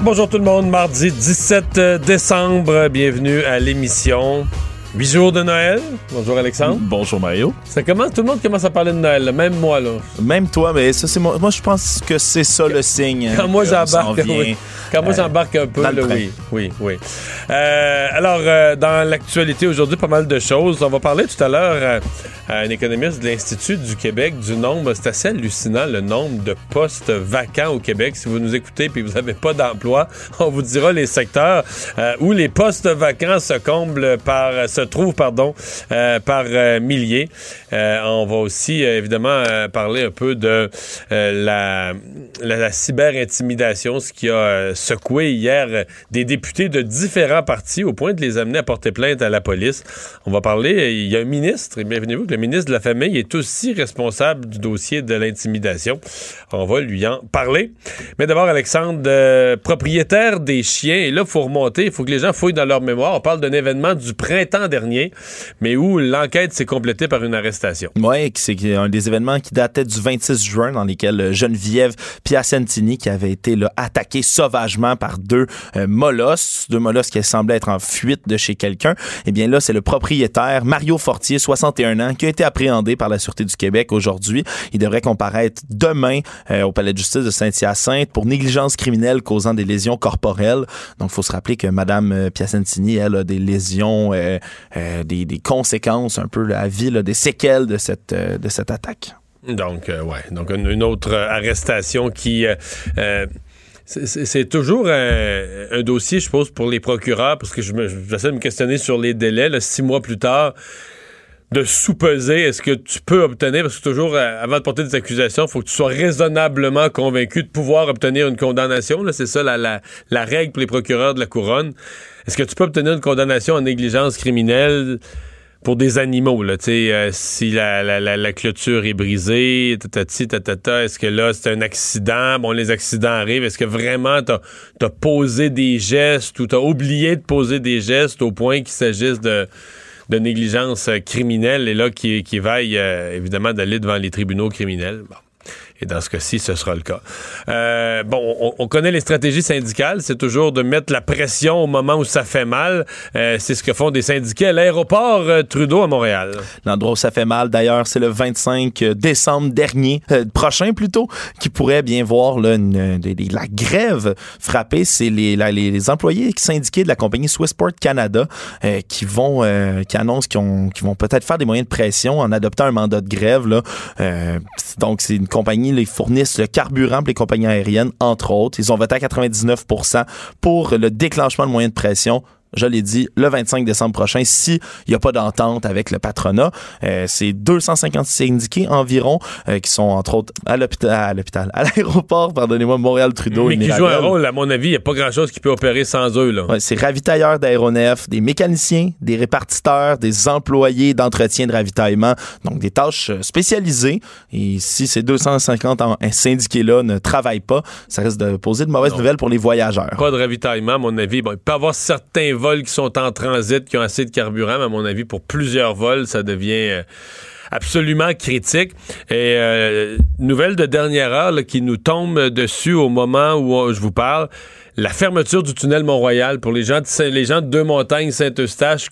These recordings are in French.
Bonjour tout le monde, mardi 17 décembre, bienvenue à l'émission. Huit jours de Noël. Bonjour Alexandre. Bonjour Mario. Ça commence, tout le monde commence à parler de Noël, là, même moi là. Même toi, mais ça c'est moi. Moi je pense que c'est ça le signe. Quand moi j'embarque, oui. Quand moi euh, j'embarque un peu, là, oui, oui, oui. Euh, alors euh, dans l'actualité aujourd'hui, pas mal de choses. On va parler tout à l'heure à un économiste de l'Institut du Québec du nombre. C'est assez hallucinant le nombre de postes vacants au Québec. Si vous nous écoutez puis vous n'avez pas d'emploi, on vous dira les secteurs où les postes vacants se comblent par, se trouvent pardon, euh, par euh, milliers. Euh, on va aussi évidemment parler un peu de la, la, cyber-intimidation, ce qui a secoué hier des députés de différents partis au point de les amener à porter plainte à la police. On va parler, il y a un ministre, et bienvenue-vous, que le ministre de la Famille est aussi responsable du dossier de l'intimidation. On va lui en parler. Mais d'abord, Alexandre, propriétaire des chiens, et là, il faut remonter, il faut que les gens fouillent dans leur mémoire. On parle d'un événement du printemps dernier, mais où l'enquête s'est complétée par une arrestation. Oui, c'est un des événements qui datait du 26 juin dans lesquels euh, Geneviève Piacentini, qui avait été là, attaquée sauvagement par deux euh, molosses, deux molosses qui semblaient être en fuite de chez quelqu'un. Eh bien là, c'est le propriétaire Mario Fortier, 61 ans, qui a été appréhendé par la Sûreté du Québec aujourd'hui. Il devrait comparaître demain euh, au palais de justice de Saint-Hyacinthe pour négligence criminelle causant des lésions corporelles. Donc, il faut se rappeler que Madame euh, Piacentini, elle a des lésions, euh, des, conséquences un peu à vie, des séquelles de cette, euh, de cette attaque. Donc, euh, ouais. Donc, une, autre euh, arrestation qui. c'est- toujours un, dossier, je suppose, pour les procureurs, parce que je j'essaie de me questionner sur les délais, six mois plus tard, de sous-peser, est-ce que tu peux obtenir, parce que toujours, avant de porter des accusations, il faut que tu sois raisonnablement convaincu de pouvoir obtenir une condamnation. C'est ça la, la règle pour les procureurs de la couronne. Est-ce que tu peux obtenir une condamnation en négligence criminelle pour des animaux, là, euh, si la, clôture est brisée, tatati, tatata, est-ce que là, c'est un accident? Bon, les accidents arrivent. Est-ce que vraiment t'as as posé des gestes ou t'as oublié de poser des gestes au point qu'il s'agisse de, négligence criminelle? Et là, qui, qui vaille, euh, évidemment, d'aller devant les tribunaux criminels? Bon. Et dans ce cas-ci, ce sera le cas. Euh, bon, on, on connaît les stratégies syndicales. C'est toujours de mettre la pression au moment où ça fait mal. Euh, c'est ce que font des syndiqués à l'aéroport euh, Trudeau à Montréal. L'endroit où ça fait mal, d'ailleurs, c'est le 25 décembre dernier, prochain plutôt, qui pourrait bien voir la grève frapper. C'est les, les, les employés syndiqués de la compagnie Swissport Canada qui vont, qui annoncent qu'ils ont- qu'ils vont peut-être faire des moyens de pression en adoptant un mandat de grève. Là. Donc, c'est une compagnie, ils fournissent le carburant pour les compagnies aériennes, entre autres. Ils ont voté à 99% pour le déclenchement de moyens de pression je l'ai dit, le 25 décembre prochain, s'il n'y a pas d'entente avec le patronat. Euh, c'est 250 syndiqués environ euh, qui sont, entre autres, à l'hôpital, à l'hôpital, à l'aéroport, pardonnez-moi, Montréal-Trudeau. Mais qui joue un rôle, à mon avis, il n'y a pas grand-chose qui peut opérer sans eux. Là. Ouais, c'est ravitailleurs d'aéronefs, des mécaniciens, des répartiteurs, des employés d'entretien de ravitaillement, donc des tâches euh, spécialisées. Et si ces 250 en- syndiqués-là ne travaillent pas, ça risque de poser de mauvaises Non. nouvelles pour les voyageurs. Pas de ravitaillement, à mon avis. Bon, il peut y avoir certains vols qui sont en transit, qui ont assez de carburant, mais à mon avis, pour plusieurs vols, ça devient euh, absolument critique. Et euh, nouvelle de dernière heure là, qui nous tombe dessus au moment où je vous parle. La fermeture du tunnel Mont-Royal pour les gens de, les gens de Deux-Montagnes, Saint-Eustache,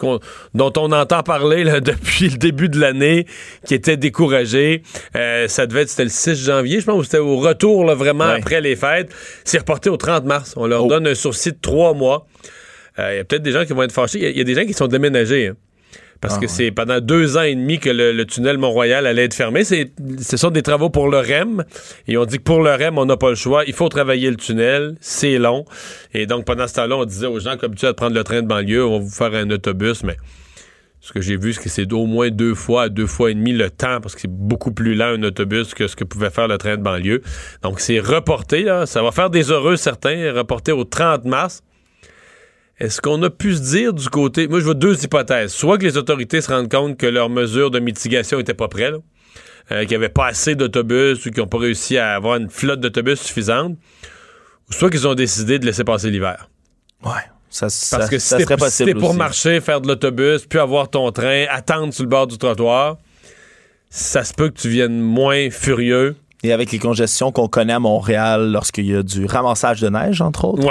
dont on entend parler là, depuis le début de l'année, qui étaient découragés. Euh, ça devait être, c'était le 6 janvier, je pense, ou c'était au retour, là, vraiment, Ouais. après les fêtes. C'est reporté au 30 mars. On leur Oh. donne un sursis de trois mois. Euh, Il y a peut-être des gens qui vont être fâchés. Il y a- il y, a des gens qui sont déménagés. hein. Parce Ah, que c'est pendant deux ans et demi que le, le tunnel Mont-Royal allait être fermé. C'est, ce sont des travaux pour le REM. Et on dit que pour le REM, on n'a pas le choix. Il faut travailler le tunnel. C'est long. Et donc, pendant ce temps-là, on disait aux gens, comme tu as de prendre le train de banlieue, on va vous faire un autobus. Mais Ce que j'ai vu, c'est que c'est au moins deux fois à deux fois et demi le temps, parce que c'est beaucoup plus lent un autobus que ce que pouvait faire le train de banlieue. Donc, c'est reporté, là. Ça va faire des heureux, certains, reporté au 30 mars. Est-ce qu'on a pu se dire du côté... Moi, je vois deux hypothèses. Soit que les autorités se rendent compte que leurs mesures de mitigation n'étaient pas prêtes. Euh, qu'il n'y avait pas assez d'autobus ou qu'ils n'ont pas réussi à avoir une flotte d'autobus suffisante, ou soit qu'ils ont décidé de laisser passer l'hiver. Ouais. Ça, Parce ça- que si t'es si pour aussi. marcher, faire de l'autobus, puis avoir ton train, attendre sur le bord du trottoir, ça se peut que tu viennes moins furieux. Et avec les congestions qu'on connaît à Montréal lorsqu'il y a du ramassage de neige, entre autres.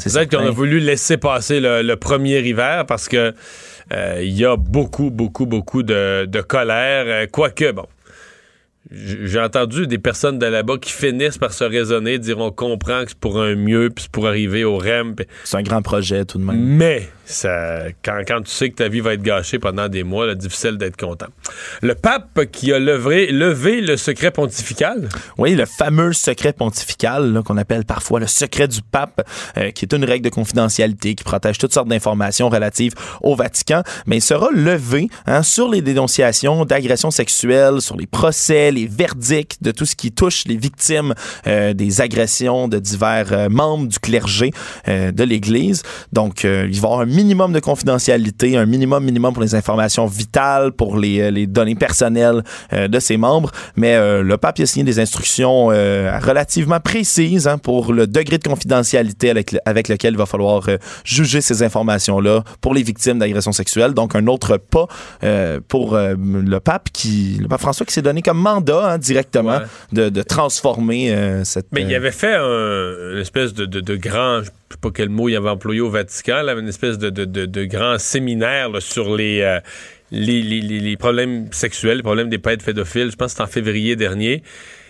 C'est Peut-être qu'on a voulu laisser passer le, le premier hiver parce que euh, il y a beaucoup, beaucoup, beaucoup de, de colère. Euh, Quoique, bon, j'ai entendu des personnes de là-bas qui finissent par se raisonner, dire on comprend que c'est pour un mieux, puis c'est pour arriver au REM. C'est un grand projet tout de même. Mais quand, tu sais que ta vie va être gâchée pendant des mois, là, difficile d'être content. Le pape qui a levé, le secret pontifical, Oui, le fameux secret pontifical qu'on appelle parfois le secret du pape, euh, qui est une règle de confidentialité qui protège toutes sortes d'informations relatives au Vatican, mais il sera levé hein, sur les dénonciations d'agressions sexuelles, sur les procès, les verdicts de tout ce qui touche les victimes euh, des agressions de divers euh, membres du clergé de l'Église. Donc, il va avoir un minimum de confidentialité, un minimum minimum pour les informations vitales, pour les, euh, les données personnelles euh, de ses membres. Mais euh, le pape a signé des instructions euh, relativement précises hein, pour le degré de confidentialité avec, le- avec lequel il va falloir juger ces informations-là pour les victimes d'agressions sexuelles. Donc, un autre pas pour le pape qui, le pape François qui s'est donné comme mandat hein, directement Ouais. de, de transformer cette. mais il avait fait un- une espèce de, de- de grand, sais pas quel mot il avait employé au Vatican, là, une espèce de, de- de- grand séminaire sur les, euh, les, les- les- problèmes sexuels, les problèmes des pères pédophiles. Je pense que c'était en février dernier.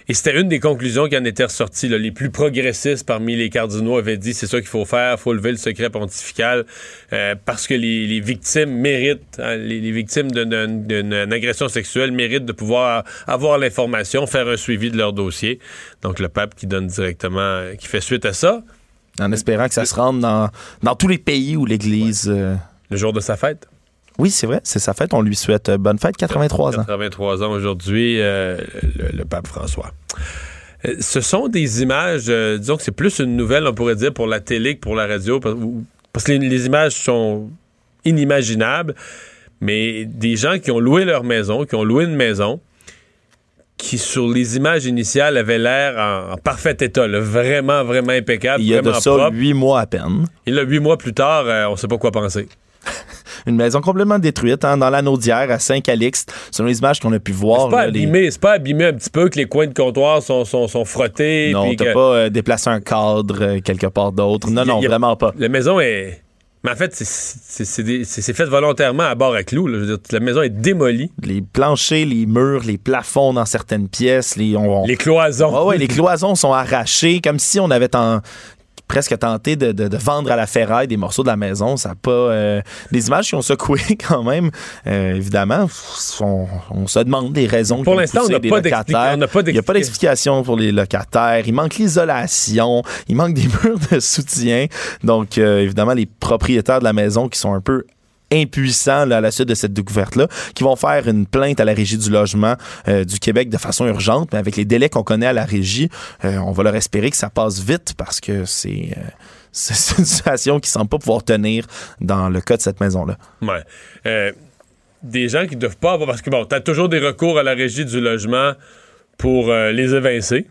Et c'était une des conclusions qui en était ressortie. Les plus progressistes parmi les cardinaux avaient dit c'est ça qu'il faut faire, il faut lever le secret pontifical euh, parce que les, victimes méritent, hein, les, les victimes d'une- agression sexuelle méritent de pouvoir avoir l'information, faire un suivi de leur dossier. Donc le pape qui donne directement, qui fait suite à ça, en espérant que ça se rende dans, dans tous les pays où l'Église. euh, le jour de sa fête? Oui, c'est vrai, c'est sa fête. On lui souhaite euh, bonne fête, 83 ans. 83 ans aujourd'hui, euh, le, le pape François. Euh, Ce sont des images, disons que c'est plus une nouvelle, on pourrait dire, pour la télé que pour la radio, parce, que les, les images sont inimaginables, mais des gens qui ont loué leur maison, qui ont loué une maison, qui sur les images initiales avaient l'air en, en parfait état, là, vraiment, vraiment impeccable, Il y a de ça huit mois à peine. Et là, huit mois plus tard, euh, on sait pas quoi penser. Une maison complètement détruite hein, dans l'anneau d'hier à Saint-Calixte. Selon les images qu'on a pu voir. C'est pas là, les- abîmé, c'est pas abîmé un petit peu que les coins de comptoir sont, sont, sont frottés. Non, t'as que- pas euh, déplacé un cadre euh, quelque part d'autre. Non, Y non, y a- vraiment pas. La maison est. Mais en fait, c'est- fait volontairement à bord à clous. là. Je veux dire, la maison est démolie. Les planchers, les murs, les plafonds dans certaines pièces, les, on- on- Les cloisons. Ouais, ouais, les cloisons sont arrachées comme si on avait ten- presque tenté de, de- de vendre à la ferraille des morceaux de la maison. Ça a pas. euh, des images qui ont secoué quand même. Euh, évidemment, on, on se demande des raisons. Pour l'instant, on n'a pas d'explica- locataires. on n'a pas Il n'y a pas d'explica- d'explication pour les locataires. Il manque l'isolation. Il manque des murs de soutien. Donc, euh, évidemment, les propriétaires de la maison qui sont un peu impuissants à la suite de cette découverte-là, qui vont faire une plainte à la Régie du logement euh, du Québec de façon urgente, mais avec les délais qu'on connaît à la Régie, euh, on va leur espérer que ça passe vite parce que c'est... euh, une situation qui semble pas pouvoir tenir dans le cas de cette maison-là. Ouais. Des gens qui ne doivent pas avoir. Parce que bon, tu toujours des recours à la régie du logement pour les évincer,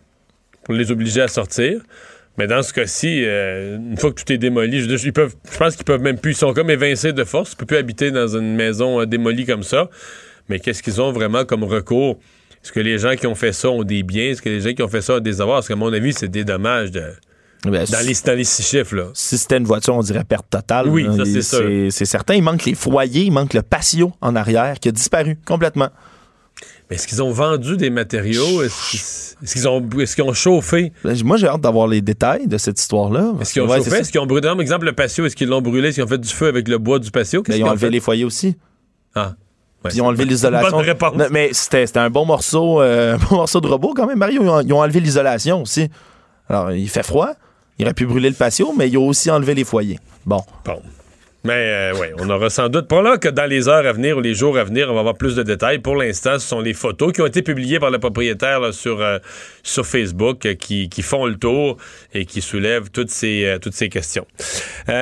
pour les obliger à sortir. Mais dans ce cas-ci, euh, une fois que tout est démoli, je, veux dire, ils peuvent, je pense qu'ils peuvent même plus. Ils sont comme évincés de force. Ils ne peuvent plus habiter dans une maison euh, démolie comme ça. Mais qu'est-ce qu'ils ont vraiment comme recours? Est-ce que les gens qui ont fait ça ont des biens? Est-ce que les gens qui ont fait ça ont des avoirs? Parce qu'à mon avis, c'est des dommages de, Ben, dans, les, dans les six chiffres. Là. si c'était une voiture, on dirait perte totale. Oui, ça, c'est sûr. C'est certain. Il manque les foyers, il manque le patio en arrière qui a disparu complètement. Est-ce qu'ils ont vendu des matériaux? Est-ce qu'ils ont, est-ce qu'ils ont chauffé? Ben, Moi, j'ai hâte d'avoir les détails de cette histoire-là. Est-ce qu'ils ont Ouais, chauffé? Est-ce qu'ils ont brûlé? Par exemple, le patio, est-ce qu'ils l'ont brûlé? Est-ce qu'ils ont fait du feu avec le bois du patio? Ben, ils ont enlevé les foyers aussi. Ah. Ouais, ils ont enlevé l'isolation. Mais c'était un bon morceau, euh, bon morceau de robot quand même, Mario. Ils ont, ils ont enlevé l'isolation aussi. Alors, il fait froid. Il aurait pu brûler le patio, mais ils ont aussi enlevé les foyers. Bon. Bon. Mais oui, on aura sans doute. Là que dans les heures à venir ou les jours à venir, on va avoir plus de détails. Pour l'instant, ce sont les photos qui ont été publiées par le propriétaire là, sur, sur Facebook qui, qui, font le tour et qui soulèvent toutes ces, toutes ces questions.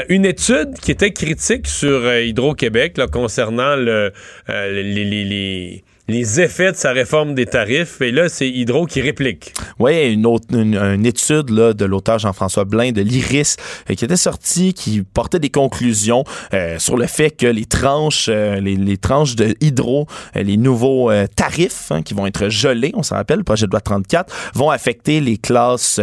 une étude qui était critique sur Hydro-Québec concernant le, les, les, les les effets de sa réforme des tarifs. Et là, c'est Hydro qui réplique. Oui, une, autre, une, étude là, de l'auteur Jean-François Blain de l'IRIS euh, qui était sortie, qui portait des conclusions euh, sur le fait que les tranches, euh, les, tranches de Hydro, les nouveaux tarifs hein, qui vont être gelés, on s'en rappelle, le projet de loi 34, vont affecter les classes,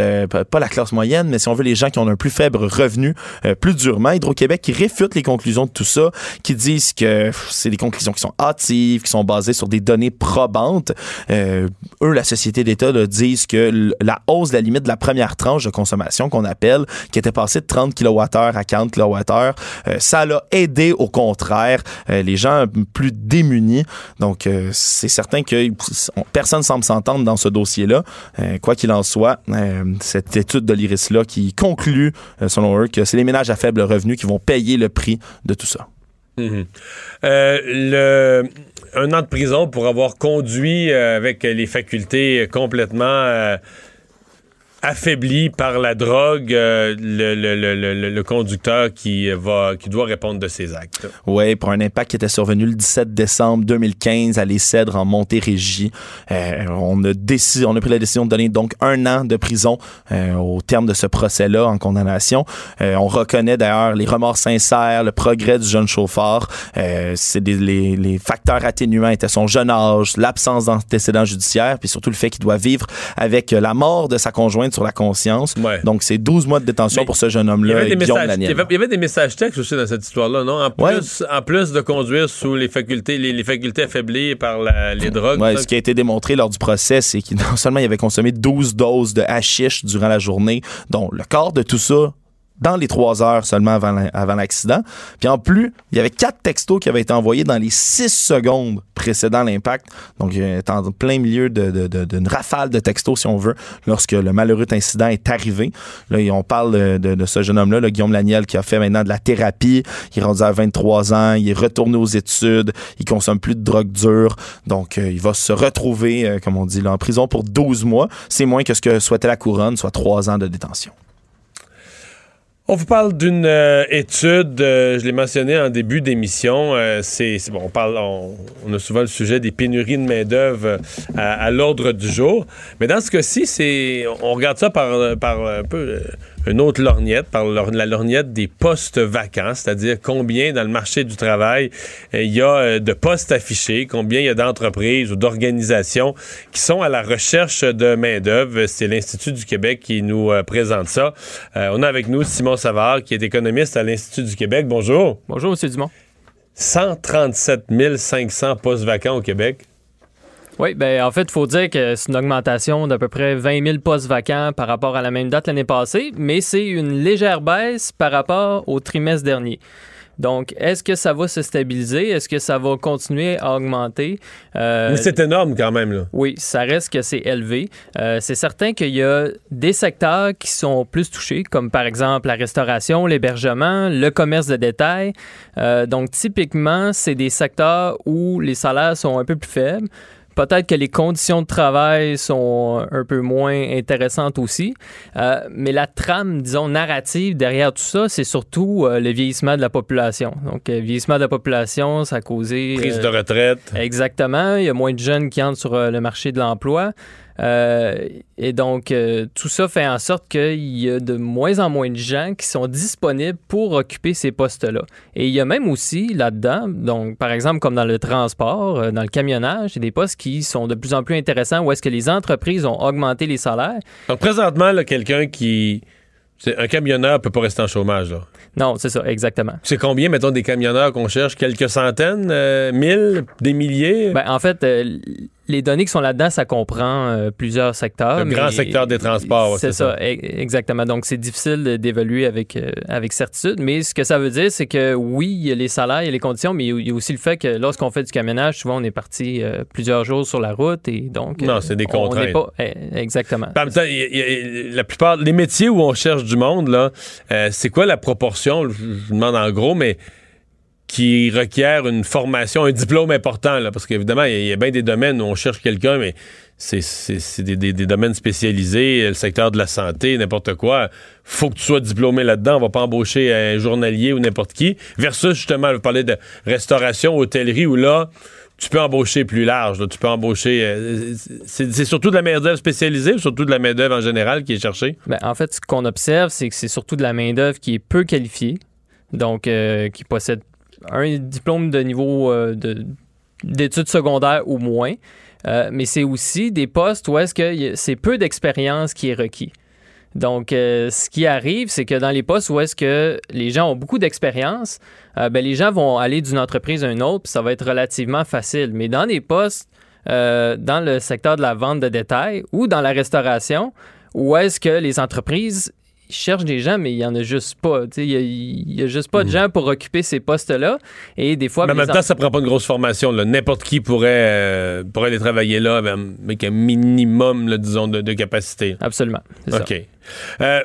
pas la classe moyenne, mais si on veut les gens qui ont un plus faible revenu plus durement. Hydro-Québec qui réfute les conclusions de tout ça, qui disent que c'est des conclusions qui sont hâtives, qui sont basées sur des données probante. Euh, eux, la société d'État, disent que la hausse de la limite de la première tranche de consommation qu'on appelle, qui était passée de 30 kWh à 40 kWh, euh, ça l'a aidé au contraire euh, les gens plus démunis. Donc, c'est certain que personne semble s'entendre dans ce dossier-là. quoi qu'il en soit, cette étude de l'IRIS-là qui conclut, selon eux, que c'est les ménages à faible revenu qui vont payer le prix de tout ça. Mm-hmm. le un an de prison pour avoir conduit euh, avec les facultés complètement euh, affaibli par la drogue euh, le, le, le, le, conducteur qui va qui doit répondre de ses actes. Oui, pour un impact qui était survenu le 17 décembre 2015 à Les en Montérégie. Euh, on a décidé, on a pris la décision de donner donc un an de prison euh, au terme de ce procès-là en condamnation. Euh, on reconnaît d'ailleurs les remords sincères, le progrès du jeune chauffeur. c'est les, les facteurs atténuants étaient son jeune âge, l'absence d'antécédents judiciaires, puis surtout le fait qu'il doit vivre avec la mort de sa conjointe sur la conscience. Donc, c'est 12 mois de détention pour ce jeune homme-là. Il, y avait des messages textes aussi dans cette histoire-là, non? En plus, en plus de conduire sous les facultés, les, facultés affaiblies par les drogues. ce qui a été démontré lors du procès, c'est qu'il non seulement il avait consommé 12 doses de hashish durant la journée, dont le corps de tout ça dans les trois heures seulement avant l'accident. Puis en plus, il y avait quatre textos qui avaient été envoyés dans les six secondes précédant l'impact. Donc, il est en plein milieu d'une rafale de textos, si on veut, lorsque le malheureux incident est arrivé. Là, on parle de, ce jeune homme-là, Guillaume Laniel, qui a fait maintenant de la thérapie. Il est rendu à 23 ans, il est retourné aux études, il consomme plus de drogue dure. Donc, euh, il va se retrouver, euh, comme on dit, là, en prison pour 12 mois. C'est moins que ce que souhaitait la couronne, soit trois ans de détention. On vous parle d'une euh, étude, euh, je l'ai mentionné en début d'émission. Euh, c'est bon, on parle, on, a souvent le sujet des pénuries de main d'œuvre à, l'ordre du jour. Mais dans ce cas-ci, c'est, on regarde ça par, par un peu une autre lorgnette, par la lorgnette des postes vacants, c'est-à-dire combien dans le marché du travail euh, il y a euh, de postes affichés, combien il y a d'entreprises ou d'organisations qui sont à la recherche de main-d'œuvre. C'est l'Institut du Québec qui nous euh, présente ça. on a avec nous Simon Savard, qui est économiste à l'Institut du Québec. Bonjour. Bonjour, M. Dumont. 137 500 postes vacants au Québec. Oui, ben en fait, il faut dire que c'est une augmentation d'à peu près 20 000 postes vacants par rapport à la même date l'année passée, mais c'est une légère baisse par rapport au trimestre dernier. Donc, est-ce que ça va se stabiliser? Est-ce que ça va continuer à augmenter? Euh, Mais c'est énorme quand même. Là. Oui, ça reste que c'est élevé. Euh, c'est certain qu'il y a des secteurs qui sont plus touchés, comme par exemple la restauration, l'hébergement, le commerce de détail. Euh, donc, typiquement, c'est des secteurs où les salaires sont un peu plus faibles. Peut-être que les conditions de travail sont un peu moins intéressantes aussi. Euh, mais la trame, disons, narrative derrière tout ça, c'est surtout euh, le vieillissement de la population. Donc, euh, vieillissement de la population, ça a causé... Prise de retraite. Exactement. Il y a moins de jeunes qui entrent sur le marché de l'emploi. Euh, et donc, euh, tout ça fait en sorte qu'il y a de moins en moins de gens qui sont disponibles pour occuper ces postes-là. Et il y a même aussi là-dedans, donc par exemple comme dans le transport, euh, dans le camionnage, il y a des postes qui sont de plus en plus intéressants où est-ce que les entreprises ont augmenté les salaires. Donc présentement, quelqu'un qui... Un camionneur peut pas rester en chômage, là. Non, c'est ça, exactement. C'est combien, mettons, des camionneurs qu'on cherche? Quelques centaines? mille? Des milliers? Ben, en fait, les données qui sont là-dedans, ça comprend euh, plusieurs secteurs. Le grand secteur des transports. C'est ça, exactement. Donc, c'est difficile d'évaluer avec, euh, avec certitude. Mais ce que ça veut dire, c'est que oui, il y a les salaires, il y a les conditions, mais il y a aussi le fait que lorsqu'on fait du camionnage, souvent, on est parti euh, plusieurs jours sur la route et donc. non, c'est des contraintes. Pas, eh, exactement. En même temps, la plupart, les métiers où on cherche du monde, là, c'est quoi la proportion? Je demande en gros, mais qui requiert une formation, un diplôme important, là, parce qu'évidemment, il y, a bien des domaines où on cherche quelqu'un, mais c'est des, domaines spécialisés, le secteur de la santé, n'importe quoi. faut que tu sois diplômé là-dedans. On va pas embaucher un journalier ou n'importe qui. Versus, justement, vous parlez de restauration, hôtellerie, où là, tu peux embaucher plus large. Tu peux embaucher. Euh, c'est surtout de la main-d'œuvre spécialisée ou surtout de la main-d'œuvre en général qui est cherchée? Ben, en fait, ce qu'on observe, c'est que c'est surtout de la main-d'œuvre qui est peu qualifiée, donc euh, qui possède un diplôme de niveau euh, d'études secondaires ou moins. mais c'est aussi des postes où est-ce que c'est peu d'expérience qui est requis. Donc, euh, ce qui arrive, c'est que dans les postes où est-ce que les gens ont beaucoup d'expérience, euh, ben, les gens vont aller d'une entreprise à une autre, puis ça va être relativement facile. Mais dans des postes euh, dans le secteur de la vente de détail ou dans la restauration, où est-ce que les entreprises ils cherchent des gens, mais il n'y en a juste pas. Il n'y a, juste pas de hmm. gens pour occuper ces postes-là. Et des fois. Mais en même temps, ça prend pas une grosse formation. N'importe qui pourrait, euh, pourrait aller travailler là avec un minimum, disons, de, capacité. Absolument. OK. Euh,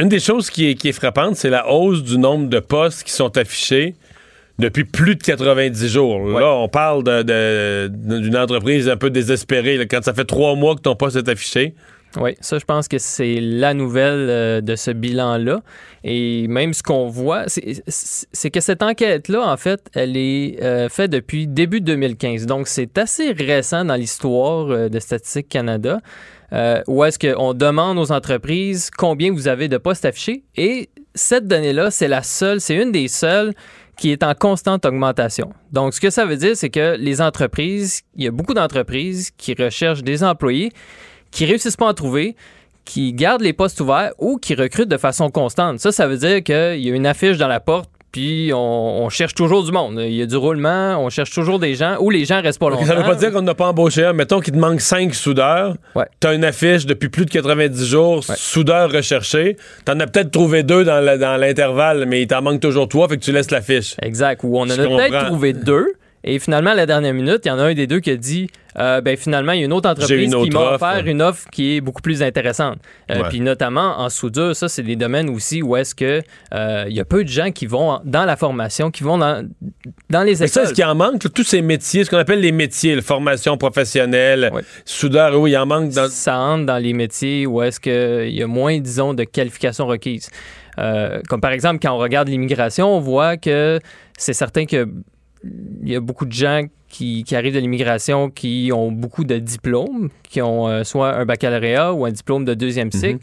une des choses qui est, qui est frappante, c'est la hausse du nombre de postes qui sont affichés depuis plus de 90 jours. Là, on parle d'une entreprise un peu désespérée. quand ça fait trois mois que ton poste est affiché. Oui, ça, je pense que c'est la nouvelle euh, de ce bilan-là. Et même ce qu'on voit, c'est que cette enquête-là, en fait, elle est euh, faite depuis début 2015. Donc, c'est assez récent dans l'histoire euh, de Statistique Canada, où est-ce qu'on demande aux entreprises combien vous avez de postes affichés. Et cette donnée-là, c'est la seule, c'est une des seules qui est en constante augmentation. Donc, ce que ça veut dire, c'est que les entreprises, il y a beaucoup d'entreprises qui recherchent des employés qui réussissent pas à trouver, qui gardent les postes ouverts ou qui recrutent de façon constante. Ça, ça veut dire qu'il y a une affiche dans la porte, puis on, cherche toujours du monde. Il y a du roulement, on cherche toujours des gens, ou les gens restent pas longtemps. Ça veut pas dire qu'on n'a pas embauché un. Mettons qu'il te manque cinq soudeurs. Ouais. Tu as une affiche depuis plus de 90 jours, soudeurs recherchés. Tu en as peut-être trouvé deux dans l'intervalle, mais il t'en manque toujours trois, fait que tu laisses l'affiche. Exact. Ou on en a peut-être trouvé deux. Et finalement, à la dernière minute, il y en a un des deux qui a dit euh, ben, finalement, il y a une autre entreprise qui m'a offert une offre qui est beaucoup plus intéressante. Euh, puis notamment en soudure, ça, c'est des domaines aussi où est-ce que euh, il y a peu de gens qui vont dans la formation, qui vont dans, dans les écoles. ça, ce qui en manque, tous ces métiers, ce qu'on appelle les métiers, la formation professionnelle, soudeur, oui, il en manque. Dans... Ça entre dans les métiers où est-ce qu'il y a moins, disons, de qualifications requises. comme par exemple, quand on regarde l'immigration, on voit que c'est certain que il y a beaucoup de gens qui, arrivent de l'immigration qui ont beaucoup de diplômes, qui ont euh, soit un baccalauréat ou un diplôme de deuxième cycle. Mhm.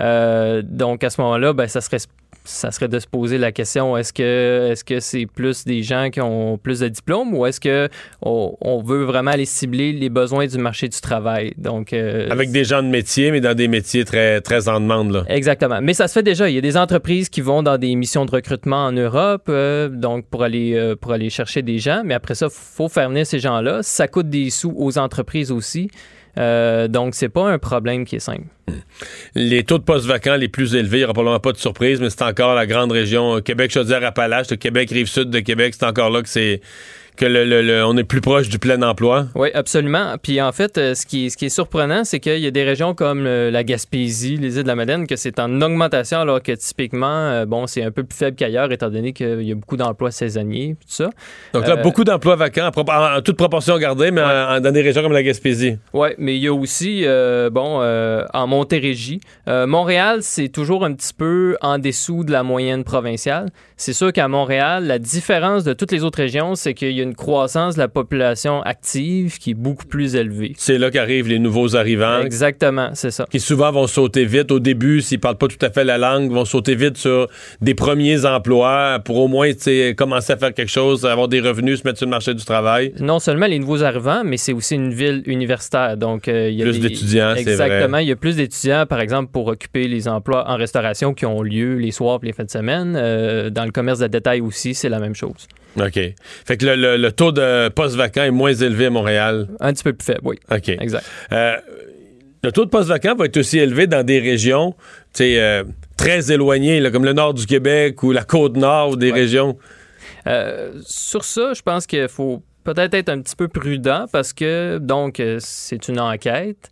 Euh, donc, à ce moment-là, ben, ça serait ça serait de se poser la question est-ce que est-ce que c'est plus des gens qui ont plus de diplômes ou est-ce que on, veut vraiment aller cibler les besoins du marché du travail? Donc euh, avec des gens de métier mais dans des métiers très très en demande là. Exactement. Mais ça se fait déjà, il y a des entreprises qui vont dans des missions de recrutement en Europe euh, donc pour aller euh, pour aller chercher des gens mais après ça faut faire venir ces gens-là, ça coûte des sous aux entreprises aussi. Euh, donc, c'est pas un problème qui est simple. Les taux de postes vacants les plus élevés, il n'y aura probablement pas de surprise, mais c'est encore la grande région Québec-Chaudière-Appalaches, Québec, Rive-Sud de Québec, c'est encore là que c'est que le, on est plus proche du plein emploi. Oui, absolument. Puis en fait, euh, ce qui est, ce qui est surprenant, c'est qu'il y a des régions comme la Gaspésie, les îles de la Madeleine, que c'est en augmentation, alors que typiquement, euh, bon, c'est un peu plus faible qu'ailleurs, étant donné qu'il y a beaucoup d'emplois saisonniers, tout ça. Donc là, euh, beaucoup d'emplois vacants, en, toute proportion gardée, mais dans des régions comme la Gaspésie. Oui, mais il y a aussi, bon, en Montérégie. Montréal, c'est toujours un petit peu en dessous de la moyenne provinciale. C'est sûr qu'à Montréal, la différence de toutes les autres régions, c'est qu'il y a une croissance de la population active qui est beaucoup plus élevée. C'est là qu'arrivent les nouveaux arrivants. Exactement, c'est ça. Qui souvent vont sauter vite au début, s'ils parlent pas tout à fait la langue, vont sauter vite sur des premiers emplois pour au moins commencer à faire quelque chose, avoir des revenus, se mettre sur le marché du travail. Non seulement les nouveaux arrivants, mais c'est aussi une ville universitaire. Donc, euh, il y a plus d'étudiants, c'est vrai. Exactement. Il y a plus d'étudiants, par exemple, pour occuper les emplois en restauration qui ont lieu les soirs et les fins de semaine. Euh, dans le commerce de détail aussi, c'est la même chose. OK. Fait que le, taux de postes vacants est moins élevé à Montréal. Un petit peu plus faible, oui. OK. Exact. Euh, le taux de postes vacants va être aussi élevé dans des régions euh, très éloignées, comme le nord du Québec ou la côte nord ou des régions. Euh, sur ça, je pense qu'il faut peut-être être un petit peu prudent parce que, donc, c'est une enquête.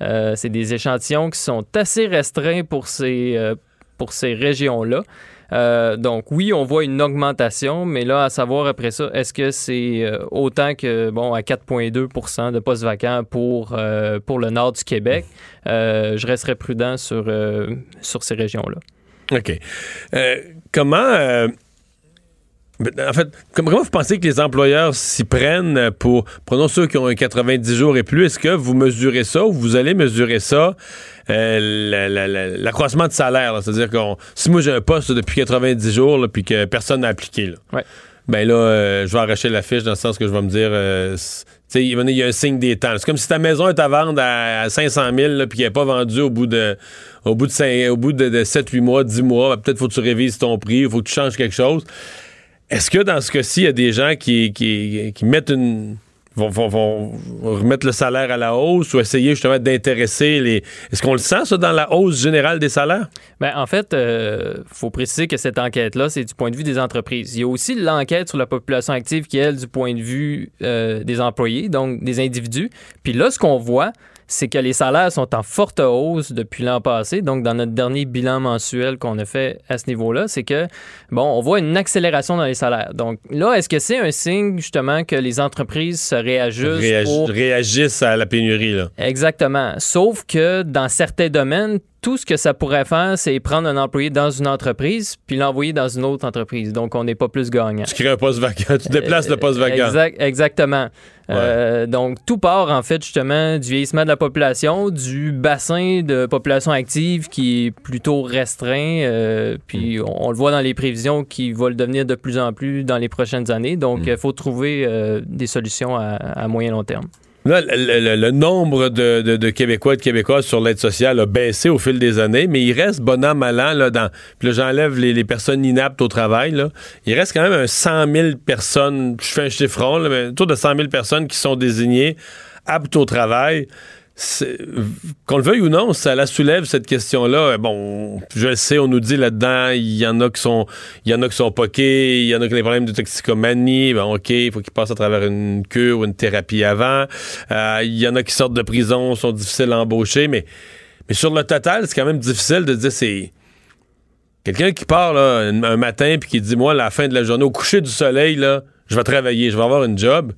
c'est des échantillons qui sont assez restreints pour ces, pour ces régions-là. Euh, donc oui, on voit une augmentation, mais là, à savoir après ça, est-ce que c'est euh, autant que, bon, à 4,2% de postes vacants pour, euh, pour le nord du Québec? Je resterais prudent sur, sur ces régions-là. OK. Comment. Euh, en fait, comme- comment vous pensez que les employeurs s'y prennent pour, prenons ceux qui ont un 90 jours et plus, est-ce que vous mesurez ça ou vous allez mesurer ça, euh, la- la- la- l'accroissement de salaire? C'est-à-dire que si moi j'ai un poste depuis 90 jours là, puis que personne n'a appliqué, là, Ouais. ben là, euh, je vais arracher la fiche dans le sens que je vais me dire, euh, c- tu sais, il y a un signe des temps. C'est comme si ta maison est à vendre à, à 500 000 là, puis qu'elle n'est pas vendue au bout de au bout de, cinq- au bout de, de 7, 8 mois, 10 mois. ben, Peut-être faut que tu révises ton prix, il faut que tu changes quelque chose. Est-ce que dans ce cas-ci, il y a des gens qui, qui, qui mettent une. Vont, vont- vont remettre le salaire à la hausse ou essayer justement d'intéresser les. Est-ce qu'on le sent, ça, dans la hausse générale des salaires? Ben, en fait, il faut préciser que cette enquête-là, c'est du point de vue des entreprises. Il y a aussi l'enquête sur la population active qui est, elle, du point de vue euh, des employés, donc des individus. Puis là, ce qu'on voit, c'est que les salaires sont en forte hausse depuis l'an passé. Donc, dans notre dernier bilan mensuel qu'on a fait à ce niveau-là, c'est que, bon, on voit une accélération dans les salaires. Donc là, est-ce que c'est un signe, justement, que les entreprises se réajustent pour Réagissent à la pénurie, là? Exactement. Sauf que dans certains domaines, tout ce que ça pourrait faire, c'est prendre un employé dans une entreprise puis l'envoyer dans une autre entreprise. Donc, on n'est pas plus gagnant. Tu crées un poste vacant, tu déplaces le poste vacant. Exact- exactement. Euh, donc, tout part, en fait, justement, du vieillissement de la population, du bassin de population active qui est plutôt restreint. euh, puis, Mm. on, on le voit dans les prévisions qui va le devenir de plus en plus dans les prochaines années. Donc, Mm. il faut trouver euh, des solutions à, à moyen long terme. Le, nombre de, Québécois et de Québécoises sur l'aide sociale a baissé au fil des années, mais il reste bon an, mal an, là, dans, puis j'enlève les, les personnes inaptes au travail, là. Il reste quand même un 100 000 personnes, je fais un chiffron, là, mais autour de 100 000 personnes qui sont désignées aptes au travail. Qu'on le veuille ou non, ça la soulève cette question-là. Bon, je le sais, on nous dit là-dedans, il y en a qui sont, il y en a qui sont poqués, il y en a qui ont des problèmes de toxicomanie. Bon, ok, il faut qu'ils passent à travers une cure ou une thérapie avant. Euh, Il y en a qui sortent de prison, sont difficiles à embaucher, mais, mais sur le total, c'est quand même difficile de dire c'est quelqu'un qui part là, un, un matin puis qui dit moi à la fin de la journée au coucher du soleil là, je vais travailler, je vais avoir une job.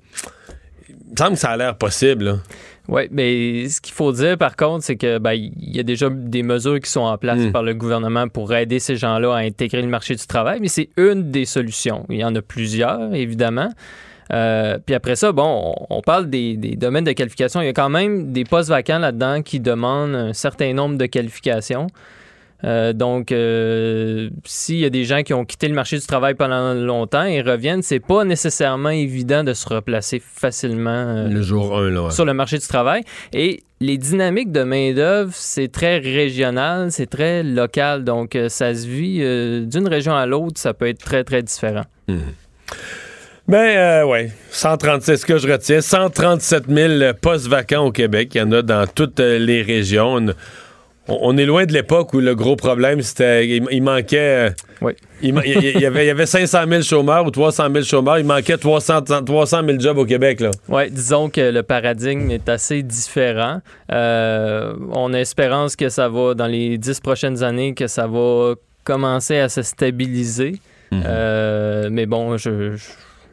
Il me semble que ça a l'air possible. là. Oui, mais ce qu'il faut dire par contre, c'est que ben, il y a déjà des mesures qui sont en place Mm. par le gouvernement pour aider ces gens-là à intégrer le marché du travail, mais c'est une des solutions. Il y en a plusieurs, évidemment. Euh, puis après ça, bon, on, on parle des, des domaines de qualification. Il y a quand même des postes vacants là-dedans qui demandent un certain nombre de qualifications. Euh, donc, euh, s'il y a des gens qui ont quitté le marché du travail pendant longtemps et reviennent, c'est pas nécessairement évident de se replacer facilement euh, Le jour 1, là. ouais. sur le marché du travail. Et les dynamiques de main-d'œuvre, c'est très régional, c'est très local. Donc, ça se vit d'une région à l'autre, ça peut être très, très différent. Ben, euh, ouais. 137, ce que je retiens, 137 000 postes vacants au Québec. Il y en a dans toutes les régions. On, on est loin de l'époque où le gros problème, c'était. Il, il manquait. Oui. Il, y avait, il y avait 500 000 chômeurs ou 300 000 chômeurs. Il manquait 300, 300 000 jobs au Québec, là. Oui, disons que le paradigme est assez différent. Euh, on a espérance que ça va, dans les dix prochaines années, que ça va commencer à se stabiliser. Euh, mais bon, je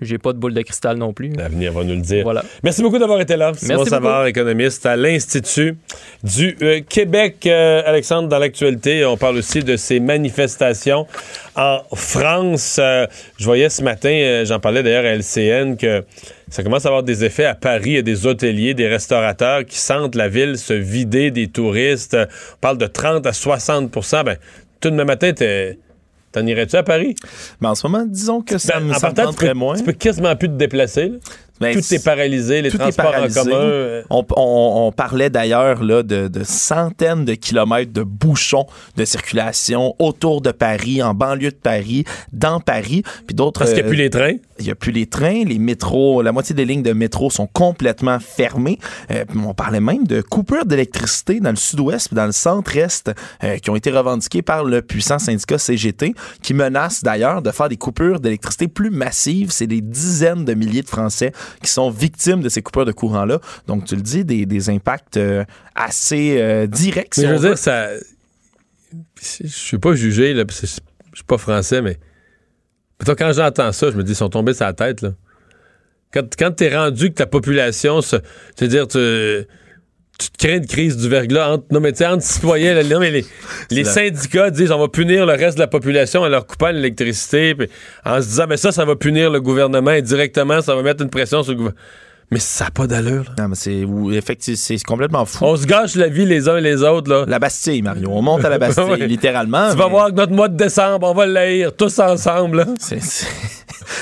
j'ai pas de boule de cristal non plus. L'avenir va nous le dire. Voilà. Merci beaucoup d'avoir été là. Simon Merci Savard, économiste à l'Institut du euh, Québec. Euh, Alexandre, dans l'actualité, on parle aussi de ces manifestations en France. Euh, je voyais ce matin, j'en parlais d'ailleurs à LCN, que ça commence à avoir des effets à Paris. Il y a des hôteliers, des restaurateurs qui sentent la ville se vider des touristes. On parle de 30 à 60 Ben, tout le matin, t'es- t'en irais-tu à Paris? Mais en ce moment, disons que ça Ben, me ça me tenterait moins. tu peux quasiment plus te déplacer. là. Ben, tout est paralysé, les tout est transports paralysé. en commun. euh, On, on- on parlait d'ailleurs de, de centaines de kilomètres de bouchons de circulation autour de Paris, en banlieue de Paris, dans Paris, puis d'autres. Parce qu'il n'y a euh, plus les trains. il n'y a plus les trains, les métros, la moitié des lignes de métro sont complètement fermées. Euh, on parlait même de coupures d'électricité dans le sud-ouest et dans le centre-est euh, qui ont été revendiquées par le puissant syndicat CGT, qui menace d'ailleurs de faire des coupures d'électricité plus massives. C'est des dizaines de milliers de Français qui sont victimes de ces coupures de courant-là. Donc, tu le dis, des, des impacts euh, assez euh, directs. si Mais je veux dire, ça. Je suis pas jugé, là, parce que je suis pas français, mais. Plutôt quand j'entends ça, je me dis, ils sont tombés sur la tête, là. Quand, quand t'es rendu que ta population, se, c'est-à-dire, tu, tu te crées une crise du verglas entre, non, mais entre citoyens, là, non, mais les, syndicats disent, on va punir le reste de la population en leur coupant l'électricité, en se disant, mais ça, ça va punir le gouvernement et directement, ça va mettre une pression sur le gouvernement. Mais ça n'a pas d'allure, là. Non, mais c'est effectivement, c'est complètement fou. On se gâche la vie les uns et les autres, là. La Bastille, Mario. On monte à la Bastille, Ouais. littéralement. Tu vas mais- voir que notre mois de décembre, on va l'haïr tous ensemble. C'est-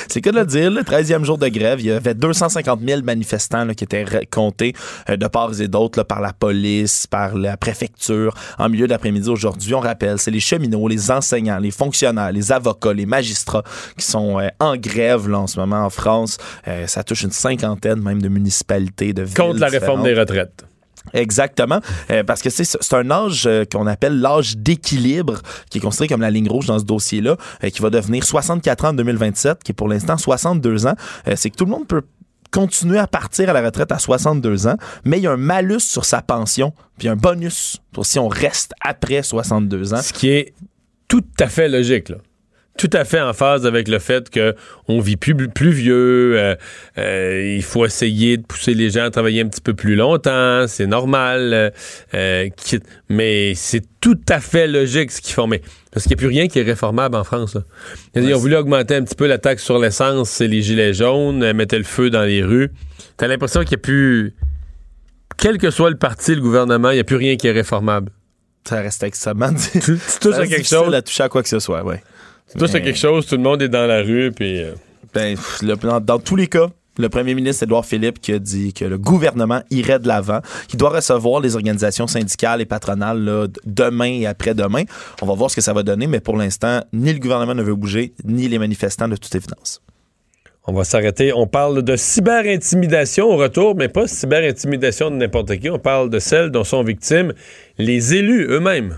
C'est que de le dire, le 13e jour de grève, il y avait 250 000 manifestants là, qui étaient comptés euh, de part et d'autre par la police, par la préfecture. En milieu d'après-midi aujourd'hui, on rappelle, c'est les cheminots, les enseignants, les fonctionnaires, les avocats, les magistrats qui sont euh, en grève là, en ce moment en France. Euh, ça touche une cinquantaine même de municipalités, de villes Contre la réforme des retraites. Exactement, Euh, parce que c'est un âge euh, qu'on appelle l'âge d'équilibre, qui est considéré comme la ligne rouge dans ce dossier-là, euh, qui va devenir 64 ans en 2027, qui est pour l'instant 62 ans. Euh, c'est que tout le monde peut continuer à partir à la retraite à 62 ans, mais il y a un malus sur sa pension, puis un bonus si on reste après 62 ans. Ce qui est tout à fait logique, là. Tout à fait en phase avec le fait que on vit plus, plus vieux, euh, euh, il faut essayer de pousser les gens à travailler un petit peu plus longtemps, c'est normal, euh, euh, mais c'est tout à fait logique ce qu'ils font. Mais, parce qu'il n'y a plus rien qui est réformable en France. là. Ils ont voulu augmenter un petit peu la taxe sur l'essence, c'est les gilets jaunes, euh, mettaient le feu dans les rues. T'as l'impression qu'il n'y a plus, quel que soit le parti, le gouvernement, il n'y a plus rien qui est réformable. Ça reste extrêmement... Tu, tu touches à quelque chose, à toucher à quoi que ce soit, ouais. Tu touches à quelque chose, tout le monde est dans la rue, puis... euh, Ben, le- dans, dans tous les cas, le premier ministre Édouard Philippe qui a dit que le gouvernement irait de l'avant, qu'il doit recevoir les organisations syndicales et patronales là, demain et après-demain. On va voir ce que ça va donner, mais pour l'instant, ni le gouvernement ne veut bouger, ni les manifestants de toute évidence. On va s'arrêter. On parle de cyber-intimidation au retour, mais pas cyber-intimidation de n'importe qui. On parle de celles dont sont victimes les élus eux-mêmes.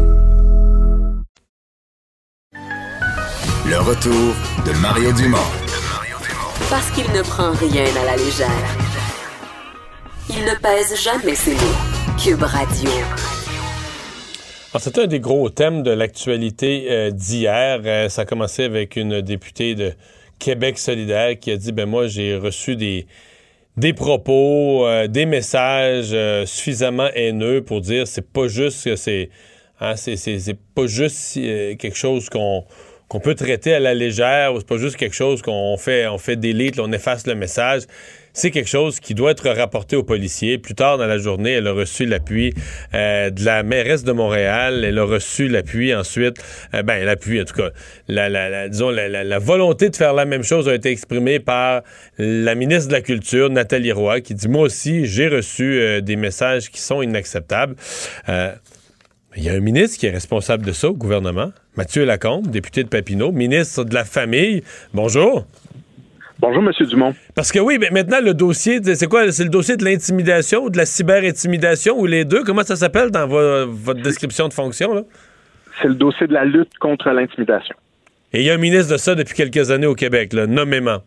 retour de Mario Dumont. Parce qu'il ne prend rien à la légère. Il ne pèse jamais ses mots. Cube Radio. Alors, c'était un des gros thèmes de l'actualité euh, d'hier. Euh, ça a commencé avec une députée de Québec solidaire qui a dit, ben moi, j'ai reçu des, des propos, euh, des messages euh, suffisamment haineux pour dire c'est pas juste que c'est... hein, c'est, c'est- c'est pas juste euh, quelque chose qu'on qu'on peut traiter à la légère, ou c'est pas juste quelque chose qu'on fait, on fait là, on efface le message. C'est quelque chose qui doit être rapporté aux policiers. Plus tard dans la journée, elle a reçu l'appui euh, de la mairesse de Montréal. Elle a reçu l'appui ensuite, euh, ben l'appui en tout cas, la, la- la- disons la, la- volonté de faire la même chose a été exprimée par la ministre de la Culture, Nathalie Roy, qui dit moi aussi j'ai reçu euh, des messages qui sont inacceptables. Il y a un ministre qui est responsable de ça au gouvernement, Mathieu Lacombe, député de Papineau, ministre de la Famille. Bonjour. Bonjour, Monsieur Dumont. Parce que oui, mais maintenant, le dossier, c'est quoi? C'est le dossier de l'intimidation ou de la cyber-intimidation ou les deux? Comment ça s'appelle dans vo- votre description de fonction? Là? C'est le dossier de la lutte contre l'intimidation. Et il y a un ministre de ça depuis quelques années au Québec, là, nommément.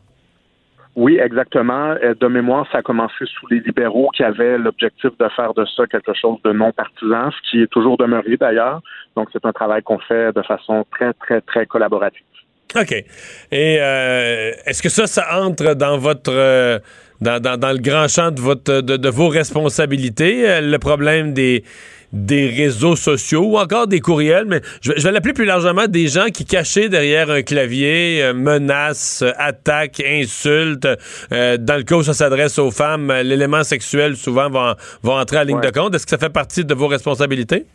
Oui, exactement. Euh, De mémoire, ça a commencé sous les libéraux qui avaient l'objectif de faire de ça quelque chose de non partisan, ce qui est toujours demeuré d'ailleurs. Donc, c'est un travail qu'on fait de façon très, très, très collaborative. OK. Et euh, est-ce que ça, ça entre dans votre euh, dans, le grand champ de votre de, de vos responsabilités, le problème des des réseaux sociaux ou encore des courriels, mais je vais, je vais l'appeler plus largement des gens qui cachés derrière un clavier euh, menacent, euh, attaquent, insultent. Euh, dans le cas où ça s'adresse aux femmes, euh, l'élément sexuel souvent va, va entrer en ligne Ouais. de compte. Est-ce que ça fait partie de vos responsabilités?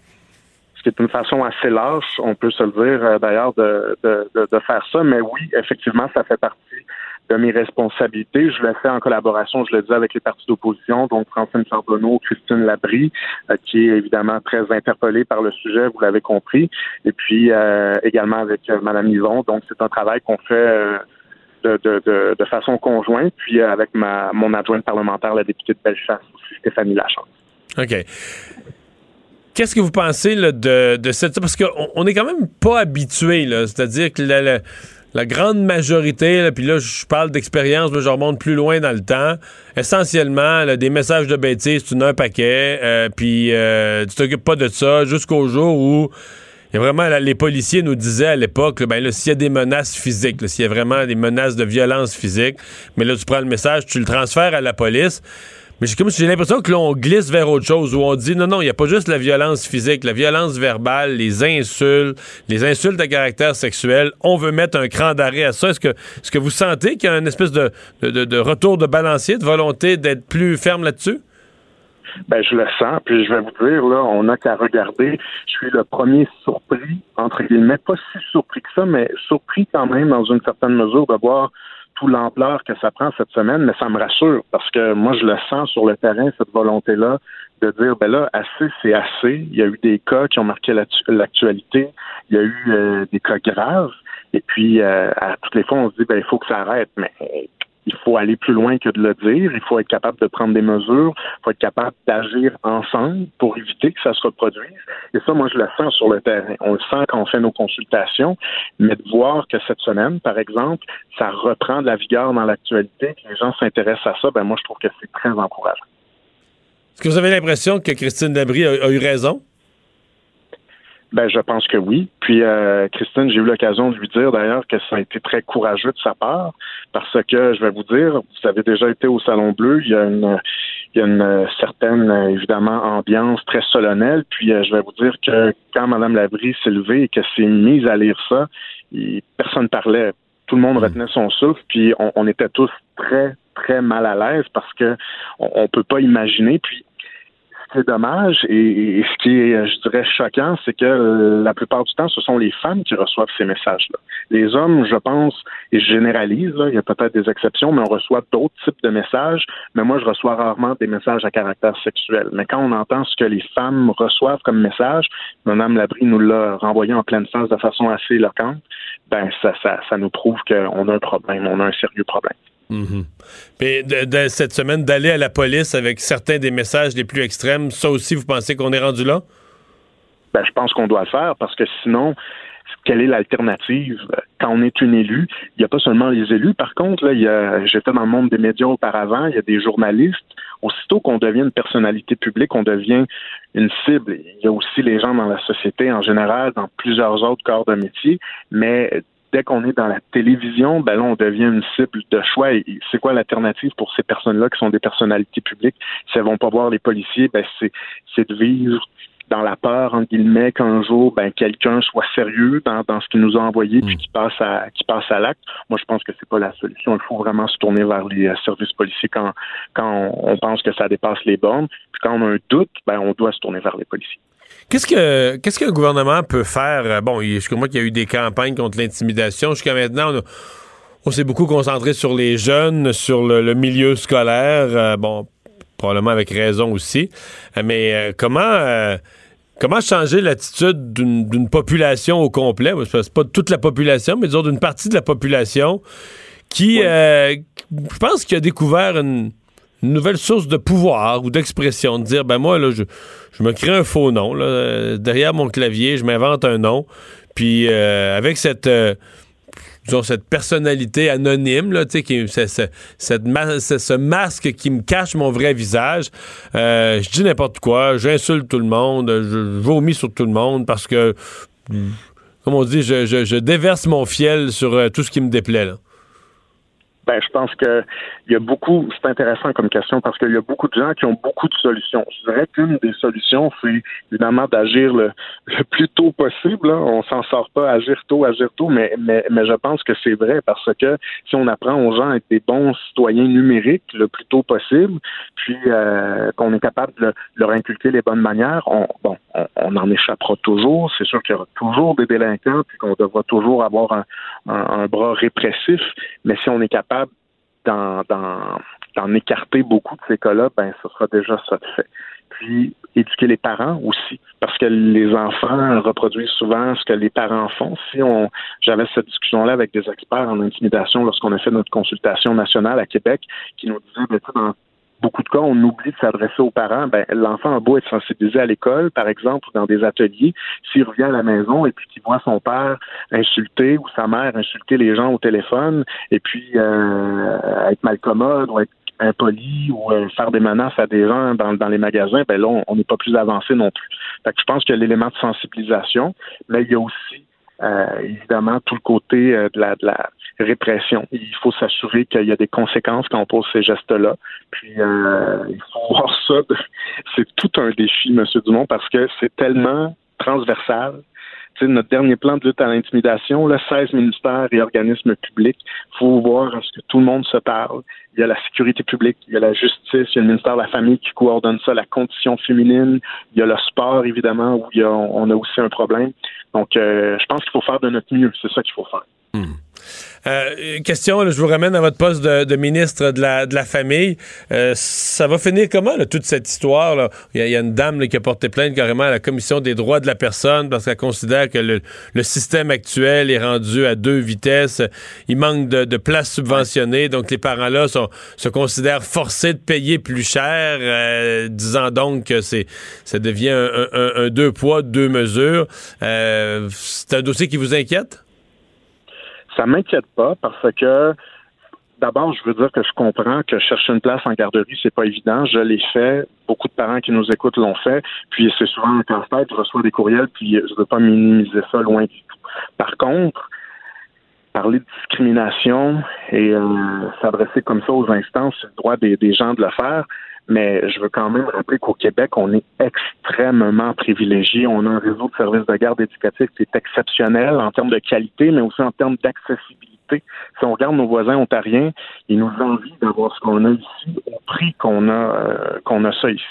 Ce qui est une façon assez lâche, on peut se le dire d'ailleurs, de, de, de, de faire ça. Mais oui, effectivement, ça fait partie de mes responsabilités. Je le fais en collaboration, je le dis, avec les partis d'opposition, donc Francine Charbonneau, Christine Labrie, euh, qui est évidemment très interpellée par le sujet, vous l'avez compris, et puis euh, également avec euh, Mme Yvon. Donc, c'est un travail qu'on fait de, façon conjointe, puis avec ma, mon adjointe parlementaire, la députée de Bellechasse, Stéphanie Lachance. OK. Qu'est-ce que vous pensez de, cette... Parce qu'on on est quand même pas habitué, c'est-à-dire que la, la grande majorité, puis là, je parle d'expérience, mais je remonte plus loin dans le temps. Essentiellement, des messages de bêtises, tu n'as un paquet, euh, puis euh, tu t'occupes pas de ça jusqu'au jour où il vraiment, les policiers nous disaient à l'époque, ben s'il y a des menaces physiques, s'il y a vraiment des menaces de violence physique, mais là, tu prends le message, tu le transfères à la police. Mais j'ai comme j'ai l'impression que l'on glisse vers autre chose où on dit non non, il n'y a pas juste la violence physique, la violence verbale, les insultes, les insultes à caractère sexuel. On veut mettre un cran d'arrêt à ça. Est-ce que est-ce que vous sentez qu'il y a une espèce de, de, de retour de balancier, de volonté d'être plus ferme là-dessus? Ben, je le sens, puis je vais vous dire, là, on n'a qu'à regarder. Je suis le premier surpris, entre guillemets, pas si surpris que ça, mais surpris quand même, dans une certaine mesure, de voir l'ampleur que ça prend cette semaine, mais ça me rassure parce que moi, je le sens sur le terrain, cette volonté-là de dire, ben là, assez, c'est assez. Il y a eu des cas qui ont marqué l'actualité. Il y a eu euh, des cas graves. Et puis, euh, à toutes les fois, on se dit, ben, il faut que ça arrête. Mais il faut aller plus loin que de le dire. Il faut être capable de prendre des mesures. Il faut être capable d'agir ensemble pour éviter que ça se reproduise. Et ça, moi, je le sens sur le terrain. On le sent quand on fait nos consultations, mais de voir que cette semaine, par exemple, ça reprend de la vigueur dans l'actualité, que les gens s'intéressent à ça, ben moi, je trouve que c'est très encourageant. Est-ce que vous avez l'impression que Christine Dabry a eu raison? Ben, je pense que oui. Puis, euh, Christine, j'ai eu l'occasion de lui dire d'ailleurs que ça a été très courageux de sa part, parce que je vais vous dire, vous avez déjà été au Salon Bleu, il y a une, il y a une certaine, évidemment, ambiance très solennelle. Puis, euh, je vais vous dire que quand Mme Labrie s'est levée et qu'elle s'est mise à lire ça, personne ne parlait. Tout le monde hmm. retenait son souffle, puis on, on était tous très, très mal à l'aise parce que on, on peut pas imaginer. Puis c'est dommage. Et, ce qui est, je dirais, choquant, c'est que la plupart du temps, ce sont les femmes qui reçoivent ces messages-là. Les hommes, je pense, et je généralise, il y a peut-être des exceptions, mais on reçoit d'autres types de messages. Mais moi, je reçois rarement des messages à caractère sexuel. Mais quand on entend ce que les femmes reçoivent comme message, Mme Labrie nous l'a renvoyé en pleine face de façon assez éloquente, ben ça, ça, ça nous prouve qu'on a un problème, on a un sérieux problème. Mhm. de, cette semaine, d'aller à la police avec certains des messages les plus extrêmes, ça aussi, vous pensez qu'on est rendu là? Ben, je pense qu'on doit le faire parce que sinon, quelle est l'alternative quand on est une élue? Il n'y a pas seulement les élus. Par contre, là, j'étais dans le monde des médias auparavant, il y a des journalistes. Aussitôt qu'on devient une personnalité publique, on devient une cible. Il y a aussi les gens dans la société en général, dans plusieurs autres corps de métier, mais dès qu'on est dans la télévision, ben là, on devient une cible de choix. Et c'est quoi l'alternative pour ces personnes-là qui sont des personnalités publiques? Si elles vont pas voir les policiers, ben c'est, c'est de vivre dans la peur, en guillemets, qu'un jour, ben, quelqu'un soit sérieux dans, dans ce qu'il nous a envoyé puis mm. qui passe à, qui passe à l'acte. Moi, je pense que c'est pas la solution. Il faut vraiment se tourner vers les euh, services policiers quand, quand on, pense que ça dépasse les bornes. Puis quand on a un doute, ben, on doit se tourner vers les policiers. Qu'est-ce que qu'est-ce qu'un gouvernement peut faire? Euh, bon, je moi qu'il y a eu des campagnes contre l'intimidation. Jusqu'à maintenant, on, s'est beaucoup concentré sur les jeunes, sur le, milieu scolaire. Euh, bon, probablement avec raison aussi. Euh, mais comment comment changer l'attitude d'une population au complet? C'est pas toute la population, mais disons d'une partie de la population qui, je pense, qui a découvert une une nouvelle source de pouvoir ou d'expression, de dire, ben moi, là, je, je me crée un faux nom. Là, derrière mon clavier, je m'invente un nom. Puis euh, avec cette... Euh, disons, cette personnalité anonyme, là, qui, cette ce masque qui me cache mon vrai visage. Euh, je dis n'importe quoi, j'insulte tout le monde, je, vomis sur tout le monde parce que, comme on dit, je, je, je déverse mon fiel sur tout ce qui me déplaît. Là. Ben, je pense que il y a beaucoup, c'est intéressant comme question parce qu'il y a beaucoup de gens qui ont beaucoup de solutions. Je dirais qu'une des solutions, c'est évidemment d'agir le, plus tôt possible. On On s'en sort pas agir tôt, agir tôt, mais, mais, mais je pense que c'est vrai parce que si on apprend aux gens à être des bons citoyens numériques le plus tôt possible, puis euh, qu'on est capable de leur inculquer les bonnes manières, on, bon, on, en échappera toujours. C'est sûr qu'il y aura toujours des délinquants, puis qu'on devra toujours avoir un, un bras répressif, mais si on est capable d'en, écarter beaucoup de ces cas-là, ben ce sera déjà ça de fait. Puis éduquer les parents aussi, parce que les enfants reproduisent souvent ce que les parents font. Si on, j'avais cette discussion-là avec des experts en intimidation lorsqu'on a fait notre consultation nationale à Québec, qui nous disaient, ben, dans beaucoup de cas, on oublie de s'adresser aux parents. Ben, l'enfant a beau être sensibilisé à l'école, par exemple, ou dans des ateliers, s'il revient à la maison et puis qu'il voit son père insulter ou sa mère insulter les gens au téléphone, et puis euh, être malcommode ou être impoli ou euh, faire des menaces à des gens dans, dans les magasins, ben là, on n'est pas plus avancé non plus. Fait que je pense qu'il y a l'élément de sensibilisation, mais il y a aussi évidemment tout le côté euh, de, la, de la répression. Il faut s'assurer qu'il y a des conséquences quand on pose ces gestes-là. Puis euh, il faut voir ça. C'est tout un défi, M. Dumont, parce que c'est tellement transversal notre dernier plan de lutte à l'intimidation, là, 16 ministères et organismes publics. Il faut voir à ce que tout le monde se parle. Il y a la sécurité publique, il y a la justice, il y a le ministère de la Famille qui coordonne ça, la condition féminine, il y a le sport, évidemment, où il y a, on a aussi un problème. Donc, euh, je pense qu'il faut faire de notre mieux. C'est ça qu'il faut faire. Hmm. Euh, question, je vous ramène à votre poste de, ministre de la, Famille. Euh, ça va finir comment, toute cette histoire? Il, y a, une dame qui a porté plainte carrément à la Commission des droits de la personne parce qu'elle considère que le, système actuel est rendu à deux vitesses. Il manque de, places subventionnées, donc les parents-là se considèrent forcés de payer plus cher, euh, disant donc que ça devient un, deux poids, deux mesures. c'est un dossier qui vous inquiète? Ça m'inquiète pas parce que D'abord, je veux dire que je comprends que chercher une place en garderie, c'est pas évident. Je l'ai fait. Beaucoup de parents qui nous écoutent l'ont fait. Puis c'est souvent un casse-tête. Je reçois des courriels, puis je veux pas minimiser ça loin du tout. Par contre, parler de discrimination et euh, s'adresser comme ça aux instances, c'est le droit des, des, gens de le faire. Mais je veux quand même rappeler qu'au Québec, on est extrêmement privilégié. On a un réseau de services de garde éducatif qui est exceptionnel en termes de qualité, mais aussi en termes d'accessibilité. Si on regarde nos voisins ontariens, ils nous envient d'avoir ce qu'on a ici au prix qu'on a euh, qu'on a ça ici.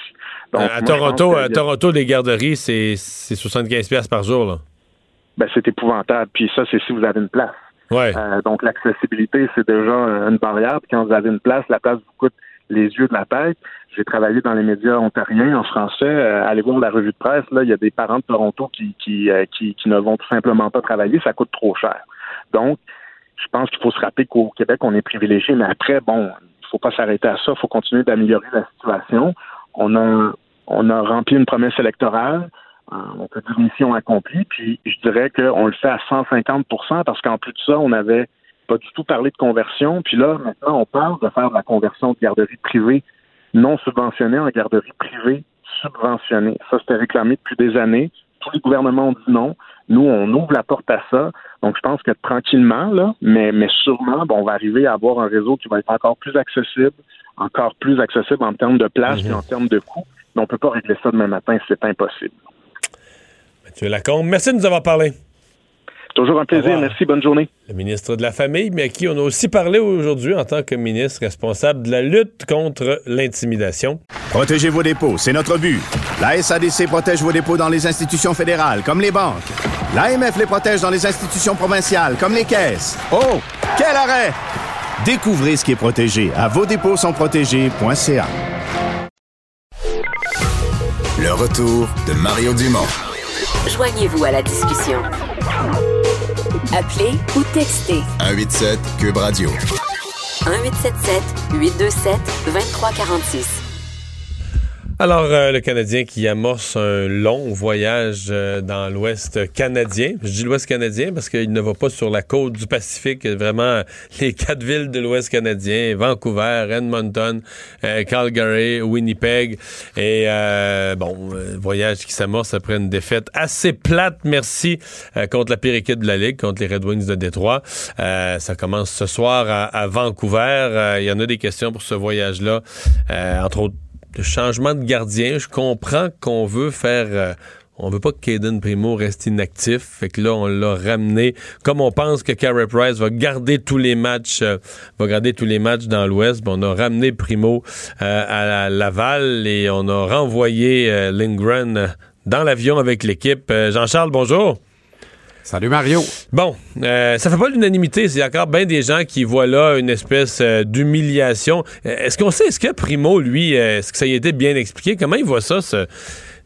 Donc, à, Toronto, à Toronto, les garderies, c'est 75$ par jour. Là. Ben, c'est épouvantable. Puis ça, c'est si vous avez une place. Ouais. Euh, donc, l'accessibilité, c'est déjà une barrière. Puis quand vous avez une place, la place vous coûte les yeux de la tête. J'ai travaillé dans les médias ontariens en français. Euh, allez voir la revue de presse, là, il y a des parents de Toronto qui, qui, euh, qui, qui, ne vont tout simplement pas travailler, ça coûte trop cher. Donc, je pense qu'il faut se rappeler qu'au Québec, on est privilégié, mais après, bon, il faut pas s'arrêter à ça, il faut continuer d'améliorer la situation. On a, on a rempli une promesse électorale, euh, on peut dire mission accomplie, puis je dirais qu'on le fait à 150% parce qu'en plus de ça, on avait pas du tout parlé de conversion. Puis là, maintenant, on parle de faire de la conversion de garderie privée non subventionnée en garderie privée subventionnée. Ça, c'était réclamé depuis des années. Tous les gouvernements ont dit non. Nous, on ouvre la porte à ça. Donc, je pense que tranquillement, là, mais, mais sûrement, bon, on va arriver à avoir un réseau qui va être encore plus accessible, encore plus accessible en termes de place et en termes de coûts. Mais on ne peut pas régler ça demain matin, c'est impossible. Mathieu Lacombe, merci de nous avoir parlé. Toujours un plaisir. Merci. Bonne journée. Le ministre de la Famille, mais à qui on a aussi parlé aujourd'hui en tant que ministre responsable de la lutte contre l'intimidation. Protégez vos dépôts, c'est notre but. La SADC protège vos dépôts dans les institutions fédérales, comme les banques. L'AMF les protège dans les institutions provinciales, comme les caisses. Oh, quel arrêt! Découvrez ce qui est protégé à vos dépôts sont protégés.ca. Le retour de Mario Dumont. Joignez-vous à la discussion. Appelez ou textez. 187 Cube Radio. 1877 827 2346. Alors, euh, le Canadien qui amorce un long voyage euh, dans l'Ouest canadien. Je dis l'Ouest canadien parce qu'il ne va pas sur la côte du Pacifique. Vraiment, les quatre villes de l'Ouest canadien, Vancouver, Edmonton, euh, Calgary, Winnipeg. Et bon, voyage qui s'amorce après une défaite assez plate, merci, contre la pire équipe de la Ligue, contre les Red Wings de Détroit. ça commence ce soir à, à Vancouver. Il y en a des questions pour ce voyage-là, entre autres de changement de gardien. Je comprends qu'on veut faire. Euh, on veut pas que Caden Primo reste inactif. Fait que là, on l'a ramené. Comme on pense que Carey Price va garder tous les matchs, euh, va garder tous les matchs dans l'Ouest, ben, on a ramené Primo euh, à Laval et on a renvoyé Lindgren dans l'avion avec l'équipe. Jean-Charles, bonjour. Salut Mario. Bon, euh, ça fait pas l'unanimité. Il y a encore bien des gens qui voient là une espèce euh, d'humiliation. Euh, est-ce qu'on sait, est-ce que Primo, lui, est-ce que ça y a été bien expliqué? Comment il voit ça, ce-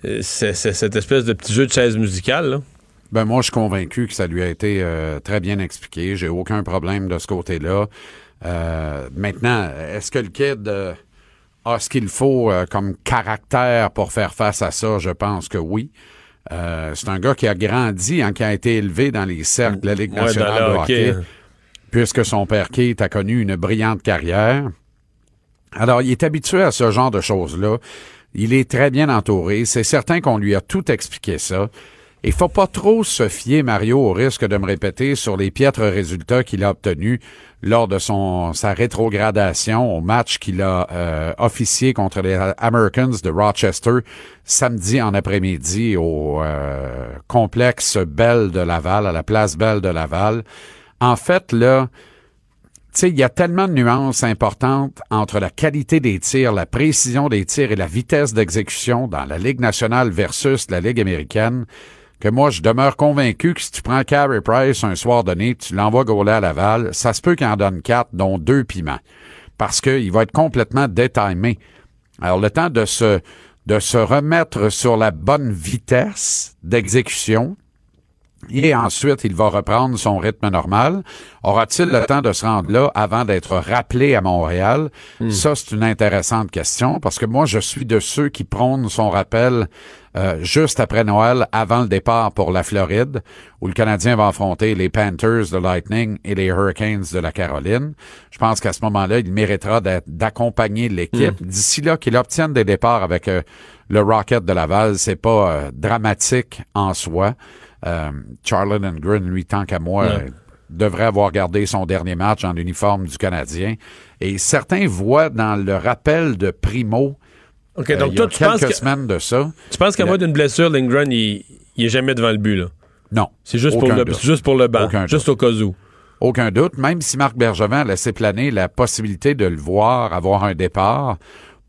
ce- ce- cette espèce de petit jeu de chaise musicale? là? Ben moi, je suis convaincu que ça lui a été euh, très bien expliqué. J'ai aucun problème de ce côté-là. Euh, maintenant, est-ce que le kid euh, a ce qu'il faut comme caractère pour faire face à ça? Je pense que oui. Euh, c'est un gars qui a grandi, hein, qui a été élevé dans les cercles de la Ligue nationale le de hockey. hockey, puisque son père Keith a connu une brillante carrière. Alors, il est habitué à ce genre de choses-là. Il est très bien entouré. C'est certain qu'on lui a tout expliqué ça. Il faut pas trop se fier, Mario, au risque de me répéter sur les piètres résultats qu'il a obtenus lors de son sa rétrogradation au match qu'il a euh, officié contre les Americans de Rochester samedi en après-midi au euh, complexe Bell de Laval, à la place Bell de Laval. En fait, là, tu sais, il y a tellement de nuances importantes entre la qualité des tirs, la précision des tirs et la vitesse d'exécution dans la Ligue nationale versus la Ligue américaine que moi, je demeure convaincu que si tu prends Carey Price un soir donné, tu l'envoies gauler à Laval, ça se peut qu'il en donne quatre, dont deux piments. Parce qu'il va être complètement détimé. Alors, le temps de se, de se remettre sur la bonne vitesse d'exécution, et ensuite, il va reprendre son rythme normal. Aura-t-il le temps de se rendre là avant d'être rappelé à Montréal? Ça, c'est une intéressante question parce que moi, je suis de ceux qui prônent son rappel euh, juste après Noël, avant le départ pour la Floride, où le Canadien va affronter les Panthers de Lightning et les Hurricanes de la Caroline. Je pense qu'à ce moment-là, il méritera d'être- d'accompagner l'équipe. D'ici là, qu'il obtienne des départs avec euh, le Rocket de Laval, c'est pas euh, dramatique en soi. Charlotte Green, lui, tant qu'à moi, devrait avoir gardé son dernier match en uniforme du Canadien. Et certains voient dans le rappel de Primo, OK, euh, donc il y toi, a tu penses, quelques que, semaines de ça, tu penses qu'à moins d'une blessure, Lindgren, il, il est jamais devant le but, là? non. C'est juste, pour le, doute. juste pour le banc, Aucun juste au cas où. Aucun doute, même si Marc Bergevin a laissé planer la possibilité de le voir avoir un départ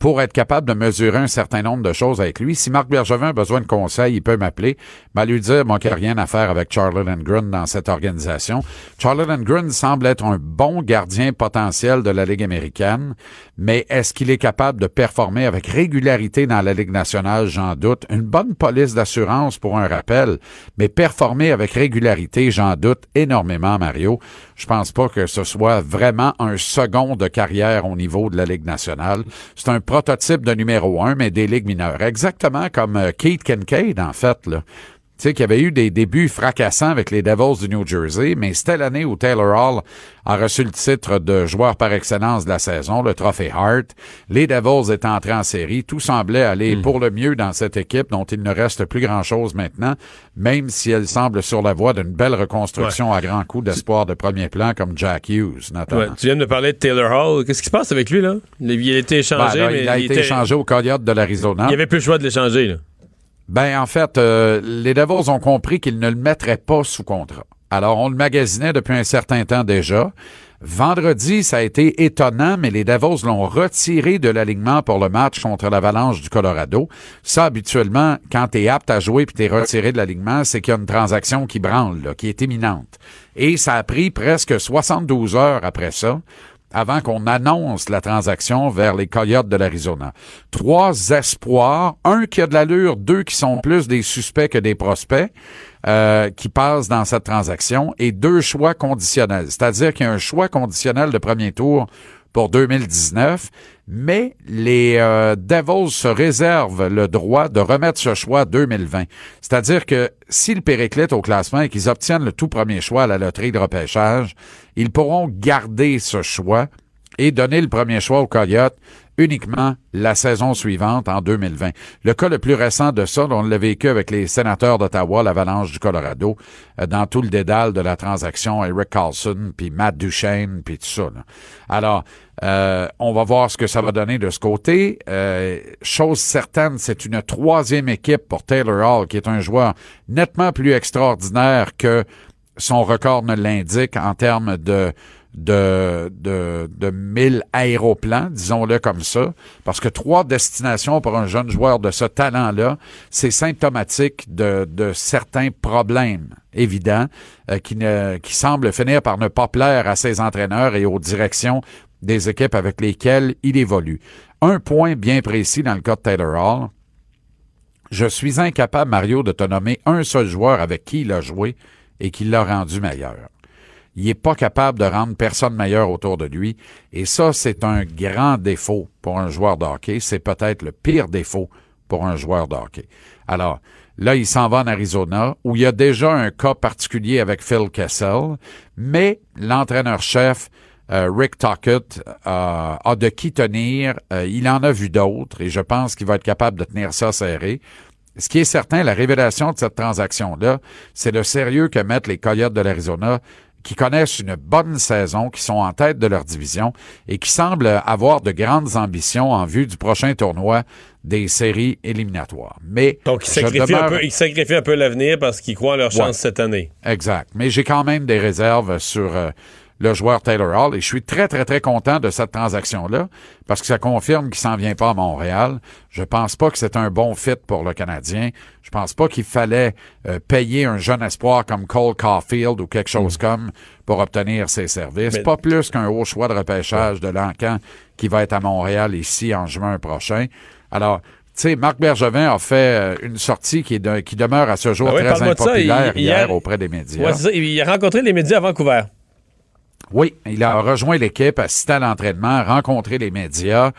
pour être capable de mesurer un certain nombre de choses avec lui. Si Marc Bergevin a besoin de conseils, il peut m'appeler, mais lui dire, moi, qu'il n'y a rien à faire avec Charlotte Grun dans cette organisation. Charlotte Grun semble être un bon gardien potentiel de la Ligue américaine, mais est-ce qu'il est capable de performer avec régularité dans la Ligue nationale? J'en doute. Une bonne police d'assurance pour un rappel, mais performer avec régularité, j'en doute énormément, Mario. Je pense pas que ce soit vraiment un second de carrière au niveau de la Ligue nationale. Prototype de numéro un, mais des ligues mineures. Exactement comme euh, Keith Kincaid, en fait, là. Tu sais, qui avait eu des débuts fracassants avec les Devils du New Jersey, mais c'était l'année où Taylor Hall a reçu le titre de joueur par excellence de la saison, le trophée Hart. Les Devils étaient entrés en série. Tout semblait aller pour le mieux dans cette équipe dont il ne reste plus grand-chose maintenant, même si elle semble sur la voie d'une belle reconstruction à grands coups d'espoir de premier plan comme Jack Hughes, notamment. Ouais, tu viens de parler de Taylor Hall. Qu'est-ce qui se passe avec lui, là? Il a été Ben, échangé, là, mais il a il été était- échangé au Coyote de l'Arizona. Il n'y avait plus le choix de l'échanger, là. Ben, en fait, euh, les Devils ont compris qu'ils ne le mettraient pas sous contrat. Alors, on le magasinait depuis un certain temps déjà. Vendredi, ça a été étonnant, mais les Devils l'ont retiré de l'alignement pour le match contre l'Avalanche du Colorado. Ça, habituellement, quand t'es apte à jouer puis t'es retiré de l'alignement, c'est qu'il y a une transaction qui branle, qui est imminente. Et ça a pris presque 72 heures après ça avant qu'on annonce la transaction vers les Coyotes de l'Arizona. Trois espoirs, un qui a de l'allure, deux qui sont plus des suspects que des prospects, euh, qui passent dans cette transaction, et deux choix conditionnels. C'est-à-dire qu'il y a un choix conditionnel de premier tour pour 2019, mais les euh, Devils se réservent le droit de remettre ce choix à 2020. C'est-à-dire que s'ils périclitent au classement et qu'ils obtiennent le tout premier choix à la loterie de repêchage, ils pourront garder ce choix et donner le premier choix aux Coyotes uniquement la saison suivante en 2020. Le cas le plus récent de ça, on l'a vécu avec les sénateurs d'Ottawa, l'Avalanche du Colorado, euh, dans tout le dédale de la transaction Eric Carlson, puis Matt Duchesne, puis tout ça. Alors, euh, on va voir ce que ça va donner de ce côté. Euh, chose certaine, c'est une troisième équipe pour Taylor Hall, qui est un joueur nettement plus extraordinaire que son record ne l'indique en termes de de, de, de 1000 aéroplans, disons-le comme ça, parce que trois destinations pour un jeune joueur de ce talent-là, c'est symptomatique de, de certains problèmes évidents euh, qui, ne, qui semblent finir par ne pas plaire à ses entraîneurs et aux directions des équipes avec lesquelles il évolue. Un point bien précis dans le cas de Taylor Hall, je suis incapable, Mario, de te nommer un seul joueur avec qui il a joué et qui l'a rendu meilleur. Il n'est pas capable de rendre personne meilleur autour de lui. Et ça, c'est un grand défaut pour un joueur de. C'est peut-être le pire défaut pour un joueur de. Alors, là, il s'en va en Arizona, où il y a déjà un cas particulier avec Phil Kessel, mais l'entraîneur-chef, euh, Rick Tockett, euh, a de qui tenir. Euh, il en a vu d'autres et je pense qu'il va être capable de tenir ça serré. Ce qui est certain, la révélation de cette transaction-là, c'est le sérieux que mettent les Coyotes de l'Arizona qui connaissent une bonne saison, qui sont en tête de leur division et qui semblent avoir de grandes ambitions en vue du prochain tournoi des séries éliminatoires. Mais Donc, ils sacrifient, un, peu, ils sacrifient un peu l'avenir parce qu'ils croient en leur chance cette année. Exact. Mais j'ai quand même des réserves sur euh, le joueur Taylor Hall. Et je suis très, très, très content de cette transaction-là parce que ça confirme qu'il s'en vient pas à Montréal. Je pense pas que c'est un bon fit pour le Canadien. Je pense pas qu'il fallait euh, payer un jeune espoir comme Cole Caulfield ou quelque chose comme pour obtenir ses services. Pas plus qu'un haut choix de repêchage de l'Encan qui va être à Montréal ici en juin prochain. Alors, tu sais, Marc Bergevin a fait euh, une sortie qui, de, qui demeure à ce jour Ah ouais, très ça. impopulaire Il- hier hier- auprès des médias. Ouais, c'est ça. Il a rencontré les médias à Vancouver. Oui, il a rejoint l'équipe, assisté à l'entraînement, rencontré les médias.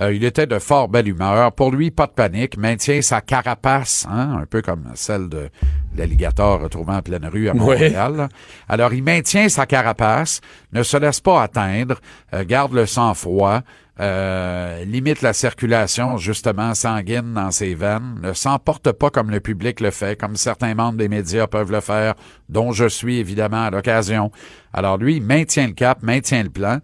Euh, il était de fort belle humeur. Pour lui, pas de panique, maintient sa carapace, hein, un peu comme celle de l'alligator retrouvé en pleine rue à Oui. Montréal. Alors, il maintient sa carapace, ne se laisse pas atteindre, euh, garde le sang-froid, euh, limite la circulation justement sanguine dans ses veines, ne s'emporte pas comme le public le fait, comme certains membres des médias peuvent le faire, dont je suis évidemment à l'occasion. Alors lui, maintient le cap, maintient le plan.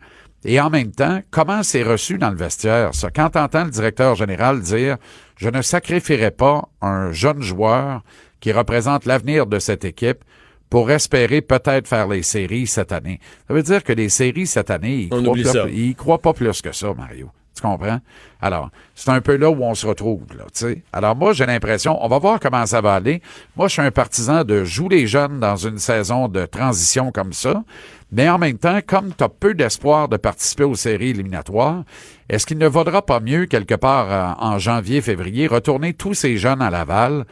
Et en même temps, comment c'est reçu dans le vestiaire, ça? Quand t'entends le directeur général dire « Je ne sacrifierai pas un jeune joueur qui représente l'avenir de cette équipe pour espérer peut-être faire les séries cette année. » Ça veut dire que les séries cette année, il On croit, oublie pas- ça. il croit pas plus que ça, Mario. Tu comprends? Alors, c'est un peu là où on se retrouve, là, tu sais. Alors, moi, j'ai l'impression, on va voir comment ça va aller. Moi, je suis un partisan de jouer les jeunes dans une saison de transition comme ça. Mais en même temps, comme tu as peu d'espoir de participer aux séries éliminatoires, est-ce qu'il ne vaudra pas mieux, quelque part euh, en janvier, février, retourner tous ces jeunes à Laval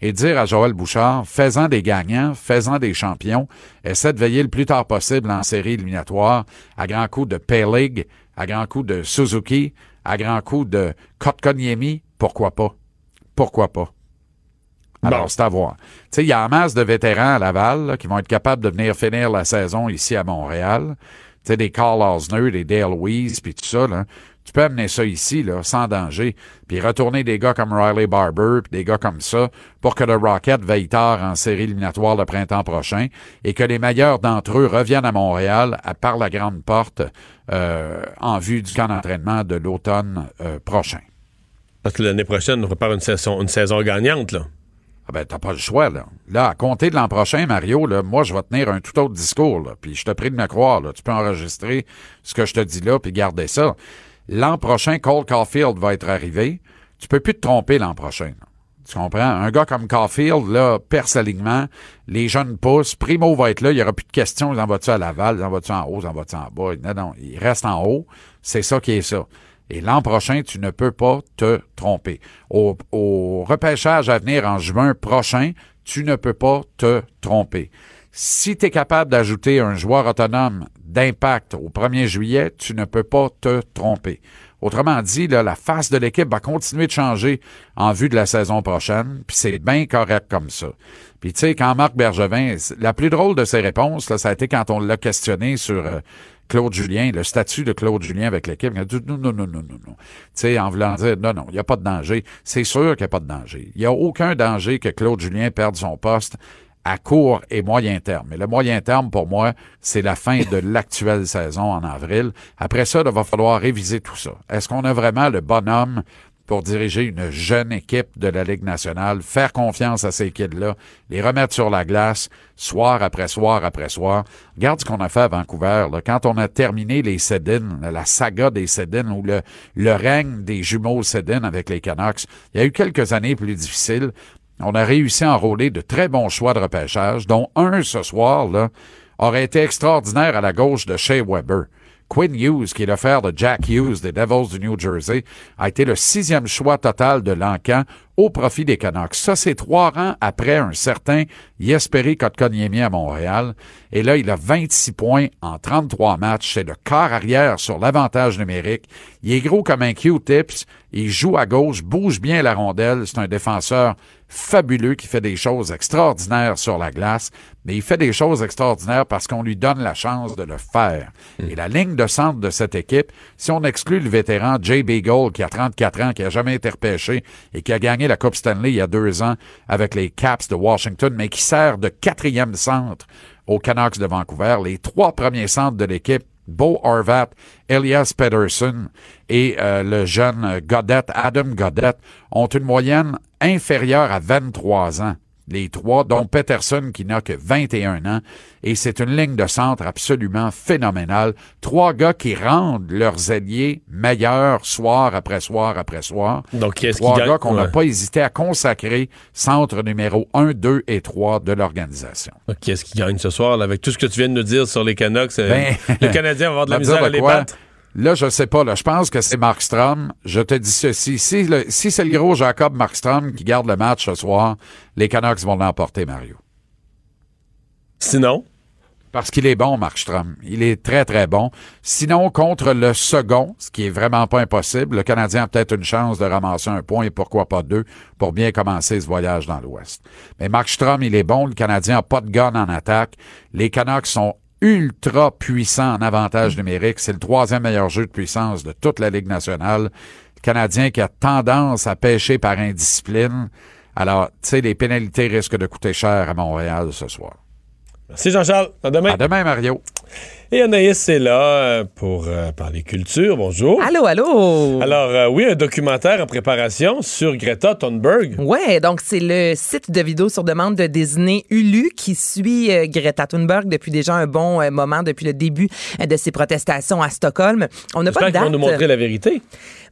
et dire à Joël Bouchard, faisant des gagnants, faisant des champions, essaie de veiller le plus tard possible en série éliminatoire, à grands coups de Peleg, à grands coups de Suzuki, à grands coups de Kotkaniemi, pourquoi pas? Pourquoi pas? Alors, c'est à voir. Tu sais, il y a en masse de vétérans à Laval là, qui vont être capables de venir finir la saison ici à Montréal. Tu sais, des Carl Osner, des Dale Weiss, puis tout ça, là. Tu peux amener ça ici, là, sans danger, puis retourner des gars comme Riley Barber, puis des gars comme ça, pour que le Rocket veille tard en série éliminatoire le printemps prochain, et que les meilleurs d'entre eux reviennent à Montréal à par la grande porte euh, en vue du camp d'entraînement de l'automne euh, prochain. Parce que l'année prochaine, on prépare une saison, une saison gagnante, là. Ah ben, t'as pas le choix, là. Là, à compter de l'an prochain, Mario, là, moi, je vais tenir un tout autre discours, là. Puis je te prie de me croire, là. Tu peux enregistrer ce que je te dis là, puis garder ça. L'an prochain, Cole Caulfield va être arrivé. Tu peux plus te tromper l'an prochain. Tu comprends? Un gars comme Caulfield, là, perce l'alignement, les jeunes poussent, Primo va être là, il y aura plus de questions, il en va-tu à Laval, il en va-tu en haut, il en va-tu en bas? Non, non, il reste en haut. C'est ça qui est ça. Et l'an prochain, tu ne peux pas te tromper. Au, au repêchage à venir en juin prochain, tu ne peux pas te tromper. Si tu es capable d'ajouter un joueur autonome d'impact au 1er juillet, tu ne peux pas te tromper. Autrement dit, la face de l'équipe va continuer de changer en vue de la saison prochaine, puis c'est bien correct comme ça. Puis tu sais, quand Marc Bergevin, la plus drôle de ses réponses, là, ça a été quand on l'a questionné sur euh, Claude Julien, le statut de Claude Julien avec l'équipe. Il a dit non, non, non, non, non, non. Tu sais, en voulant dire non, non, il n'y a pas de danger. C'est sûr qu'il n'y a pas de danger. Il n'y a aucun danger que Claude Julien perde son poste à court et moyen terme. Mais le moyen terme, pour moi, c'est la fin de l'actuelle saison en avril. Après ça, il va falloir réviser tout ça. Est-ce qu'on a vraiment le bonhomme pour diriger une jeune équipe de la Ligue nationale, faire confiance à ces kids-là, les remettre sur la glace, soir après soir après soir? Regarde ce qu'on a fait à Vancouver. Quand on a terminé les Sedin, la saga des Sedin ou le, le règne des jumeaux Sedin avec les Canucks, il y a eu quelques années plus difficiles. On a réussi à enrôler de très bons choix de repêchage, dont un ce soir là, aurait été extraordinaire à la gauche de Shea Weber. Quinn Hughes, qui est le frère de Jack Hughes des Devils du New Jersey, a été le sixième choix total de l'encan au profit des Canucks. Ça, c'est trois rangs après un certain Jesperi Kotkaniemi à Montréal. Et là, il a 26 points en 33 matchs. C'est le quart arrière sur l'avantage numérique. Il est gros comme un Q-tips. Il joue à gauche, bouge bien la rondelle. C'est un défenseur fabuleux qui fait des choses extraordinaires sur la glace, mais il fait des choses extraordinaires parce qu'on lui donne la chance de le faire. Et la ligne de centre de cette équipe, si on exclut le vétéran Jay Beagle qui a 34 ans, qui a jamais été repêché et qui a gagné la Coupe Stanley il y a deux ans avec les Caps de Washington, mais qui sert de quatrième centre aux Canucks de Vancouver, les trois premiers centres de l'équipe Bo Horvat, Elias Pedersen et euh, le jeune Godet, Adam Godet, ont une moyenne inférieure à 23 ans. Les trois, dont Peterson qui n'a que 21 ans. Et c'est une ligne de centre absolument phénoménale. Trois gars qui rendent leurs alliés meilleurs soir après soir après soir. Donc, Trois gars qu'on n'a Ouais. pas hésité à consacrer centre numéro 1, 2 et 3 de l'organisation. Qui est-ce qui gagne ce soir, là, avec tout ce que tu viens de nous dire sur les Canucks? euh, Ben, le Canadien va avoir de la misère à les battre. Là, je sais pas. Là, je pense que c'est Markstrom. Je te dis ceci. Si, le- si c'est le gros Jacob Markstrom qui garde le match ce soir, les Canucks vont l'emporter, Mario. Sinon? Parce qu'il est bon, Markstrom. Il est très, très bon. Sinon, contre le second, ce qui est vraiment pas impossible, le Canadien a peut-être une chance de ramasser un point et pourquoi pas deux pour bien commencer ce voyage dans l'Ouest. Mais Markstrom, il est bon. Le Canadien a pas de gun en attaque. Les Canucks sont ultra puissants en avantage numérique. C'est le troisième meilleur jeu de puissance de toute la Ligue nationale. Le Canadien qui a tendance à pêcher par indiscipline. Alors, tu sais, les pénalités risquent de coûter cher à Montréal ce soir. Merci Jean-Charles. À demain. À demain, Mario. Et Anaïs est là euh, pour euh, parler culture. Bonjour. Allô, allô. Alors, euh, oui, un documentaire en préparation sur Greta Thunberg. Ouais, donc c'est le site de vidéo sur demande de Disney Hulu qui suit euh, Greta Thunberg depuis déjà un bon moment, depuis le début de ses protestations à Stockholm. On n'a pas de date. vont nous montrer la vérité.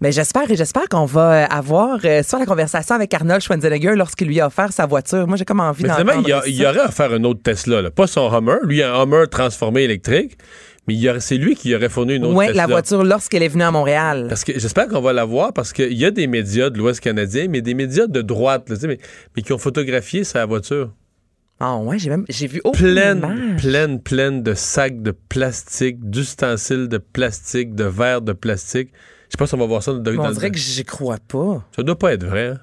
Mais j'espère et j'espère qu'on va avoir soit la conversation avec Arnold Schwarzenegger lorsqu'il lui a offert sa voiture. Moi, j'ai comme envie d'entendre il y, y aurait à faire un autre Tesla. là. Pas son Hummer. Lui, un Hummer transformé électrique. Mais c'est lui qui aurait fourni une autre Tesla. la voiture lorsqu'elle est venue à Montréal. Parce que j'espère qu'on va la voir parce qu'il y a des médias de l'Ouest canadien, mais des médias de droite, là, mais, mais qui ont photographié sa voiture. Ah ouais, j'ai même j'ai vu aucune Pleine, image. pleine, pleine de sacs de plastique, d'ustensiles de plastique, de verres de plastique. Je sais pas si on va voir ça dans, dans on le- dirait que j'y crois pas. Ça doit pas être vrai. hein?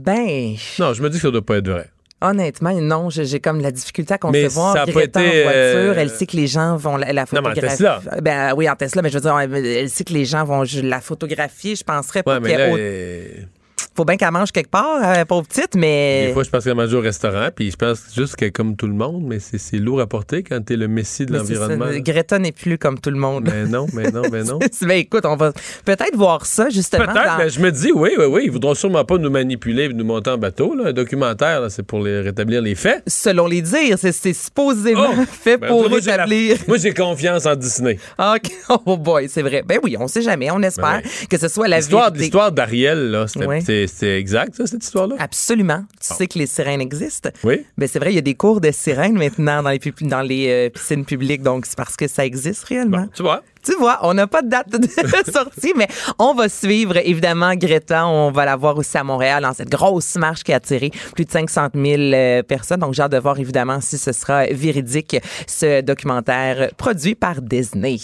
Ben, Non, je me dis que ça doit pas être vrai. Honnêtement, non, j'ai comme la difficulté à Mais concevoir ça a en voiture. euh, Elle sait que les gens vont la, la Non, mais en photographier. Tesla. Ben oui, en Tesla, mais je veux dire, elle sait que les gens vont la photographier. Je penserais pas Ouais, mais Faut bien qu'elle mange quelque part, euh, pauvre petite, mais... des fois, je pense qu'elle mange au restaurant, puis je pense juste qu'elle est comme tout le monde, mais c'est c'est lourd à porter quand t'es le messie de mais l'environnement. Greta n'est plus comme tout le monde. Mais non, mais non, mais non. ben écoute, on va peut-être voir ça, justement. Peut-être, dans- mais je me dis, oui, oui, oui, ils voudront sûrement pas nous manipuler et nous monter en bateau. Là. Un documentaire, c'est pour les rétablir les faits. Selon les dires, c'est c'est supposément Oh! fait Ben, pour moi, j'ai la- établir... Moi, j'ai confiance en Disney. OK. Oh boy, c'est vrai. Ben oui, on sait jamais. On espère Ben que ce soit la L'histoire, d'Ariel, là, c'était. C'est- c'est exact, ça, cette histoire-là? Absolument. Tu sais que les sirènes existent. Oui. Ben c'est vrai, il y a des cours de sirènes maintenant dans les, dans les euh, piscines publiques, donc c'est parce que ça existe réellement. Tu vois? Tu vois, on n'a pas de date de sortie, mais on va suivre évidemment Greta. On va la voir aussi à Montréal dans cette grosse marche qui a attiré plus de 500 000 euh, personnes. Donc j'ai hâte de voir évidemment si ce sera véridique ce documentaire produit par Disney.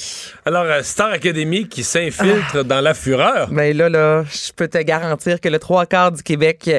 Alors, euh, Star Academy qui s'infiltre dans la fureur. Mais là, là, je peux te garantir que le trois quarts du Québec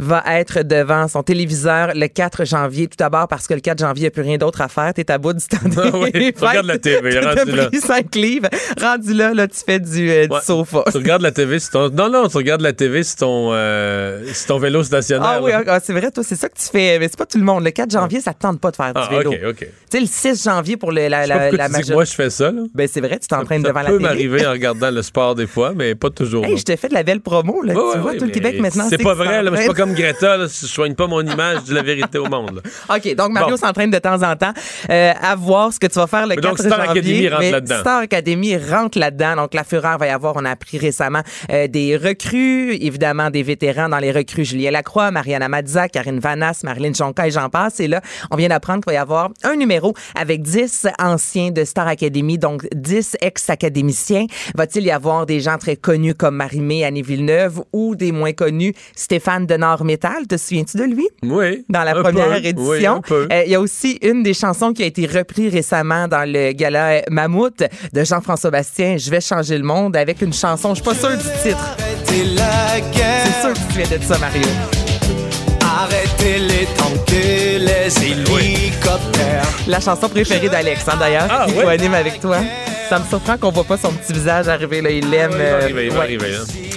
va être devant son téléviseur le 4 janvier. Tout d'abord parce que le 4 janvier, il n'y a plus rien d'autre à faire. T'es à bout du temps Ah oui, tu regardes la TV, rendu là. pris 5 livres. Rendu là, là, tu fais du, euh, du sofa. Tu regardes la TV sur ton. Non, non, tu regardes la TV ton, euh, ton vélo stationnaire. Ah oui, là. ah, c'est vrai, toi, c'est ça que tu fais. Mais c'est pas tout le monde. Le 4 janvier, ça te tente pas de faire Ah, du vélo. OK, OK. Tu sais, le 6 janvier pour le- la, la, majorité. moi, je fais ça. Là. Ben, c'est vrai, tu t'entraînes Ça devant la peut télé. m'arriver en regardant le sport des fois, mais pas toujours. Hey, je te fais de la belle promo, là. Tu vois, tout le Québec maintenant. C'est pas vrai, suis pas t'entraînes. Comme Greta, là, je soigne pas mon image, je dis la vérité au monde. là. OK, donc Mario Bon. s'entraîne de temps en temps euh, à voir ce que tu vas faire le Mais 4 donc, Star janvier. Academy rentre mais là-dedans. Star Academy rentre là-dedans. Donc, la fureur va y avoir, on a appris récemment, euh, des recrues, évidemment des vétérans dans les recrues. Julien Lacroix, Mariana Mazza, Karine Vanas, Marilyn Jonca et j'en passe. Et là, on vient d'apprendre qu'il va y avoir un numéro avec 10 anciens de Star Academy, donc 10 ex-académiciens. Va-t-il y avoir des gens très connus comme Marie-Mé, Annie Villeneuve ou des moins connus, Stéphane Denard Métal? Te souviens-tu de lui? Oui. dans la un première peu, édition. Oui, un peu. Euh, Il y a aussi une des chansons qui a été reprise récemment dans le gala Mammouth de Jean-François Bastien, Je vais changer le monde, avec une chanson, je suis pas sûre du titre. C'est sûr que tu te souviens de ça, Mario. Arrêtez les tanks et les hélicoptères. La chanson préférée d'Alex, hein, d'ailleurs, Ah, qui ouais? co-anime avec toi. Ça me surprend qu'on voit pas son petit visage arriver là. Il l'aime. Il va euh, arriver, il va ouais. arriver. hein.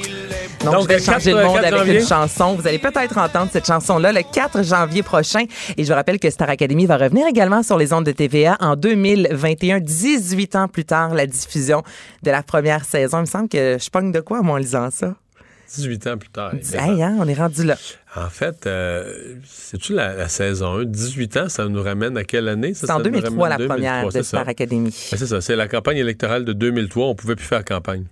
Donc, Donc, je vais le 4, changer le monde 4 avec janvier. une chanson. Vous allez peut-être entendre cette chanson-là le 4 janvier prochain. Et je vous rappelle que Star Academy va revenir également sur les ondes de TVA en 2021, 18 ans plus tard, la diffusion de la première saison. Il me semble que je pogne de quoi, moi, en lisant ça? 18 ans plus tard. Hey, hein, on est rendu là. En fait, euh, c'est-tu la, la saison 1? 18 ans, ça nous ramène à quelle année? C'est en Ça nous 2003, la première 2003, de Star. Academy. Ben, c'est ça, c'est la campagne électorale de 2003. On pouvait plus faire campagne.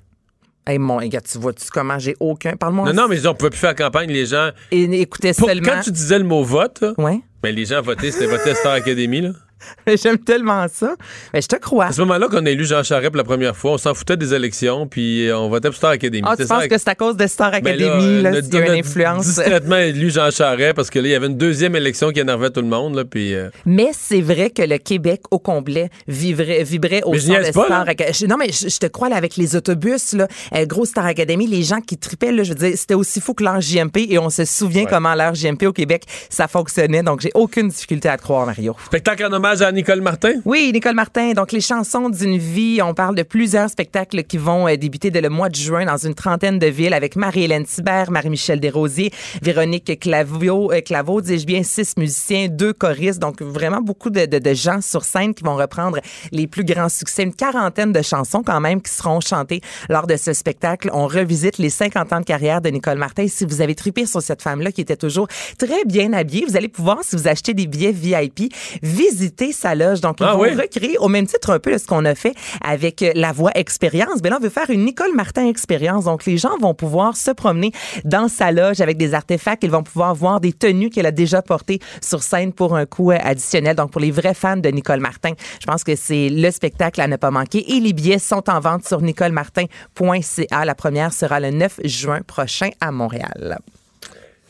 Hey, mon gars, tu vois-tu comment j'ai aucun... Parle-moi. Non, non, mais on pouvait plus faire campagne. Les gens. Et écoutez seulement... Quand tu disais le mot vote, là, Ouais. ben, les gens votaient, c'était voter Star Academy. Là. J'aime tellement ça. Mais je te crois. À ce moment-là qu'on a élu Jean Charest pour la première fois, on s'en foutait des élections, puis euh, on votait pour Star Academy. Ah, tu penses que c'est à cause de Star Ben Academy, là, on a- s'il y a une influence? discrètement élu Jean Charest parce que là, il y avait une deuxième élection qui énervait tout le monde. Là, puis, euh, Mais c'est vrai que le Québec au complet vivrait, vibrait au de pas, Star là. Academy. Non, mais je, je te crois, là, avec les autobus, là, euh, gros Star Academy, les gens qui tripaient, là, je veux dire, c'était aussi fou que l'heure JMP et on se souvient Ouais. comment l'heure JMP au Québec, ça fonctionnait. Donc, j'ai aucune difficulté à te croire, Mario. spectacle en hommage Nicole Martin? Oui, Nicole Martin. Donc, les chansons d'une vie. On parle de plusieurs spectacles qui vont euh, débuter dès le mois de juin dans une trentaine de villes avec Marie-Hélène Thibert, Marie-Michel Desrosiers, Véronique Clavio, euh, Claveau, dis-je bien, six musiciens, deux choristes. Donc, vraiment beaucoup de, de- gens sur scène qui vont reprendre les plus grands succès. Une quarantaine de chansons quand même qui seront chantées lors de ce spectacle. On revisite les 50 ans de carrière de Nicole Martin. Si vous avez trippé sur cette femme-là qui était toujours très bien habillée, vous allez pouvoir, si vous achetez des billets VIP, visiter sa loge. Donc, ils Ah vont oui? recréer au même titre un peu de ce qu'on a fait avec euh, la voix expérience. Ben là, on veut faire une Nicole Martin expérience. Donc, les gens vont pouvoir se promener dans sa loge avec des artefacts. Ils vont pouvoir voir des tenues qu'elle a déjà portées sur scène pour un coût euh, additionnel. Donc, pour les vrais fans de Nicole Martin, je pense que c'est le spectacle à ne pas manquer. Et les billets sont en vente sur nicolemartin.ca. La première sera le 9 juin prochain à Montréal.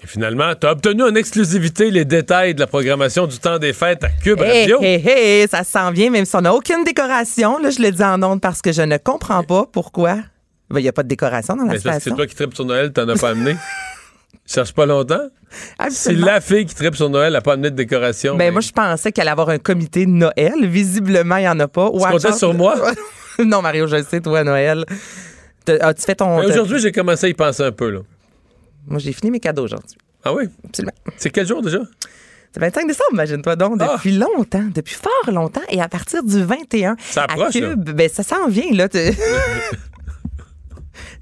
Et finalement, tu as obtenu en exclusivité les détails de la programmation du temps des fêtes à Cube Hey, Radio. hey, hey, ça s'en vient, même si on n'a aucune décoration. Là, je le dis en ondes parce que je ne comprends pas pourquoi. Ben, Il n'y a pas de décoration dans la Mais c'est station. toi qui tripes sur Noël, t'en as pas amené. Cherche pas longtemps? C'est la fille qui tripe sur Noël, n'a pas amené de décoration. Ben, mais- moi, je pensais qu'elle allait avoir un comité de Noël. Visiblement, il n'y en a pas. Ou Tu comptais sur moi? non, Mario, je le sais, toi, Noël. As-tu fait ton. Aujourd'hui, j'ai commencé à y penser un peu. Là. Moi, j'ai fini mes cadeaux aujourd'hui. Ah oui? Absolument. C'est quel jour déjà? C'est le 25 décembre, imagine-toi donc, Ah! depuis longtemps, depuis fort longtemps. Et à partir du 21, Ça approche, à Cube, ben, ça s'en vient, là.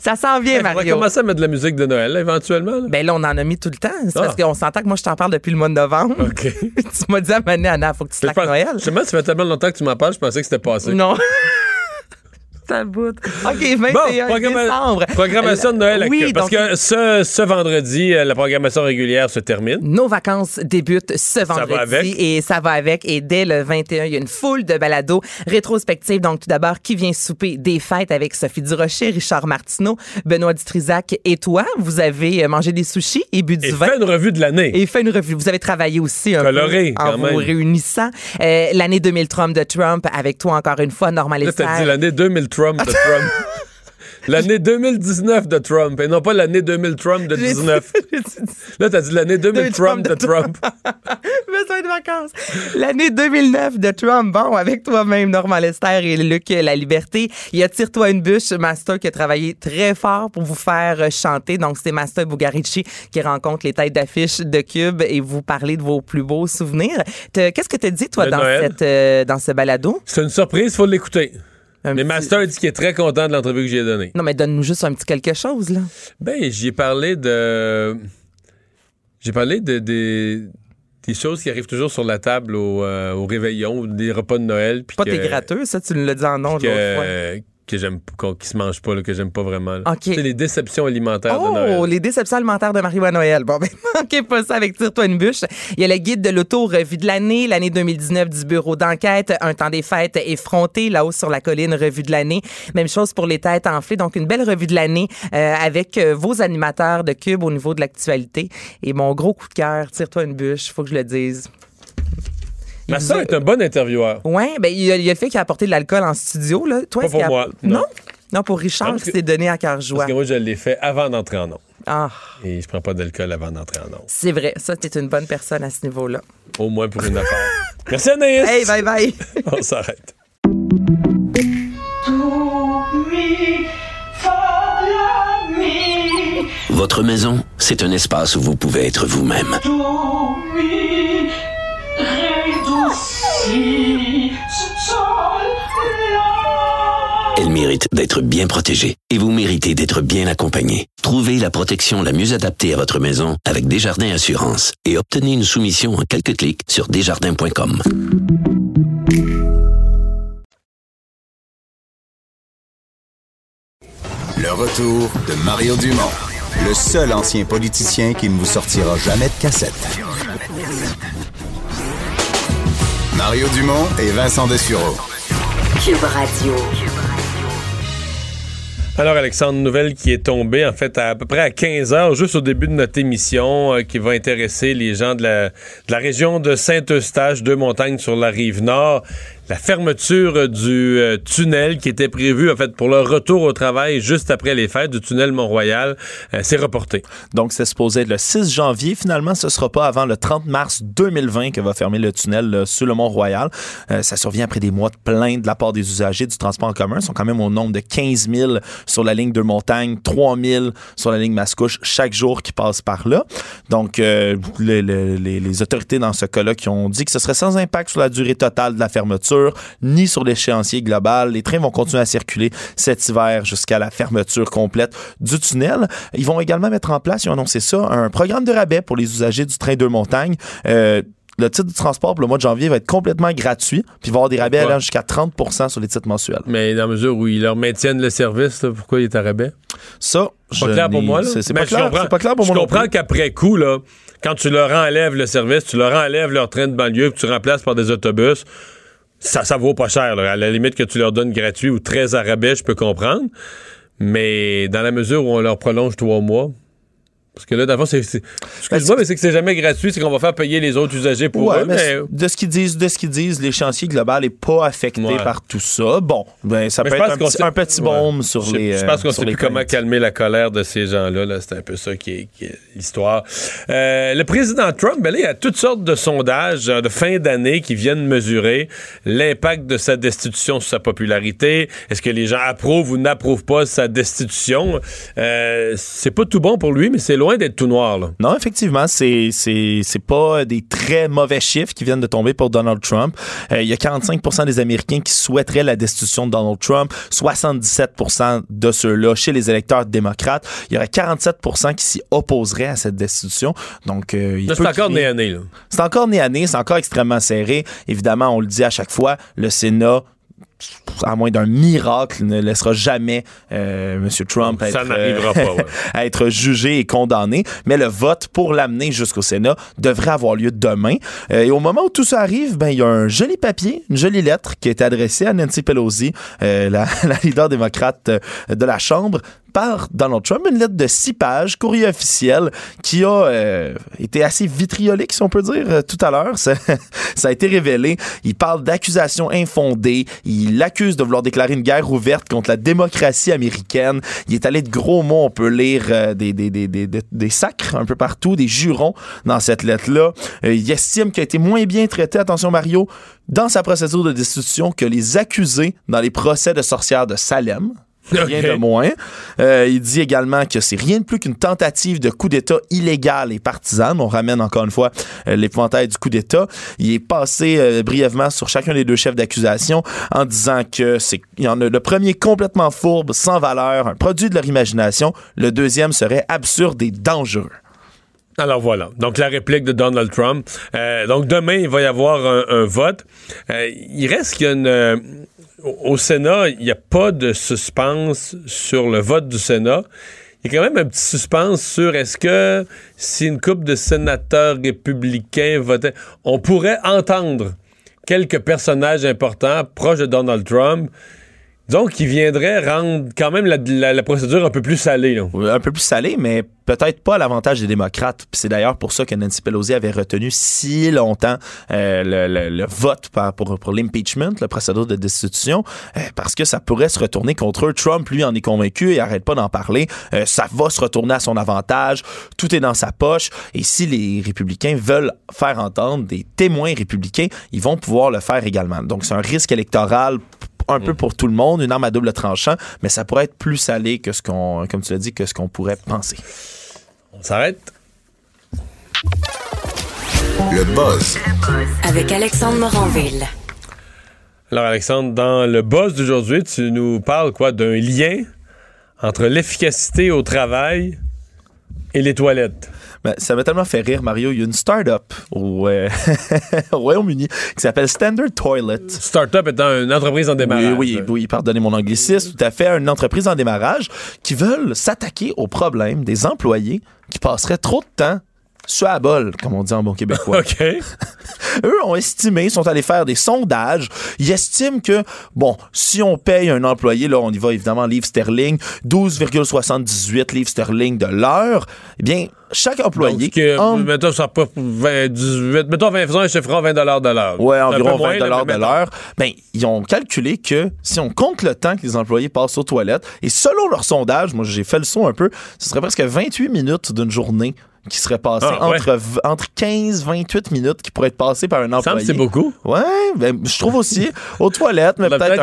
Ça s'en vient, On va Mario. commencer à mettre de la musique de Noël, là, éventuellement. là. Ben là, on en a mis tout le temps. C'est Ah. parce qu'on s'entend que moi, je t'en parle depuis le mois de novembre. OK. tu m'as dit à Mané, Anna, faut que tu Je slack pense- Noël. Justement, ça fait tellement longtemps que tu m'en parles, je pensais que c'était passé. Non. Ta bout. OK, 21 Bon, programma- décembre. programmation de Noël à Oui. Parce donc- que ce, ce vendredi, euh, la programmation régulière se termine. Nos vacances débutent ce va vendredi avec. et ça va avec. Et dès le 21, il y a une foule de balados rétrospectives. Donc, tout d'abord, qui vient souper des fêtes avec Sophie Durocher, Richard Martineau, Benoît Dutrisac et toi? Vous avez euh, mangé des sushis et bu du Et vin. fait une revue de l'année. Et fait une revue. Vous avez travaillé aussi un Coloré, peu en quand vous même. réunissant. Euh, L'année 2000 Trump de Trump avec toi encore une fois, Normal Là, dit l'année 2000 Trump de Trump. L'année 2019 de Trump et non pas l'année 2000 Trump de 19. Là, t'as dit l'année 2000 Trump de Trump. Besoin de vacances. L'année 2009 de Trump. Bon, avec toi-même, Normand Lester et Luc La Liberté. Il y a Tire-toi une bûche, Master qui a travaillé très fort pour vous faire chanter. Donc, c'est Master Bugarici qui rencontre les têtes d'affiche de Cube et vous parler de vos plus beaux souvenirs. Qu'est-ce que tu dit, toi, dans, Noël. cette, euh, dans ce balado? C'est une surprise, faut l'écouter. Un Mais petit- Master dit qu'il est très content de l'entrevue que j'ai donnée. Non, mais donne-nous juste un petit quelque chose, là. Ben, j'y ai parlé de. J'ai parlé de, des- des choses qui arrivent toujours sur la table au, euh, au réveillon, des repas de Noël. Pas que- tes gratteux, ça, tu nous l'as dit en nom l'autre fois. Que, j'aime qui se mangent pas là, que j'aime pas vraiment là. OK. Tu sais, les déceptions alimentaires de Noël Oh, les déceptions alimentaires de Marie-Voix Noël. Bon, ben, manquez pas ça avec Tire-toi une bûche. Il y a le guide de l'auto revue de l'année, l'année 2019 du bureau d'enquête, un temps des fêtes effronté, là-haut sur la colline, revue de l'année. Même chose pour les têtes enflées. Donc, une belle revue de l'année euh, avec euh, vos animateurs de Cube au niveau de l'actualité. Et mon gros coup de cœur, Tire-toi une bûche, faut que je le dise. Master vous est un bon intervieweur. Ouais, ben il y, a, il y a le fait qu'il a apporté de l'alcool en studio là. Toi, Pas pour a- moi, Non. non? Non, pour Richard, que- s'est donné à cœur joie. Parce que moi, je l'ai fait avant d'entrer en nom. Ah, Et je prends pas d'alcool avant d'entrer en nom. c'est vrai. Ça, t'es une bonne personne à ce niveau-là. Au moins pour une affaire. Merci Anaïs! Hey, bye bye! On s'arrête. Votre maison, c'est un espace où vous pouvez être vous-même. Bien protégée et vous méritez d'être bien accompagnée. Trouvez la protection la mieux adaptée à votre maison avec Desjardins Assurance et obtenez une soumission en quelques clics sur desjardins.com. Le retour de Mario Dumont, le seul ancien politicien qui ne vous sortira jamais de cassette. Mario Dumont et Vincent Dessureau. Cube Radio. Alors, Alexandre, nouvelle qui est tombée, en fait, à, peu près à 15 heures, juste au début de notre émission, euh, qui va intéresser les gens de la, de la région de Saint-Eustache, deux montagnes sur la rive nord. La fermeture du euh, tunnel qui était prévu, en fait, pour le retour au travail juste après les fêtes du tunnel Mont-Royal, euh, s'est reporté. Donc, c'est supposé être le 6 janvier. Finalement, ce sera pas avant le 30 mars 2020 que va fermer le tunnel là, sur le Mont-Royal. Euh, ça survient après des mois de plaintes de la part des usagers du transport en commun. Ils sont quand même au nombre de 15 000 sur la ligne de montagne, 3 000 sur la ligne Mascouche chaque jour qui passe par là. Donc, euh, le- le- les, les autorités dans ce cas-là qui ont dit que ce serait sans impact sur la durée totale de la fermeture, ni sur l'échéancier global. Les trains vont continuer à circuler cet hiver jusqu'à la fermeture complète du tunnel. Ils vont également mettre en place, ils ont annoncé ça, un programme de rabais pour les usagers du train de montagne. Euh, le titre du transport pour le mois de janvier va être complètement gratuit, puis il va y avoir des rabais allant jusqu'à 30% sur les titres mensuels. Mais dans la mesure où ils leur maintiennent le service, là, pourquoi il est à rabais? Ça, C'est pas je clair pour moi. C'est pas, je clair- pas pour Je moi non comprends qu'après coup, là, quand tu leur enlèves le service, tu leur enlèves leur train de banlieue, que tu remplaces par des autobus, ça, ça vaut pas cher. À la limite que tu leur donnes gratuit ou très à rabais, je peux comprendre. Mais dans la mesure où on leur prolonge trois mois, parce que là, d'avant, c'est. Excuse-moi, mais c'est que c'est jamais gratuit, c'est qu'on va faire payer les autres usagers pour Ouais, eux. mais de ce qu'ils disent, de ce qu'ils disent, l'échéancier global n'est pas affecté Ouais. par tout ça. Bon, ben ça Mais peut être un petit, un petit Ouais. baume sur Je- les. Je pense qu'on euh, sait plus comment calmer la colère de ces gens-là. Là. C'est un peu ça qui est, l'histoire. Euh, le président Trump, ben là, il y a toutes sortes de sondages euh, de fin d'année qui viennent mesurer l'impact de sa destitution sur sa popularité. Est-ce que les gens approuvent ou n'approuvent pas sa destitution? Euh, c'est pas tout bon pour lui, mais c'est loin d'être tout noir. Là. Non, effectivement, c'est c'est c'est pas des très mauvais chiffres qui viennent de tomber pour Donald Trump. Euh, il y a 45% des Américains qui souhaiteraient la destitution de Donald Trump, 77% de ceux-là chez les électeurs démocrates. Il y aurait 47% qui s'y opposeraient à cette destitution. Donc, euh, il c'est encore né à nez. C'est encore né à nez, c'est encore extrêmement serré. Évidemment, on le dit à chaque fois, le Sénat à moins d'un miracle, ne laissera jamais euh, M. Trump Ça être, n'arrivera pas, ouais. à être jugé et condamné. Mais le vote pour l'amener jusqu'au Sénat devrait avoir lieu demain. Euh, et au moment où tout ça arrive, ben, il y a un joli papier, une jolie lettre qui est adressée à Nancy Pelosi, euh, la, la leader démocrate euh, de la Chambre, par Donald Trump, une lettre de six pages, courrier officiel, qui a euh, été assez vitriolique, si on peut dire, euh, tout à l'heure. Ça, ça a été révélé. Il parle d'accusations infondées. Il l'accuse de vouloir déclarer une guerre ouverte contre la démocratie américaine. Il est allé de gros mots. On peut lire euh, des, des, des, des, sacres un peu partout, des jurons dans cette lettre-là. Euh, il estime qu'il a été moins bien traité, attention Mario, dans sa procédure de destitution que les accusés dans les procès de sorcières de Salem. Rien de moins. Euh, il dit également que c'est rien de plus qu'une tentative de coup d'État illégal et partisane. On ramène encore une fois euh, l'épouvantail du coup d'État. Il est passé euh, brièvement sur chacun des deux chefs d'accusation en disant que c'est il y en a le premier complètement fourbe, sans valeur, un produit de leur imagination. Le deuxième serait absurde et dangereux. Alors voilà. Donc la réplique de Donald Trump. Euh, donc demain, il va y avoir un, un vote. Il reste qu'il y a une. Au Sénat, il n'y a pas de suspense sur le vote du Sénat. Il y a quand même un petit suspense sur est-ce que si une couple de sénateurs républicains votaient, on pourrait entendre quelques personnages importants proches de Donald Trump. Donc, qui viendraient rendre quand même la, la- procédure un peu plus salée. là. Oui, un peu plus salé, mais peut-être pas à l'avantage des démocrates. C'est d'ailleurs pour ça que Nancy Pelosi avait retenu si longtemps euh, le, le- vote pour, pour l'impeachment, le procédure de destitution, euh, parce que ça pourrait se retourner contre eux. Trump, lui, en est convaincu et arrête pas d'en parler. Euh, ça va se retourner à son avantage. Tout est dans sa poche. Et si les républicains veulent faire entendre des témoins républicains, ils vont pouvoir le faire également. Donc c'est un risque électoral un peu pour tout le monde, une arme à double tranchant, mais ça pourrait être plus salé que ce qu'on, comme tu l'as dit, que ce qu'on pourrait penser. On s'arrête. Le buzz Avec Alexandre Moranville. Alors, Alexandre, dans le boss d'aujourd'hui, tu nous parles quoi d'un lien entre l'efficacité au travail et les toilettes. Ben, ça m'a tellement fait rire, Mario. Il y a une start-up au, euh, au Royaume-Uni qui s'appelle Standard Toilet. Startup étant une entreprise en démarrage. Oui, oui, oui, pardonnez mon anglicisme, tout à fait. Une entreprise en démarrage qui veulent s'attaquer au problème des employés qui passeraient trop de temps sur la bol, comme on dit en bon québécois. OK. Eux ont estimé, sont allés faire des sondages. Ils estiment que, bon, si on paye un employé, là, on y va évidemment en livres sterling, 12,78 livres sterling de l'heure, eh bien, chaque employé. Donc, que, en- mettons, ça pas 20, 18, mettons 20, faisons un chiffre 20 de l'heure. Ouais, environ moins, 20 là, dollars mais de l'heure. Ben, ils ont calculé que si on compte le temps que les employés passent aux toilettes, et selon leur sondage, moi j'ai fait le son un peu, ce serait presque 28 minutes d'une journée qui serait passée Ah, ouais. entre, v- entre 15 28 minutes qui pourraient être passées par un employé. c'est beaucoup. Ouais, ben, je trouve aussi aux toilettes, mais peut-être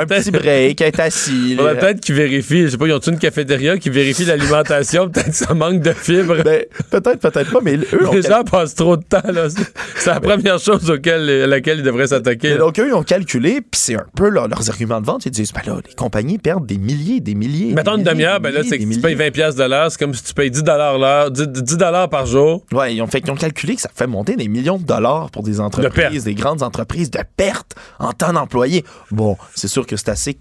un, petit break, être assis. Peut-être qu'ils vérifient, je sais pas, ils ont une cafétéria qui vérifie l'alimentation, peut-être que ça manque de fibres. Ben, peut-être, peut-être pas, mais eux Les gens passent trop de temps, là. C'est- la première chose auquel, à laquelle ils devraient s'attaquer. Donc, eux, ils ont calculé, puis c'est un peu leur- leurs arguments de vente. Ils disent, ben là, les compagnies perdent des milliers, des milliers. Mettons des une demi-heure, ben là, c'est que tu payes milliers. 20 piastres de l'heure, c'est comme si tu payes 10 l'heure, 10, 10 par jour. Ouais, ils ont fait ont calculé que ça fait monter des millions de dollars pour des entreprises, des grandes entreprises de pertes en temps d'employés. Bon, c'est sûr que c'est assez,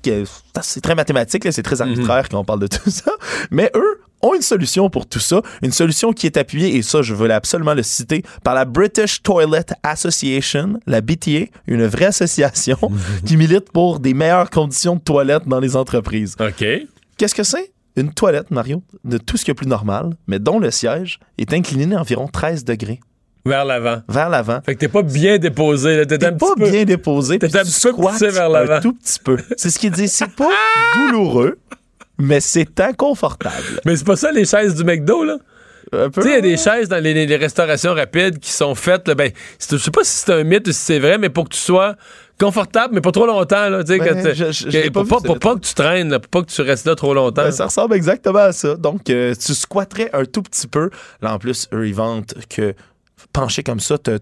c'est très mathématique, là, c'est très arbitraire quand on parle de tout ça. Mais eux ont une solution pour tout ça, une solution qui est appuyée, et ça, je veux absolument le citer, par la British Toilet Association, la BTA, une vraie association qui milite pour des meilleures conditions de toilette dans les entreprises. OK. Qu'est-ce que c'est? Une toilette, Mario, de tout ce qui est plus normal, mais dont le siège est incliné d'environ 13 degrés Vers l'avant. vers l'avant. Fait que t'es pas bien déposé. T'es pas peu. bien déposé, T'es un petit peu poussé vers l'avant. un tout petit peu. C'est ce qu'il dit, c'est pas douloureux, mais c'est inconfortable. Mais c'est pas ça les chaises du McDo, là? Tu sais, il y a des chaises dans les, restaurations rapides qui sont faites, là, ben, je sais pas si c'est un mythe ou si c'est vrai, mais pour que tu sois confortable, mais pas trop longtemps, là. Ben, je- je- que- pour, pas, pour pas que tu traînes, là, pour pas que tu restes là trop longtemps. Ben, ça ressemble exactement à ça. Donc, euh, tu squatterais un tout petit peu. Là, en plus, eux, ils vantent que pencher comme ça, t'as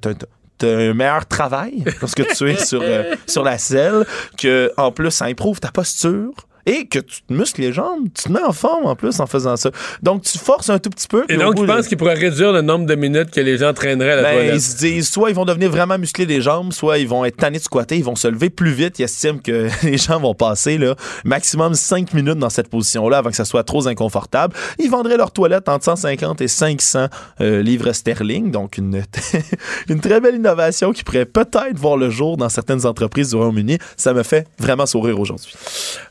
un meilleur travail lorsque tu es sur, euh, sur la selle, que en plus, ça improuve ta posture. Et que tu te muscles les jambes, tu te mets en forme en plus en faisant ça. Donc tu forces un tout petit peu. Et donc, bout je de- pense qu'ils pourraient réduire le nombre de minutes que les gens traîneraient à la Ben, toilette? ils se disent, soit ils vont devenir vraiment muscler les jambes, soit ils vont être tannés de squatter, ils vont se lever plus vite. Ils estiment que les gens vont passer là, maximum 5 minutes dans cette position-là avant que ça soit trop inconfortable. Ils vendraient leur toilette entre 150 et 500 euh, livres sterling. Donc, une, une très belle innovation qui pourrait peut-être voir le jour dans certaines entreprises du Royaume-Uni. Ça me fait vraiment sourire aujourd'hui.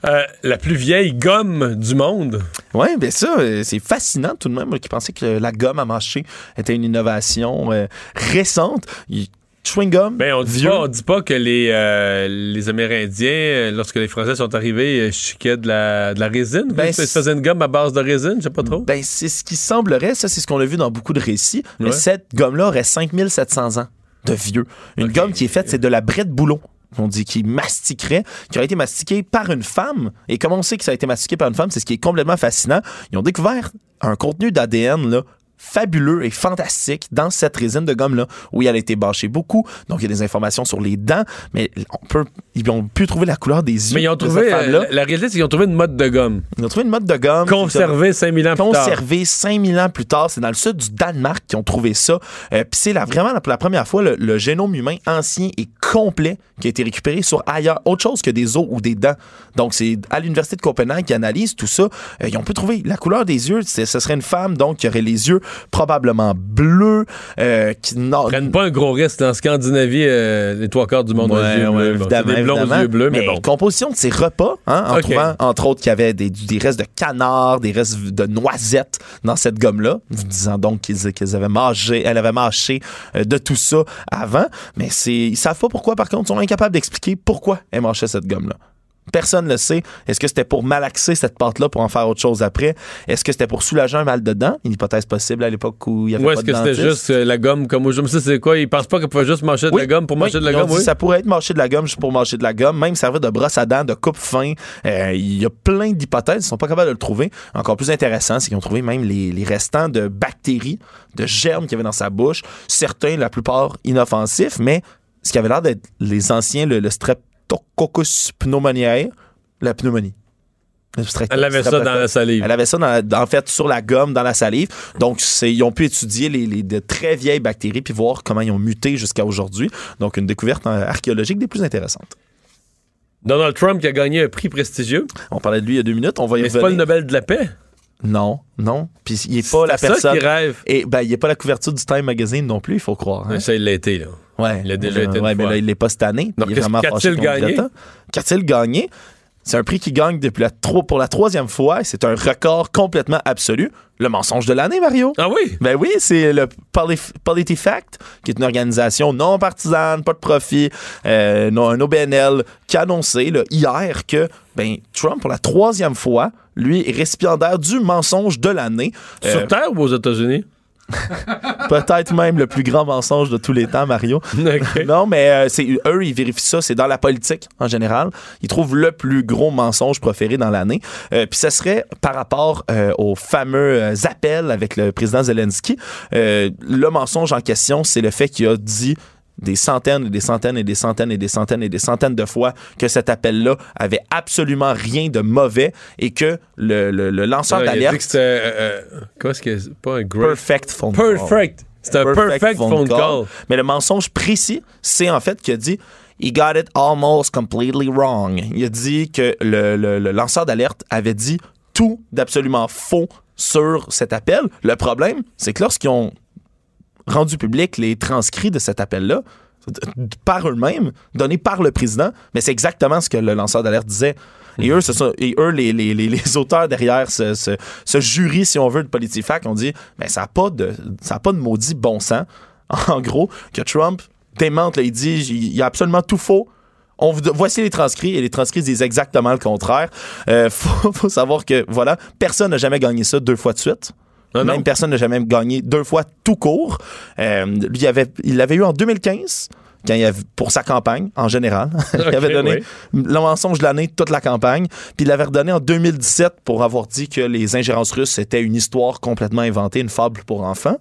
Euh, La plus vieille gomme du monde. Oui, bien ça, euh, c'est fascinant tout de même, qui pensait que la gomme à mâcher était une innovation euh, récente. Il- Chewing gum, Ben, on dit vieux. pas, on dit pas que les, euh, les Amérindiens, lorsque les Français sont arrivés, chiquaient de la, de la résine. Ben, ils faisaient une gomme à base de résine, je sais pas trop. Ben, c'est ce qui semblerait, ça, c'est ce qu'on a vu dans beaucoup de récits. Mais cette gomme-là aurait 5700 ans de vieux. Une gomme qui est faite, c'est de la brette boulot. On dit qui mastiquerait, qui aurait été mastiquée par une femme. Et comment on sait que ça a été mastiqué par une femme, c'est ce qui est complètement fascinant. Ils ont découvert un contenu d'ADN, là, fabuleux et fantastique dans cette résine de gomme-là. Oui, elle a été bâchée beaucoup, donc il y a des informations sur les dents, mais on peut, ils ont pu trouver la couleur des yeux Mais ils ont trouvé, euh, la réalité, c'est qu'ils ont trouvé une mode de gomme. Ils ont trouvé une mode de gomme. Conservée 5000 ans plus tard. Conservée 5000 ans plus tard. C'est dans le sud du Danemark qu'ils ont trouvé ça. Euh, Puis c'est vraiment pour la première fois le, le génome humain ancien et complet qui a été récupéré sur ailleurs, autre chose que des os ou des dents. Donc c'est à l'université de Copenhague qui analyse tout ça. Euh, ils ont pu trouver la couleur des yeux. Ce serait une femme donc qui aurait les yeux probablement bleus. Euh, qui n'a- prennent pas un gros risque. En Scandinavie, euh, les trois quarts du monde ont Ouais, yeux ouais, évidemment, des blonds évidemment. yeux bleus, mais, bon. composition de ses repas, hein, en trouvant, entre autres, qu'il y avait des, des restes de canard, des restes de noisettes dans cette gomme-là, disant donc qu'ils qu'ils avaient mangé, elle avait mâché euh, de tout ça avant. Mais c'est, ils savent pas pourquoi, par contre, ils sont incapables d'expliquer pourquoi elle mâchait cette gomme-là. Personne ne le sait. Est-ce que c'était pour malaxer cette pâte-là pour en faire autre chose après? Est-ce que c'était pour soulager un mal de dents? Une hypothèse possible à l'époque où il y avait Ou est-ce que c'était juste euh, la gomme comme aujourd'hui? Ça, c'est quoi? Ils pensent pas qu'on pouvait juste mâcher de Oui. la gomme pour Oui, mâcher de la gomme, dit oui? Ça pourrait être mâcher de la gomme juste pour mâcher de la gomme, même servir de brosse à dents, de coupe-fin. Euh, Il y a plein d'hypothèses, ils sont pas capables de le trouver. Encore plus intéressant, c'est qu'ils ont trouvé même les, les restants de bactéries, de germes qu'il y avait dans sa bouche. Certains, la plupart, inoffensifs, mais ce qui avait l'air d'être les anciens, le, le Streptococcus pneumoniae, la pneumonie. Elle avait ça dans la salive. Elle avait ça, dans la- en fait, sur la gomme, dans la salive. Donc, ils ont pu étudier les, les- de très vieilles bactéries puis voir comment ils ont muté jusqu'à aujourd'hui. Donc, une découverte euh, archéologique des plus intéressantes. Donald Trump qui a gagné un prix prestigieux. On parlait de lui il y a deux minutes. On va y Mais c'est pas le. Nobel de la paix. Non, non. Puis, il n'est pas la ça personne. qu'il rêve. Et ben, il n'est pas la couverture du Time Magazine non plus, il faut croire. hein. Ça, il l'a été, là. Ouais. Il a déjà Euh, été une ouais, mais fois. là, il l'est pas cette année. Donc, il est qu'est-ce- vraiment qu'a-t-il gagné? Qu'a-t-il gagné? C'est un prix qui gagne depuis la tro- pour la troisième fois et c'est un record complètement absolu. Le mensonge de l'année, Mario. Ah oui? Ben oui, c'est le Poli- PolitiFact, qui est une organisation non partisane, pas de profit, euh, non, un OBNL, qui a annoncé là, hier que ben, Trump, pour la troisième fois, lui, est récipiendaire du mensonge de l'année. Euh, Sur Terre ou aux États-Unis? Peut-être même le plus grand mensonge de tous les temps, Mario. Non, mais euh, c'est eux, ils vérifient ça. C'est dans la politique en général. Ils trouvent le plus gros mensonge proféré dans l'année. Euh, Puis ça serait par rapport euh, aux fameux euh, appels avec le président Zelensky. Le mensonge en question, c'est le fait qu'il a dit des centaines et des centaines et des centaines et des centaines et des centaines de fois que cet appel-là avait absolument rien de mauvais et que le, le- le lanceur Ah, il a dit d'alerte que c'était. euh, euh, est-ce que c'est pas un great. Perfect phone call. Perfect. C'est un perfect, phone call. Mais le mensonge précis, c'est en fait qu'il a dit He got it almost completely wrong. Il a dit que le, le- le lanceur d'alerte avait dit tout d'absolument faux sur cet appel. Le problème, c'est que lorsqu'ils ont rendu public les transcrits de cet appel-là, par eux-mêmes, donnés par le président, mais c'est exactement ce que le lanceur d'alerte disait. Et eux, les, auteurs derrière ce, jury, si on veut, de PolitiFact, ont dit mais ça n'a pas, de- ça pas de maudit bon sens. En gros, que Trump démente, il dit il y a absolument tout faux. On voici les transcrits et les transcrits disent exactement le contraire. Euh, faut, faut savoir que voilà, personne n'a jamais gagné ça deux fois de suite. Même personne n'a jamais gagné deux fois tout court. Euh, lui, il avait, il l'avait eu en 2015. Quand il avait, pour sa campagne, en général. il avait donné oui. le mensonge de l'année, toute la campagne. Puis il l'avait redonné en 2017 pour avoir dit que les ingérences russes étaient une histoire complètement inventée, une fable pour enfants.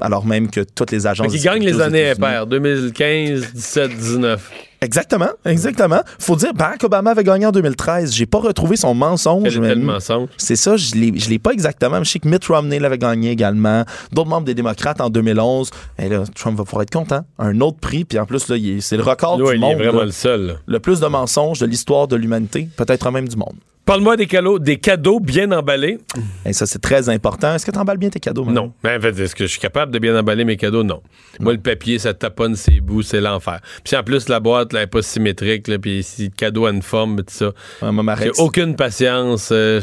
Alors même que toutes les agences... Fait qu'il gagne les années impaires. 2015, 17, 19. Exactement, exactement. Faut dire, Barack Obama avait gagné en 2013. J'ai pas retrouvé son mensonge. Quel mensonge? C'est ça, je l'ai, je l'ai pas exactement. Je sais que Mitt Romney l'avait gagné également. D'autres membres des démocrates en 2011. Et là, Trump va pouvoir être content. Un autre prix, puis en plus, là, c'est le record Ouais, du il monde. est vraiment là. le seul. Le plus de mensonges de l'histoire de l'humanité, peut-être même du monde. Parle-moi des cadeaux, des cadeaux bien emballés. Et ça, c'est très important. Est-ce que tu emballes bien tes cadeaux? Non. Mais en fait, est-ce que je suis capable de bien emballer mes cadeaux? Non. Moi, le papier, ça taponne ses bouts, c'est l'enfer. Puis en plus, la boîte, là, elle est pas symétrique, là, puis si le cadeau a une forme, tout ça. ma J'ai règle, aucune patience. euh,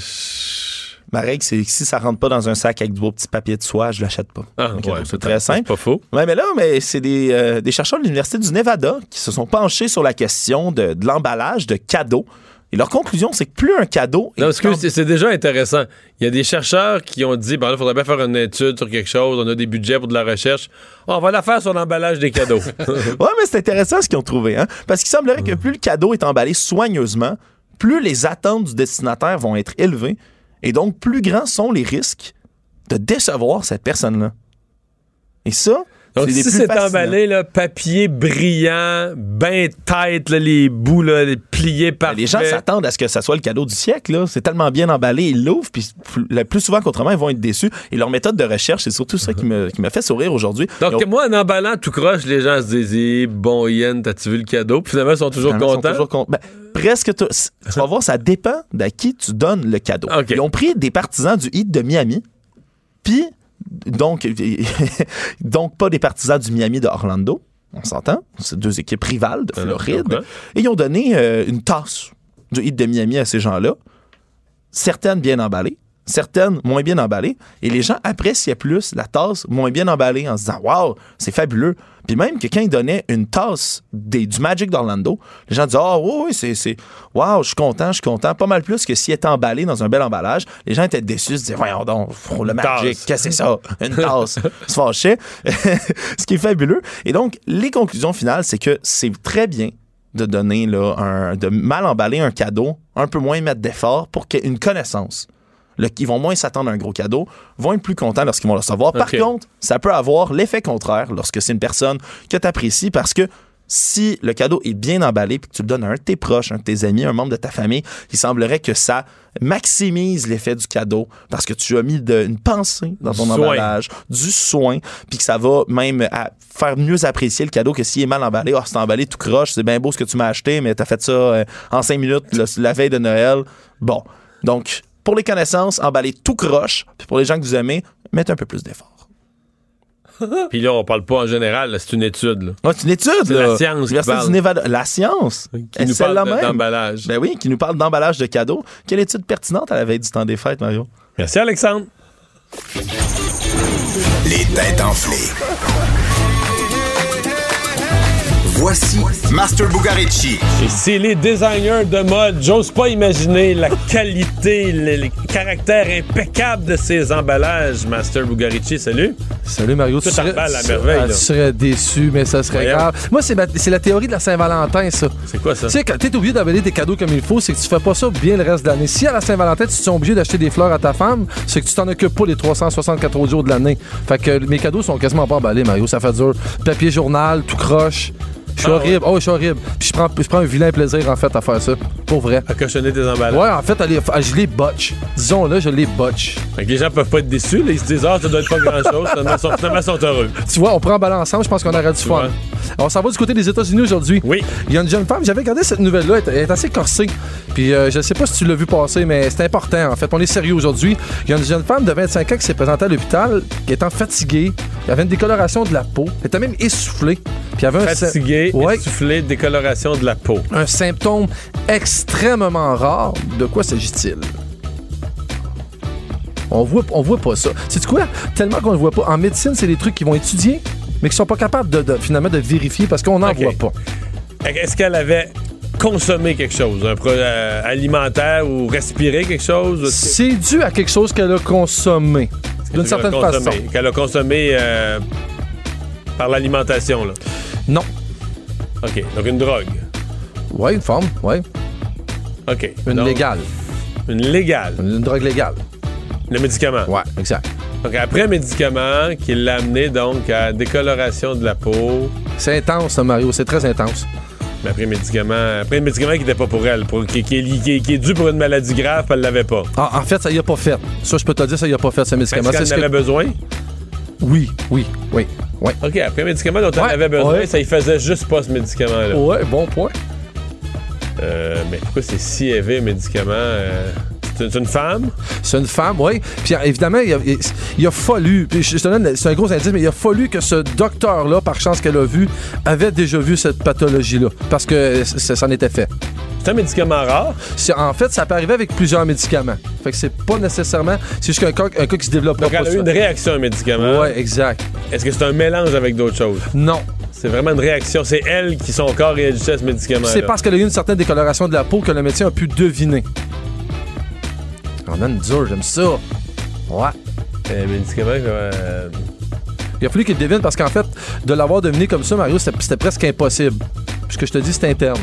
ma règle, c'est que si ça rentre pas dans un sac avec du beau petit papier de soie, je l'achète pas. Ah, Ok, ouais, c'est très simple. C'est pas faux. Ouais, mais là, mais c'est des, euh, des chercheurs de l'Université du Nevada qui se sont penchés sur la question de, de l'emballage de cadeaux. Et leur conclusion, c'est que plus un cadeau est Non, parce que c'est- déjà intéressant. Il y a des chercheurs qui ont dit, bon, là, il faudrait bien faire une étude sur quelque chose, on a des budgets pour de la recherche. on va la faire sur l'emballage des cadeaux. Ouais, mais c'est intéressant ce qu'ils ont trouvé, hein? Parce qu'il semblerait que plus le cadeau est emballé soigneusement, plus les attentes du destinataire vont être élevées et donc plus grands sont les risques de décevoir cette personne-là. Et ça, Donc, si c'est emballé, là, papier brillant, ben tête, là, les bouts, là, les pliés par Les gens s'attendent à ce que ça soit le cadeau du siècle. là. C'est tellement bien emballé, ils l'ouvrent, puis plus, le plus souvent qu'autrement, ils vont être déçus. Et leur méthode de recherche, c'est surtout ça qui me, qui me fait sourire aujourd'hui. Donc, ont- moi, en emballant tout croche, les gens se disent, Eh, bon, Yann, t'as-tu vu le cadeau? Puis finalement, ils sont toujours Finalement, ils sont contents. toujours con- ben, presque tout. Tu vas voir, ça dépend d'à qui tu donnes le cadeau. Ils ont pris des partisans du Heat de Miami, puis donc, donc pas des partisans du Miami de Orlando. On s'entend? C'est deux équipes rivales de Floride. Et ils ont donné euh, une tasse du Heat de Miami à ces gens-là. Certaines bien emballées, certaines moins bien emballées. Et les gens appréciaient plus la tasse moins bien emballée en se disant Waouh, c'est fabuleux. Puis même que quand ils donnaient une tasse des, du Magic d'Orlando, les gens disaient Ah, oui, oui, c'est. c'est Waouh, je suis content, je suis content. Pas mal plus que s'il était emballé dans un bel emballage. Les gens étaient déçus, se disaient Voyons donc, oh, le Magic, qu'est-ce que c'est ça? Une tasse. Se fâchaient. Ce qui est fabuleux. Et donc, les conclusions finales, c'est que c'est très bien de donner là, un, de mal emballer un cadeau, un peu moins mettre d'effort pour qu'il y ait une connaissance. Le- ils vont moins s'attendre à un gros cadeau, vont être plus contents lorsqu'ils vont le recevoir. Par contre, ça peut avoir l'effet contraire lorsque c'est une personne que tu apprécies parce que si le cadeau est bien emballé puis que tu le donnes à un de tes proches, un de tes amis, un membre de ta famille, il semblerait que ça maximise l'effet du cadeau parce que tu as mis de- une pensée dans ton soin. emballage, du soin, puis que ça va même à faire mieux apprécier le cadeau que s'il est mal emballé. Ah, c'est emballé tout croche, c'est bien beau ce que tu m'as acheté, mais t'as fait ça euh, en cinq minutes le- la veille de Noël. Bon, donc pour les connaissances, emballé tout croche, puis pour les gens que vous aimez, mettez un peu plus d'effort. Puis là, on parle pas en général, là, c'est une étude. Ah, c'est une étude, là. la science qui L'Université parle. du Nevada. La science? Qui nous parle d'emballage. Ben oui, qui nous parle d'emballage de cadeaux. Quelle étude pertinente à la veille du temps des fêtes, Mario? Merci, Alexandre. Les têtes enflées. Voici Master Bugarici. Et c'est les designers de mode. J'ose pas imaginer la qualité, le, le caractère impeccable de ces emballages. Master Bugarici, salut. Salut Mario, Tout tu serais, à merveille, là. tu serais déçu, mais ça serait grave. Moi, c'est ma- c'est la théorie de la Saint-Valentin, ça. C'est quoi ça? Tu sais, quand t'es obligé d'emballer tes cadeaux comme il faut, c'est que tu fais pas ça bien le reste de l'année. Si à la Saint-Valentin, tu es obligé d'acheter des fleurs à ta femme, c'est que tu t'en occupes pas les 364 autres jours de l'année. Fait que mes cadeaux sont quasiment pas emballés, Mario. Ça fait dur. Papier journal, tout croche. Je suis Ah, horrible. Oh, je suis horrible. Puis je prends, je prends un vilain plaisir, en fait, à faire ça. Pour vrai. À cochonner tes emballages. Ouais, en fait, je les botch. Disons-le, je les botch. Fait que les gens peuvent pas être déçus. là. Ils se disent, ah, ça doit être pas grand-chose. Finalement, ils sont- heureux. Tu vois, on prend en balance ensemble, je pense qu'on aurait du fun. On s'en va du côté des États-Unis aujourd'hui. Oui. Il y a une jeune femme, j'avais regardé cette nouvelle-là, elle est- elle est assez corsée. Puis euh, je sais pas si tu l'as vu passer, mais c'est important en fait. On est sérieux aujourd'hui. Il y a une jeune femme de 25 ans qui s'est présentée à l'hôpital, qui étant fatiguée, qui avait une décoloration de la peau, elle était même essoufflée. Puis y avait un Ouais. essoufflé, décoloration de la peau. un symptôme extrêmement rare. De quoi s'agit-il? On voit, on voit pas ça. C'est quoi? Tellement qu'on ne voit pas. En médecine, c'est des trucs qui vont étudier, mais qui sont pas capables de, de- finalement de vérifier parce qu'on n'en voit pas. Est-ce qu'elle avait consommé quelque chose, un produit euh, alimentaire ou respiré quelque chose? C'est dû à quelque chose qu'elle a consommé. D'une certaine consommé- façon. Qu'elle a consommé euh, par l'alimentation, là? Non. OK. Donc une drogue. Ouais, une forme, ouais. OK. Une Donc, légale. Une légale. Une drogue légale. Le médicament. Ouais, exact. Donc après médicament, qui l'a amené donc à décoloration de la peau. C'est intense, ça, Mario. C'est très intense. Mais après médicament, après médicament qui n'était pas pour elle, pour, qui, qui est, li- qui est- qui est dû pour une maladie grave, elle l'avait pas. Ah, en fait, ça y a pas fait. Ça, je peux te dire, ça y a pas fait, ce médicament. Est-ce qu'elle en avait besoin? Oui, oui, oui. Ouais. OK, après médicament dont elle Ouais, avait besoin, ouais. ça y faisait juste pas ce médicament-là. Ouais, bon point. Euh, mais pourquoi c'est si élevé, un médicament? euh, C'est une femme? C'est une femme, oui. Puis évidemment, il a, il- il a fallu, puis je te donne, c'est un gros indice, mais il a fallu que ce docteur-là, par chance qu'elle a vu, avait déjà vu cette pathologie-là. Parce que ça s'en était fait. C'est un médicament rare? En fait, ça peut arriver avec plusieurs médicaments. Fait que c'est pas nécessairement. C'est juste qu'un cas, un cas qui se développe Donc, pas. elle a eu une réaction à un médicament. Ouais, exact. Est-ce que c'est un mélange avec d'autres choses? Non. C'est vraiment une réaction. C'est elle qui, son corps réagissait à ce médicament. C'est parce qu'elle a eu une certaine décoloration de la peau que le médecin a pu deviner. On a une dure, j'aime ça. Ouais. Un médicament. euh, Il a fallu qu'il devine parce qu'en fait, de l'avoir deviné comme ça, Mario, c'était c'était presque impossible. Puisque je te dis, c'est interne.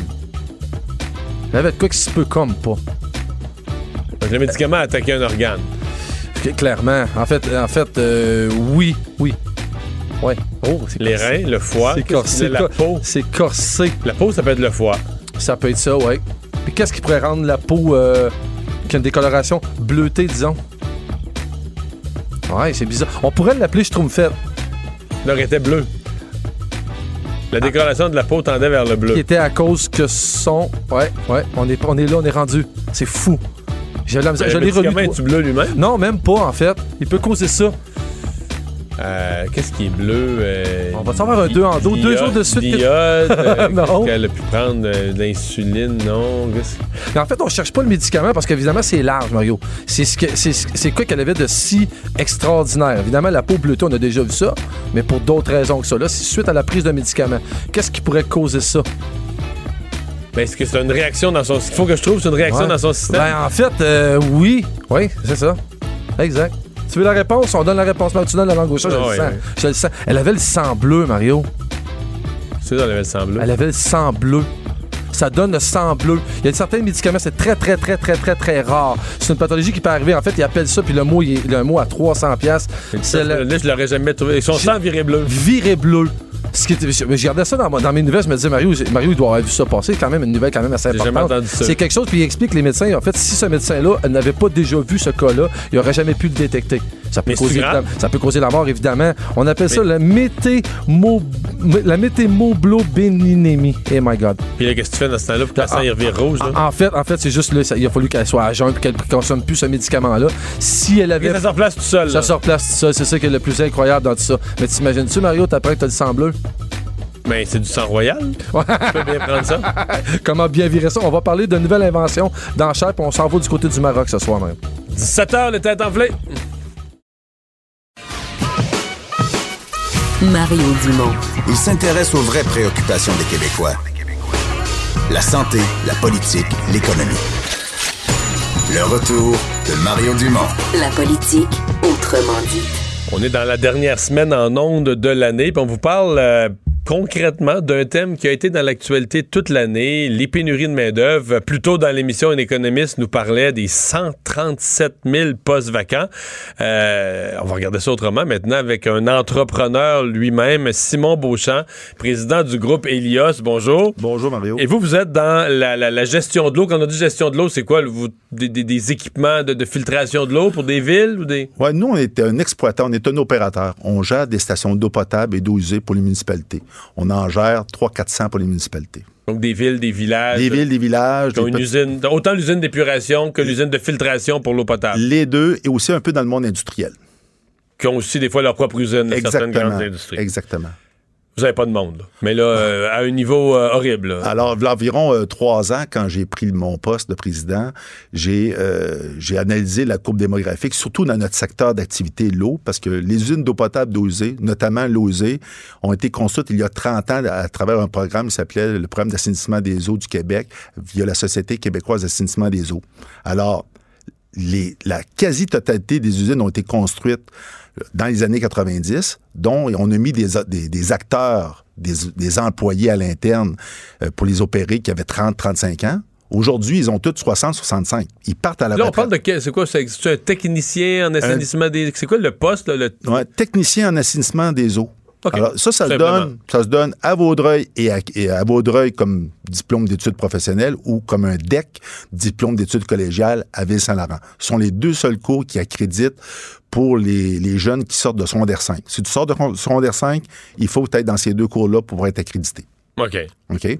Il y avait de quoi qui se peut comme pas. donc, le médicament a attaqué un organe. Clairement. En fait, en fait euh, oui, oui. Ouais. Oh, Les reins, le foie, C'est corsé. la peau. C'est corsé. La peau, ça peut être le foie. Ça peut être ça, ouais. Puis qu'est-ce qui pourrait rendre la peau euh, qui a une décoloration bleutée, disons? Ouais, c'est bizarre. On pourrait l'appeler schtroumpfette. Elle était bleu. La décoloration de la peau tendait vers le bleu. Qui était à cause que son. Ouais, ouais, on est, on est là, on est rendu. C'est fou. Je l'ai relu. bleu lui-même? Non, même pas, en fait. Il peut causer ça. Euh, Qu'est-ce qui est bleu? euh, On va s'en faire un deux en dos, deux jours de suite. L'iode, euh, Non. qu'elle a pu prendre euh, de l'insuline, non? Mais en fait, on cherche pas le médicament parce qu'évidemment, c'est large, Mario. C'est ce que- c'est quoi qu'elle avait de si extraordinaire? Évidemment, la peau bleutée, on a déjà vu ça, mais pour d'autres raisons que ça. Là, c'est suite à la prise de médicaments. Qu'est-ce qui pourrait causer ça? Ben, est-ce que c'est une réaction dans son... Qu'il faut que je trouve, c'est une réaction Ouais. dans son système? Ben, en fait, oui. Oui, c'est ça. Exact. Tu veux la réponse? On donne la réponse. Mario, tu donnes la langue au chat, je Ah le ouais, sens. Je le sens. Elle avait le sang bleu, Mario. C'est ça, elle avait le sang bleu. Elle avait le sang bleu. Ça donne le sang bleu. Il y a certains médicaments, c'est très, très, très, très, très, très rare. C'est une pathologie qui peut arriver. En fait, ils appellent ça, puis le mot, il est- le mot à 300 pièces. Je l'aurais jamais trouvé. Son sang viré bleu. viré bleu. Ce qui était- je regardais ça dans, mes nouvelles, je me disais, Mario, Mario, il doit avoir vu ça passer. C'est quand même une nouvelle quand même assez importante. C'est quelque chose, puis il explique les médecins, en fait, si ce médecin-là n'avait pas déjà vu ce cas-là, il n'aurait jamais pu le détecter. Ça peut, causer, ça peut causer la mort, évidemment. On appelle ça la métémo, la métémoblobinémie. Oh my God. Puis là, qu'est-ce que tu fais dans ce temps-là pour que le sang il revire rouge? là? En fait, en fait, c'est juste là, ça- il a fallu qu'elle soit à jeun et qu'elle ne consomme plus ce médicament-là. Si elle avait. Et ça se replace tout seul. Ça se replace tout seul. C'est ça qui est le plus incroyable dans tout ça. Mais t'imagines-tu, Mario, t'apprends que t'as le sang bleu? Mais c'est du sang royal. Tu peux bien prendre ça. Comment bien virer ça? On va parler de nouvelles inventions dans Cher, puis on s'en va du côté du Maroc ce soir même. 17h, les têtes enflées. Mario Dumont. Il s'intéresse aux vraies préoccupations des Québécois. La santé, la politique, l'économie. Le retour de Mario Dumont. La politique, autrement dit. On est dans la dernière semaine en ondes de l'année, puis on vous parle euh, concrètement d'un thème qui a été dans l'actualité toute l'année, les pénuries de main-d'œuvre. Plus tôt dans l'émission, un économiste nous parlait des 137 000 postes vacants. Euh, on va regarder ça autrement maintenant avec un entrepreneur lui-même, Simon Beauchamp, président du groupe Elios. Bonjour. Bonjour Mario. Et vous, vous êtes dans la, la- la gestion de l'eau. Quand on dit gestion de l'eau, c'est quoi? Vous, des, des- des équipements de, de filtration de l'eau pour des villes ou des... Ouais, nous, on est un exploitant, on est un opérateur. On gère des stations d'eau potable et d'eau usée pour les municipalités. On en gère 300-400 pour les municipalités. Donc des villes, des villages. Des villes, des villages. qui ont des une usine, autant l'usine d'épuration que l'usine de filtration pour l'eau potable. Les deux, et aussi un peu dans le monde industriel. Qui ont aussi des fois leur propre usine, certaines Exactement. grandes industries. Exactement. Vous n'avez pas de monde, là. Mais là, euh, à un niveau euh, horrible. là. Alors, environ euh, trois ans, quand j'ai pris mon poste de président, j'ai euh, j'ai analysé la courbe démographique, surtout dans notre secteur d'activité, l'eau, parce que les usines d'eau potable d'eau usée, notamment l'eau usée, ont été construites il y a 30 ans à travers un programme qui s'appelait le programme d'assainissement des eaux du Québec via la Société québécoise d'assainissement des eaux. Alors, les- la quasi-totalité des usines ont été construites dans les années 90, dont on a mis des, des- des acteurs, des, des employés à l'interne euh, pour les opérer qui avaient 30-35 ans. Aujourd'hui, ils ont tous 60-65. Ils partent à la Là, on parle de quel- c'est quoi? C'est un technicien en assainissement des. C'est quoi le poste, là? Le... Ouais, technicien en assainissement des eaux. Alors, ça, ça, donne, ça se donne à Vaudreuil et à, et à Vaudreuil comme diplôme d'études professionnelles ou comme un DEC, diplôme d'études collégiales à Ville-Saint-Laurent. Ce sont les deux seuls cours qui accréditent pour les, les jeunes qui sortent de secondaire 5. Si tu sors de secondaire 5, il faut être dans ces deux cours-là pour être accrédité. OK. OK?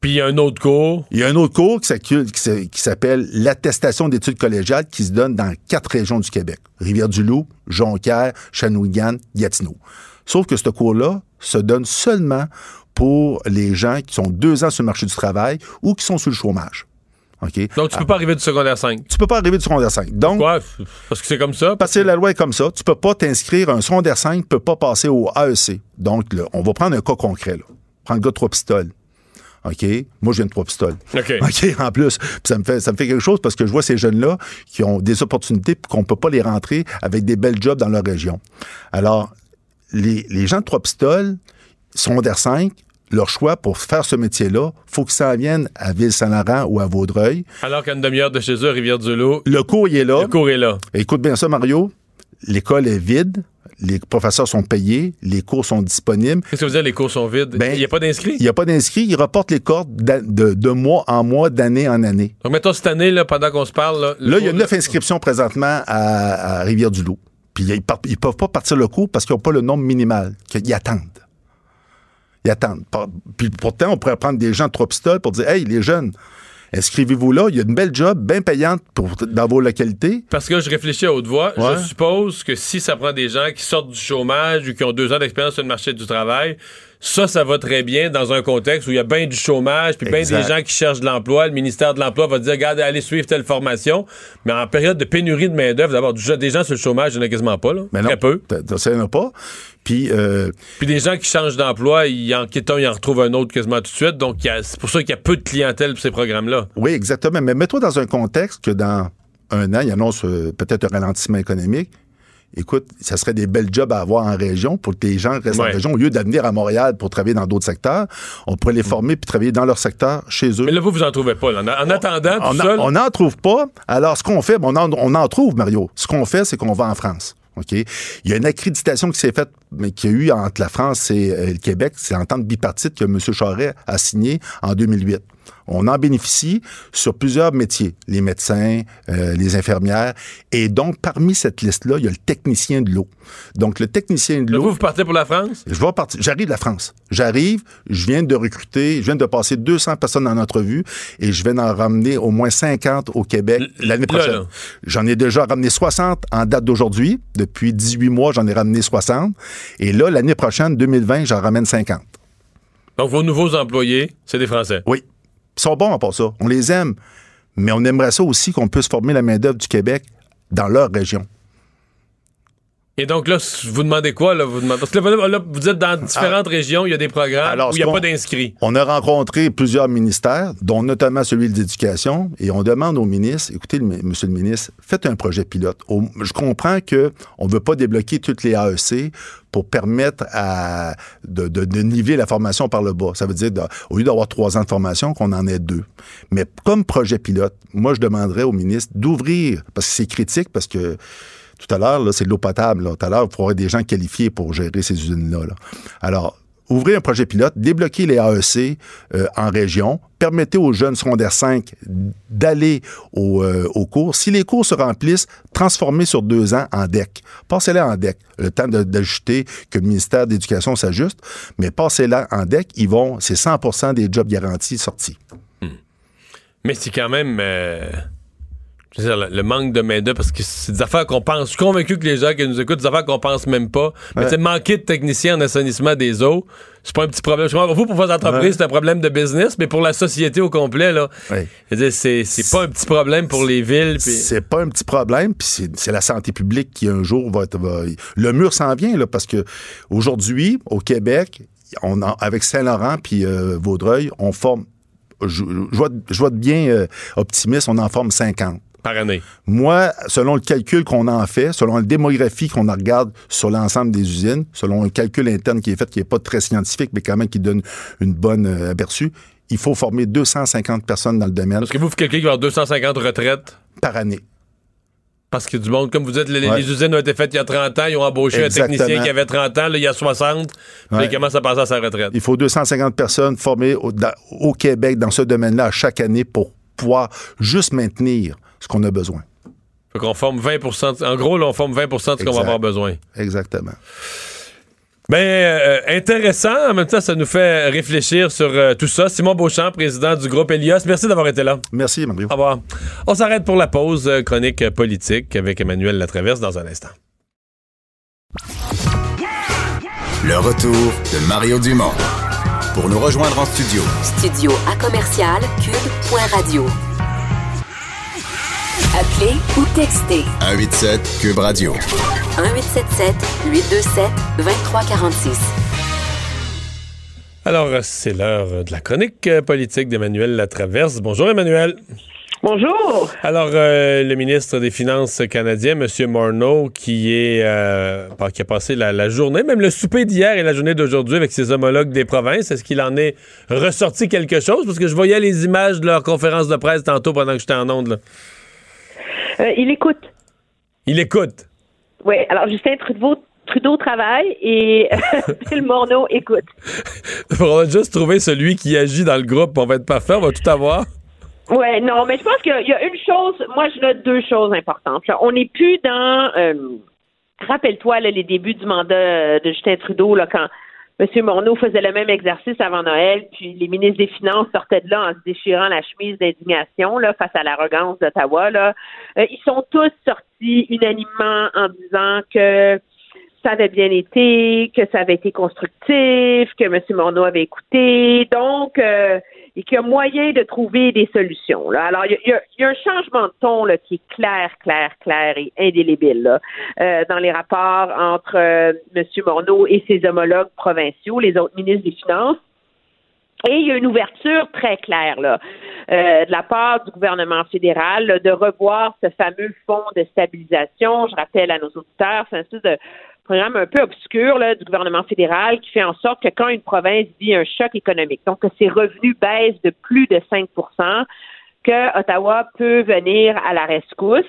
Puis il y a un autre cours. Il y a un autre cours qui s'appelle l'attestation d'études collégiales qui se donne dans quatre régions du Québec. Rivière-du-Loup, Jonquière, Shawinigan, Gatineau. Sauf que ce cours-là se donne seulement pour les gens qui sont deux ans sur le marché du travail ou qui sont sur le chômage. Donc, tu peux pas arriver du secondaire 5. Tu peux pas arriver du secondaire 5. Donc, Pourquoi? Parce que c'est comme ça. parce que la loi est comme ça. Tu peux pas t'inscrire. Un secondaire 5 ne peut pas passer au AEC. Donc, là, on va prendre un cas concret. Là. Prends le gars de trois pistoles. OK? Moi, je viens de trois pistoles. OK. OK, en plus. Puis ça me fait, ça me fait quelque chose parce que je vois ces jeunes-là qui ont des opportunités qu'on peut pas les rentrer avec des belles jobs dans leur région. Alors, les, les gens de trois pistoles, secondaire 5, leur choix pour faire ce métier-là, faut qu'ils s'en viennent à Ville-Saint-Laurent ou à Vaudreuil. Alors qu'à une demi-heure de chez eux, à Rivière-du-Loup, Le cours, il est là. le cours est là. Écoute bien ça, Mario. L'école est vide. Les professeurs sont payés. Les cours sont disponibles. Qu'est-ce que vous dire, les cours sont vides? Ben, il n'y a pas d'inscrits? Il n'y a pas d'inscrits. Ils reportent les cours de, de mois en mois, d'année en année. Donc, mettons, cette année, là, pendant qu'on se parle, là, il y a neuf inscriptions présentement à, à Rivière-du-Loup. Puis ils ne peuvent pas partir le cours parce qu'ils n'ont pas le nombre minimal. Ils attendent. Ils attendent. Puis pourtant, on pourrait prendre des gens de trois pistoles pour dire Hey, les jeunes, inscrivez-vous là. Il y a une belle job, bien payante pour, dans vos localités. Parce que je réfléchis à haute voix. Ouais. Je suppose que si ça prend des gens qui sortent du chômage ou qui ont deux ans d'expérience sur le marché du travail, ça, ça va très bien dans un contexte où il y a bien du chômage, puis bien des gens qui cherchent de l'emploi. Le ministère de l'Emploi va dire, regarde, allez suivre telle formation. Mais en période de pénurie de main-d'œuvre, d'avoir déjà des gens sur le chômage, il n'y en a quasiment pas, là. Mais non, Très peu. Ça, il n'y en a pas. Puis, euh, Puis des gens qui changent d'emploi, ils en quittent un, ils en retrouvent un autre quasiment tout de suite. Donc, c'est pour ça qu'il y a peu de clientèle pour ces programmes-là. oui, exactement. Mais mets-toi dans un contexte que dans un an, il annonce euh, peut-être un ralentissement économique. Écoute, ça serait des belles jobs à avoir en région pour que les gens restent Ouais. en région. Au lieu d'avenir à Montréal pour travailler dans d'autres secteurs, on pourrait les former puis travailler dans leur secteur chez eux. Mais là, vous, vous en trouvez pas. là. En, en attendant, tout on seul. n'en trouve pas. Alors, ce qu'on fait, ben, on en, on en trouve, Mario. Ce qu'on fait, c'est qu'on va en France. OK? Il y a une accréditation qui s'est faite, mais qu'il y a eu entre la France et euh, le Québec. C'est l'entente bipartite que M. Charest a signée en 2008. On en bénéficie sur plusieurs métiers, les médecins, euh, les infirmières. Et donc, parmi cette liste-là, il y a le technicien de l'eau. Donc, le technicien de l'eau. vous, vous partez pour la France? Je vais partir. J'arrive de la France. J'arrive, je viens de recruter, je viens de passer 200 personnes en entrevue et je vais en ramener au moins 50 au Québec l'année prochaine. J'en ai déjà ramené 60 en date d'aujourd'hui. Depuis 18 mois, j'en ai ramené 60. Et là, l'année prochaine, 2020, j'en ramène 50. Donc, vos nouveaux employés, c'est des Français? Oui. Ils sont bons pour ça. On les aime. Mais on aimerait ça aussi qu'on puisse former la main-d'œuvre du Québec dans leur région. Et donc là, vous demandez quoi? Là? Vous, demandez... Parce que là, là, vous êtes dans différentes régions, il y a des programmes Alors, où il n'y a pas qu'on- d'inscrits. On a rencontré plusieurs ministères, dont notamment celui de l'Éducation, et on demande au ministre, écoutez, le monsieur le ministre, faites un projet pilote. Au- je comprends que on ne veut pas débloquer toutes les AEC pour permettre à, de, de- de niveler la formation par le bas. Ça veut dire, de- au lieu d'avoir trois ans de formation, qu'on en ait deux. Mais comme projet pilote, moi, je demanderais au ministre d'ouvrir, parce que c'est critique, parce que tout à l'heure, c'est de l'eau potable. Tout à l'heure, il avoir des gens qualifiés pour gérer ces usines-là. là. Alors, ouvrez un projet pilote, débloquer les AEC euh, en région, permettez aux jeunes secondaires 5 d'aller au, euh, aux cours. Si les cours se remplissent, transformez sur deux ans en DEC. Passez-les en DEC. Le temps d'ajouter que le ministère de l'Éducation s'ajuste, mais passez-les en DEC, ils vont, c'est 100% des jobs garantis sortis. Mais c'est quand même. euh, je veux dire, le, le manque de main-d'œuvre, parce que c'est des affaires qu'on pense. Je suis convaincu que les gens qui nous écoutent, des affaires qu'on pense même pas. Mais tu sais, manquer de techniciens en assainissement des eaux, c'est pas un petit problème. Je Vous, pour vos entreprises, Ouais. c'est un problème de business, mais pour la société au complet, là, Ouais. c'est c'est pas un petit problème pour les villes. C'est pas un petit problème, puis c'est c'est la santé publique qui un jour va être. va- le mur s'en vient, là, parce que aujourd'hui, au Québec, on avec Saint-Laurent puis euh, Vaudreuil, on forme. Je, je vais, je être bien euh, optimiste, on en forme 50. Par année? Moi, selon le calcul qu'on en fait, selon la démographie qu'on regarde sur l'ensemble des usines, selon un calcul interne qui est fait, qui n'est pas très scientifique, mais quand même qui donne une bonne euh, aperçu, il faut former 250 personnes dans le domaine Parce que vous, quelqu'un qui va avoir 250 retraites, par année. parce que du monde, comme vous dites, les, Ouais. les usines ont été faites il y a 30 ans, ils ont embauché Exactement. un technicien qui avait 30 ans, là, il y a 60, puis Ouais. il commence à passer à sa retraite. Il faut 250 personnes formées au, dans- au Québec dans ce domaine-là chaque année pour pouvoir juste maintenir ce qu'on a besoin. Fait qu'on forme 20 de- En gros, là, on forme 20 de ce qu'on va avoir besoin. Exactement. Ben, euh, intéressant. En même temps, ça nous fait réfléchir sur euh, tout ça. Simon Beauchamp, président du groupe Elios, merci d'avoir été là. Merci, Mario. Au revoir. On s'arrête pour la pause euh, chronique politique avec Emmanuel Latraverse dans un instant. Le retour de Mario Dumont. Pour nous rejoindre en studio. Studio à commercial cube.radio. Appelez ou textez 187 Cube Radio. 1877 827 2346. Alors, c'est l'heure de la chronique politique d'Emmanuel Latraverse. Bonjour, Emmanuel. Bonjour. Alors, euh, le ministre des Finances canadien, M. Morneau, qui est euh, qui a passé la, la journée, même le souper d'hier et la journée d'aujourd'hui avec ses homologues des provinces, est-ce qu'il en est ressorti quelque chose? Parce que je voyais les images de leur conférence de presse tantôt pendant que j'étais en onde. là. Euh, il écoute. Il écoute. Oui, alors Justin Trudeau, Trudeau travaille et Phil Morneau écoute. On va juste trouver celui qui agit dans le groupe. On va être parfait, on va tout avoir. Ouais, non, mais je pense qu'il y a- une chose, moi je note deux choses importantes. On n'est plus dans, euh, rappelle-toi les débuts du mandat de Justin Trudeau, là, quand M. Morneau faisait le même exercice avant Noël, puis les ministres des Finances sortaient de là en se déchirant la chemise d'indignation là, face à l'arrogance d'Ottawa. Euh, ils sont tous sortis unanimement en disant que ça avait bien été, que ça avait été constructif, que M. Morneau avait écouté, donc euh, et qu'il y a moyen de trouver des solutions. Là. Alors, il y a- y a un changement de ton là, qui est clair, clair, clair et indélébile là, euh, dans les rapports entre euh, M. Morneau et ses homologues provinciaux, les autres ministres des Finances. Et il y a une ouverture très claire là, euh, de la part du gouvernement fédéral là, de revoir ce fameux fonds de stabilisation. Je rappelle à nos auditeurs, c'est un espèce de programme un peu obscur là, du gouvernement fédéral qui fait en sorte que quand une province vit un choc économique, donc que ses revenus baissent de plus de 5% que Ottawa peut venir à la rescousse.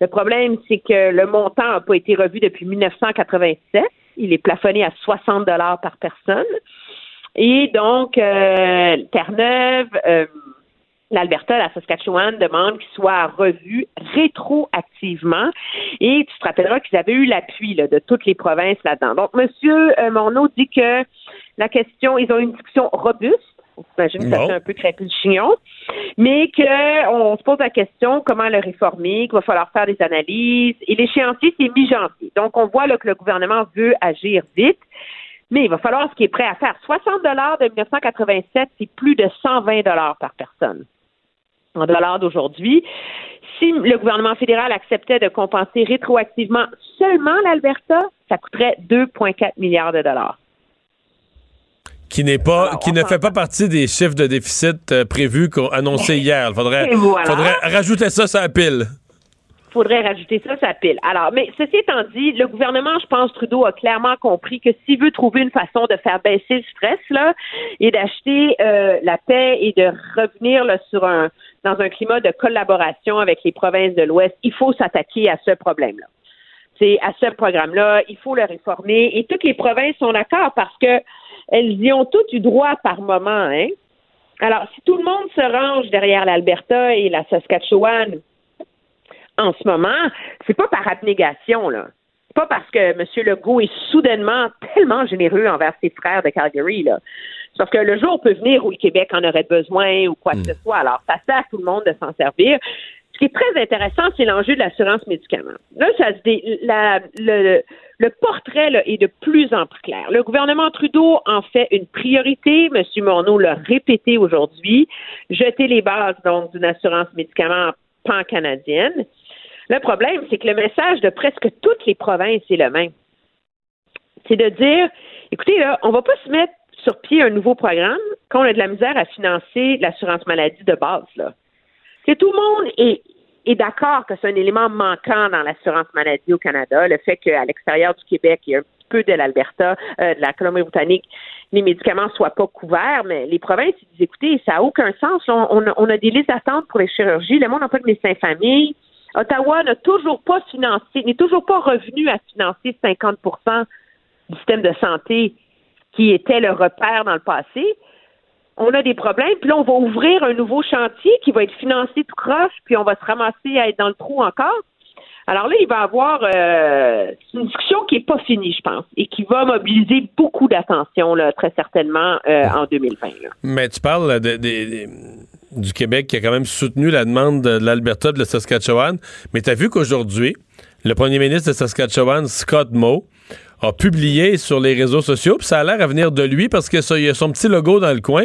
Le problème, c'est que le montant n'a pas été revu depuis 1987. Il est plafonné à 60 dollars par personne. Et donc, euh, Terre-Neuve, euh, l'Alberta, la Saskatchewan demandent qu'il soit revu rétroactivement. Et tu te rappelleras qu'ils avaient eu l'appui de toutes les provinces là-dedans. Donc, Monsieur euh, Morneau dit que la question, ils ont une discussion robuste. J'imagine que ça fait un peu crêper le chignon. Mais qu'on se pose la question comment le réformer, qu'il va falloir faire des analyses. Et l'échéancier, c'est mi-janvier. Donc, on voit là, que le gouvernement veut agir vite. Mais il va falloir ce qui est prêt à faire. 60 dollars de 1987, c'est plus de 120 dollars par personne en dollars d'aujourd'hui. Si le gouvernement fédéral acceptait de compenser rétroactivement seulement l'Alberta, ça coûterait 2,4 milliards de dollars. Qui n'est pas, qui ne fait pas partie des chiffres de déficit euh, prévus qu'on annoncés hier. Il faudrait, voilà. faudrait rajouter ça sur la pile. faudrait rajouter ça sa pile. Alors, mais ceci étant dit, le gouvernement, je pense, Trudeau a clairement compris que s'il veut trouver une façon de faire baisser le stress là et d'acheter euh, la paix et de revenir là, sur un dans un climat de collaboration avec les provinces de l'Ouest, il faut s'attaquer à ce problème-là. C'est à ce programme-là, il faut le réformer et toutes les provinces sont d'accord parce que elles y ont toutes eu droit par moment, hein. Alors, si tout le monde se range derrière l'Alberta et la Saskatchewan en ce moment, c'est pas par abnégation, là. C'est pas parce que M. Legault est soudainement tellement généreux envers ses frères de Calgary, là. Sauf que le jour peut venir où le Québec en aurait besoin ou quoi que ce soit. Alors, ça sert à tout le monde de s'en servir. Ce qui est très intéressant, c'est l'enjeu de l'assurance médicaments. Là, ça se dé- la- le, le portrait là, est de plus en plus clair. Le gouvernement Trudeau en fait une priorité. M. Morneau l'a répété aujourd'hui. Jeter les bases donc d'une assurance médicaments pan-canadienne. Le problème, c'est que le message de presque toutes les provinces est le même. C'est de dire, écoutez, là, on va pas se mettre sur pied un nouveau programme quand on a de la misère à financer l'assurance maladie de base, là. Tout le monde est, est d'accord que c'est un élément manquant dans l'assurance maladie au Canada, le fait qu'à l'extérieur du Québec, il y a un petit peu de l'Alberta, euh, de la Colombie-Britannique, les médicaments soient pas couverts, mais les provinces ils disent écoutez, ça n'a aucun sens. On, a, des listes d'attente pour les chirurgies, le monde n'a pas de médecin famille. Ottawa n'a toujours pas financé, n'est toujours pas revenu à financer 50% du système de santé qui était le repère dans le passé. On a des problèmes, puis là, on va ouvrir un nouveau chantier qui va être financé tout croche, puis on va se ramasser à être dans le trou encore. Alors là, il va avoir euh, une discussion qui est pas finie, je pense, et qui va mobiliser beaucoup d'attention, là, très certainement, euh, en 2020. là. Mais tu parles de- de- de- du Québec qui a quand même soutenu la demande de l'Alberta, de la Saskatchewan. Mais tu as vu qu'aujourd'hui, le premier ministre de Saskatchewan, Scott Moe, a publié sur les réseaux sociaux, puis ça a l'air à venir de lui parce qu'il y a son petit logo dans le coin,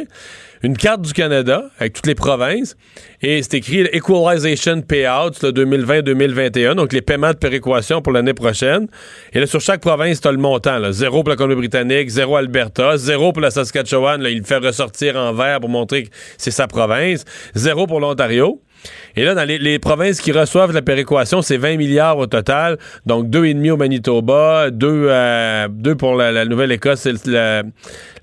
une carte du Canada avec toutes les provinces, et c'est écrit Equalization Payouts là, 2020-2021, donc les paiements de péréquation pour l'année prochaine. Et là, sur chaque province, tu as le montant. Là. Zéro pour la Colombie-Britannique, zéro Alberta, zéro pour la Saskatchewan, il le fait ressortir en vert pour montrer que c'est sa province, zéro pour l'Ontario. Et là, dans les, les provinces qui reçoivent la péréquation, c'est 20 milliards au total. Donc, 2,5 au Manitoba, 2, deux pour la, la Nouvelle-Écosse et le, la-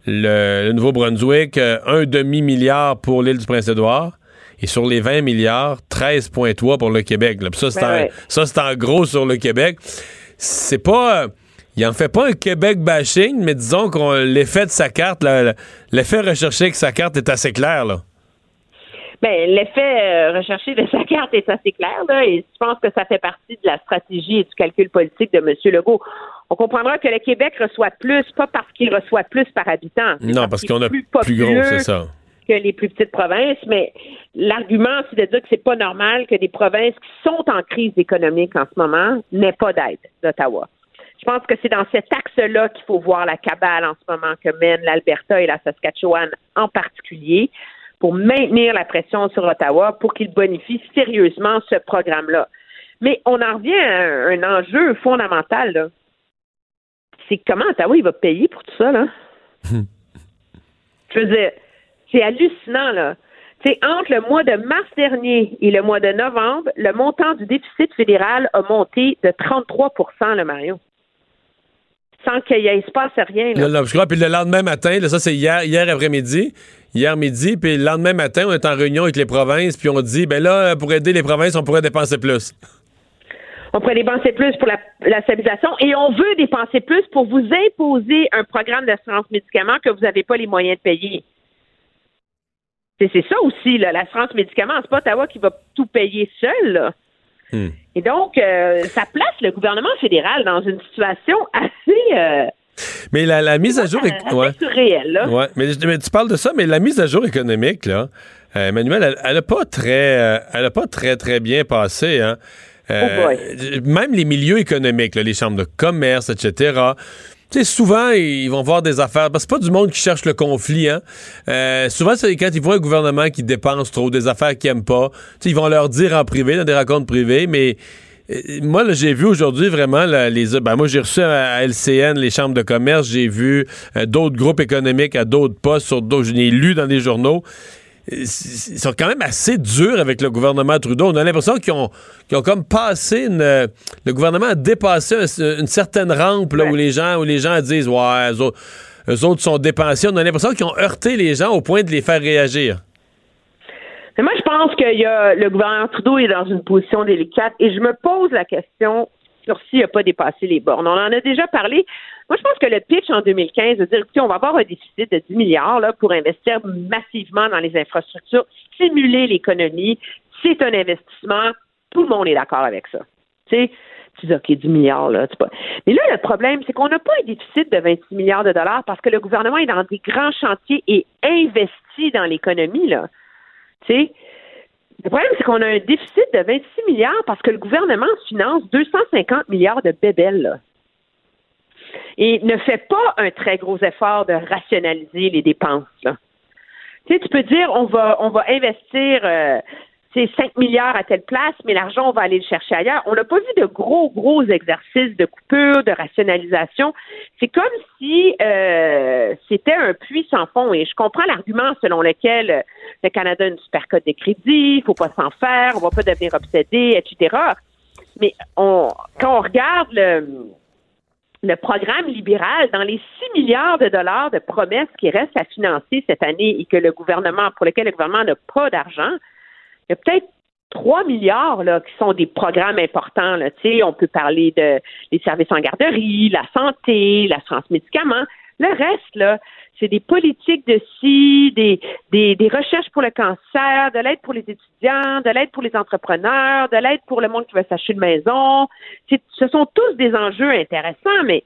le- le Nouveau-Brunswick, euh, un demi-milliard pour l'île du Prince-Édouard. Et sur les 20 milliards, 13,3 pour le Québec. là. Puis ça, c'est Ben en, ouais. ça, c'est en gros sur le Québec. C'est pas... euh, il en fait pas un Québec bashing, mais disons qu'on l'effet de sa carte, l'effet recherché avec sa carte est assez clair, là. Ben, l'effet euh, recherché de sa carte est assez clair, là, et je pense que ça fait partie de la stratégie et du calcul politique de M. Legault. On comprendra que le Québec reçoit plus, pas parce qu'il reçoit plus par habitant. Non, parce qu'on a plus plus gros, c'est ça. que les plus petites provinces, mais l'argument, c'est de dire que c'est pas normal que des provinces qui sont en crise économique en ce moment n'aient pas d'aide d'Ottawa. Je pense que c'est dans cet axe-là qu'il faut voir la cabale en ce moment que mènent l'Alberta et la Saskatchewan en particulier pour maintenir la pression sur Ottawa pour qu'il bonifie sérieusement ce programme-là. Mais on en revient à un, un enjeu fondamental. C'est comment Ottawa il va payer pour tout ça, là? Je veux dire, c'est hallucinant, là. Entre le mois de mars dernier et le mois de novembre, le montant du déficit fédéral a monté de 33% le Mario. Sans qu'il y ait se passe rien. Là. Là, là, je crois, puis le lendemain matin, là, ça c'est hier, hier après-midi, hier midi, puis le lendemain matin, on est en réunion avec les provinces, puis on dit, ben là, pour aider les provinces, on pourrait dépenser plus. On pourrait dépenser plus pour la, la stabilisation et on veut dépenser plus pour vous imposer un programme d'assurance médicaments que vous n'avez pas les moyens de payer. C'est ça aussi, là, l'assurance médicaments. C'est pas Ottawa qui va tout payer seul. là. Hmm. Et donc, euh, ça place le gouvernement fédéral dans une situation assez, euh, Mais la, la mise à jour est. assez ouais. surréelle. Là. Ouais, mais, mais tu parles de ça, mais la mise à jour économique, là, euh, Emmanuel, elle, elle a pas très, euh, elle a pas très, très bien passé, hein. Euh, Oh même les milieux économiques, là, les chambres de commerce, etc. Souvent, ils vont voir des affaires. Parce que c'est pas du monde qui cherche le conflit, hein. Euh, souvent, c'est quand ils voient un gouvernement qui dépense trop, des affaires qu'ils aiment pas. Ils vont leur dire en privé, dans des rencontres privées, mais euh, moi, j'ai vu aujourd'hui vraiment les. Ben, moi, j'ai reçu à, LCN les chambres de commerce, j'ai vu euh, d'autres groupes économiques à d'autres postes, sur. Je l'ai lu dans les journaux. Ils sont quand même assez durs avec le gouvernement Trudeau. On a l'impression qu'ils ont, ont comme passé une. Le gouvernement a dépassé un- une certaine rampe là, où les gens où les gens disent Ouais, eux autres, eux autres sont dépensiers. On a l'impression qu'ils ont heurté les gens au point de les faire réagir. Mais moi, je pense que y a, le gouvernement Trudeau est dans une position délicate et je me pose la question sur s'il n'a pas dépassé les bornes. On en a déjà parlé. Moi, je pense que le pitch en 2015 de dire, écoutez, on va avoir un déficit de 10 milliards pour investir massivement dans les infrastructures, stimuler l'économie, c'est un investissement. Tout le monde est d'accord avec ça. Tu sais, tu dis, OK, 10 milliards, là, pas. Mais là, le problème, c'est qu'on n'a pas un déficit de 26 milliards de dollars parce que le gouvernement est dans des grands chantiers et investi dans l'économie. Tu sais, le problème, c'est qu'on a un déficit de 26 milliards parce que le gouvernement finance 250 milliards de bébelles, là. Et ne fait pas un très gros effort de rationaliser les dépenses, là. Tu sais, tu peux dire, on va, on va investir, euh, c'est 5 milliards à telle place, mais l'argent, on va aller le chercher ailleurs. On n'a pas vu de gros, gros exercices de coupure, de rationalisation. C'est comme si euh, c'était un puits sans fond. Et je comprends l'argument selon lequel euh, le Canada a une super cote de crédit, il faut pas s'en faire, on va pas devenir obsédé, etc. Mais quand on regarde le, programme libéral, dans les 6 milliards de dollars de promesses qui restent à financer cette année et que le gouvernement, pour lesquels le gouvernement n'a pas d'argent, il y a peut-être 3 milliards là, qui sont des programmes importants. Là. On peut parler de les services en garderie, la santé, l'assurance médicaments. Le reste, là, c'est des politiques de ci, des, des, des recherches pour le cancer, de l'aide pour les étudiants, de l'aide pour les entrepreneurs, de l'aide pour le monde qui veut s'acheter une maison. Ce sont tous des enjeux intéressants, mais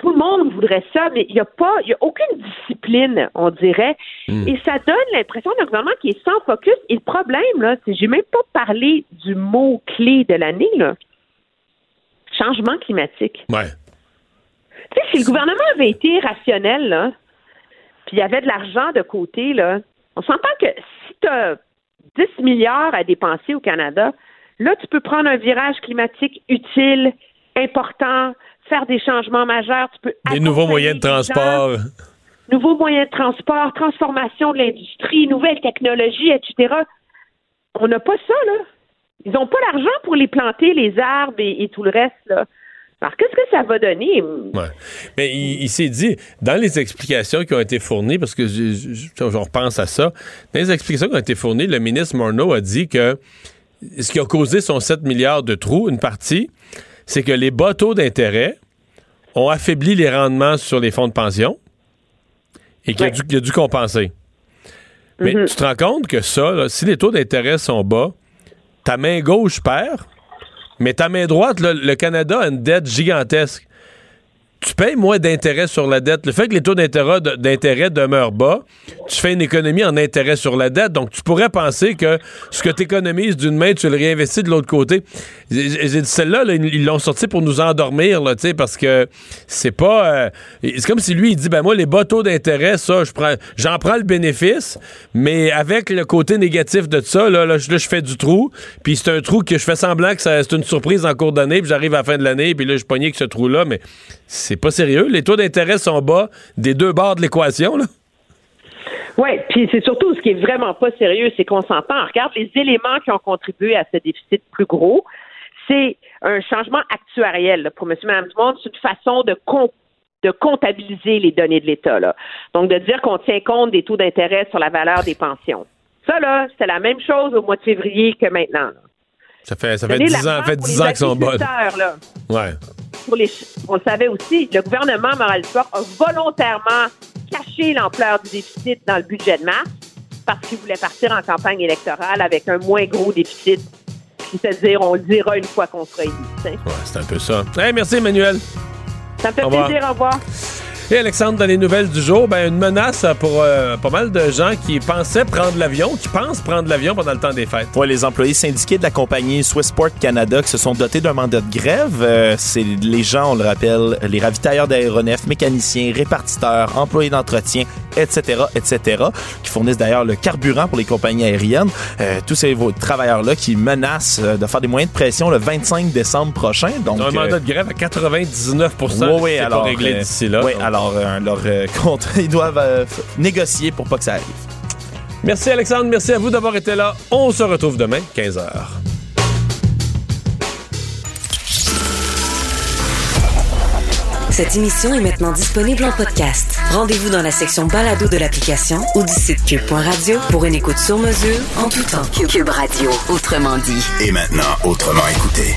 tout le monde voudrait ça, mais il n'y a pas, il y a aucune discipline, on dirait. Et ça donne l'impression d'un gouvernement qui est sans focus. Et le problème, là, c'est, j'ai même pas parlé du mot clé de l'année, là. Changement climatique. Ouais. Tu sais, si le gouvernement avait été rationnel, là, puis il y avait de l'argent de côté, là, on s'entend que si tu as 10 milliards à dépenser au Canada, là, tu peux prendre un virage climatique utile, important, faire des changements majeurs. Tu peux Des nouveaux moyens de transport. nouveaux moyens de transport, transformation de l'industrie, nouvelles technologies, etc. On n'a pas ça, là. Ils n'ont pas l'argent pour les planter, les arbres et, et tout le reste, là. Alors, qu'est-ce que ça va donner? Ouais. Mais il, il s'est dit, dans les explications qui ont été fournies, parce que je, je- je- je repense à ça, dans les explications qui ont été fournies, le ministre Morneau a dit que ce qui a causé son 7 milliards de trous, une partie, c'est que les bas taux d'intérêt ont affaibli les rendements sur les fonds de pension et qu'il a, dû- qu'il a dû compenser. Mais tu te rends compte que ça, là, si les taux d'intérêt sont bas, ta main gauche perd, mais ta main droite, là, le Canada a une dette gigantesque. Tu payes moins d'intérêt sur la dette. Le fait que les taux d'intérêt, de- d'intérêt demeurent bas, tu fais une économie en intérêt sur la dette. Donc, tu pourrais penser que ce que tu économises d'une main, tu le réinvestis de l'autre côté. Celle-là, là, ils l'ont sorti pour nous endormir, là, parce que c'est pas. euh, c'est comme si lui, il dit ben moi, les bas taux d'intérêt, ça, je prends, j'en prends le bénéfice, mais avec le côté négatif de ça, là, là, je, fais du trou, puis c'est un trou que je fais semblant que c'est une surprise en cours d'année, puis j'arrive à la fin de l'année, puis là, je pognais avec ce trou-là, mais c'est pas sérieux. Les taux d'intérêt sont bas des deux bords de l'équation, là. Oui, puis c'est surtout ce qui est vraiment pas sérieux, c'est qu'on s'entend. Regarde les éléments qui ont contribué à ce déficit plus gros. C'est un changement actuariel là, pour M. et Mme du Monde. C'est une façon de, com- de comptabiliser les données de l'État. Donc, de dire qu'on tient compte des taux d'intérêt sur la valeur des pensions. Ça, là, c'était la même chose au mois de février que maintenant. Ça fait, ça fait Donner 10 ans, fait pour 10 les ans qu'ils sont là. Ouais. pour les, on le savait aussi, le gouvernement moral Fort a volontairement caché l'ampleur du déficit dans le budget de mars parce qu'il voulait partir en campagne électorale avec un moins gros déficit. Puis se dire, on le dira une fois qu'on sera élu. Ouais, c'est un peu ça. Hey, merci, Emmanuel. Ça me fait Au revoir. plaisir. Au revoir. Et Alexandre, dans les nouvelles du jour, ben, une menace pour euh, pas mal de gens qui pensaient prendre l'avion, qui pensent prendre l'avion pendant le temps des fêtes. Ouais, les employés syndiqués de la compagnie Swissport Canada qui se sont dotés d'un mandat de grève, euh, c'est les gens, on le rappelle, les ravitailleurs d'aéronefs, mécaniciens, répartiteurs, employés d'entretien, etc., etc., qui fournissent d'ailleurs le carburant pour les compagnies aériennes. Euh, tous ces travailleurs-là qui menacent de faire des moyens de pression le 25 décembre prochain. Donc, un mandat de grève à 99 oui, c'est oui, pas alors, réglé euh, d'ici là. Oui, Donc, alors euh, leur euh, compte, ils doivent euh, négocier pour pas que ça arrive. Merci Alexandre, merci à vous d'avoir été là. On se retrouve demain, 15h. Cette émission est maintenant disponible en podcast. Rendez-vous dans la section balado de l'application ou du site cube.radio pour une écoute sur mesure en tout temps. Cube Radio, autrement dit. Et maintenant, autrement écouté.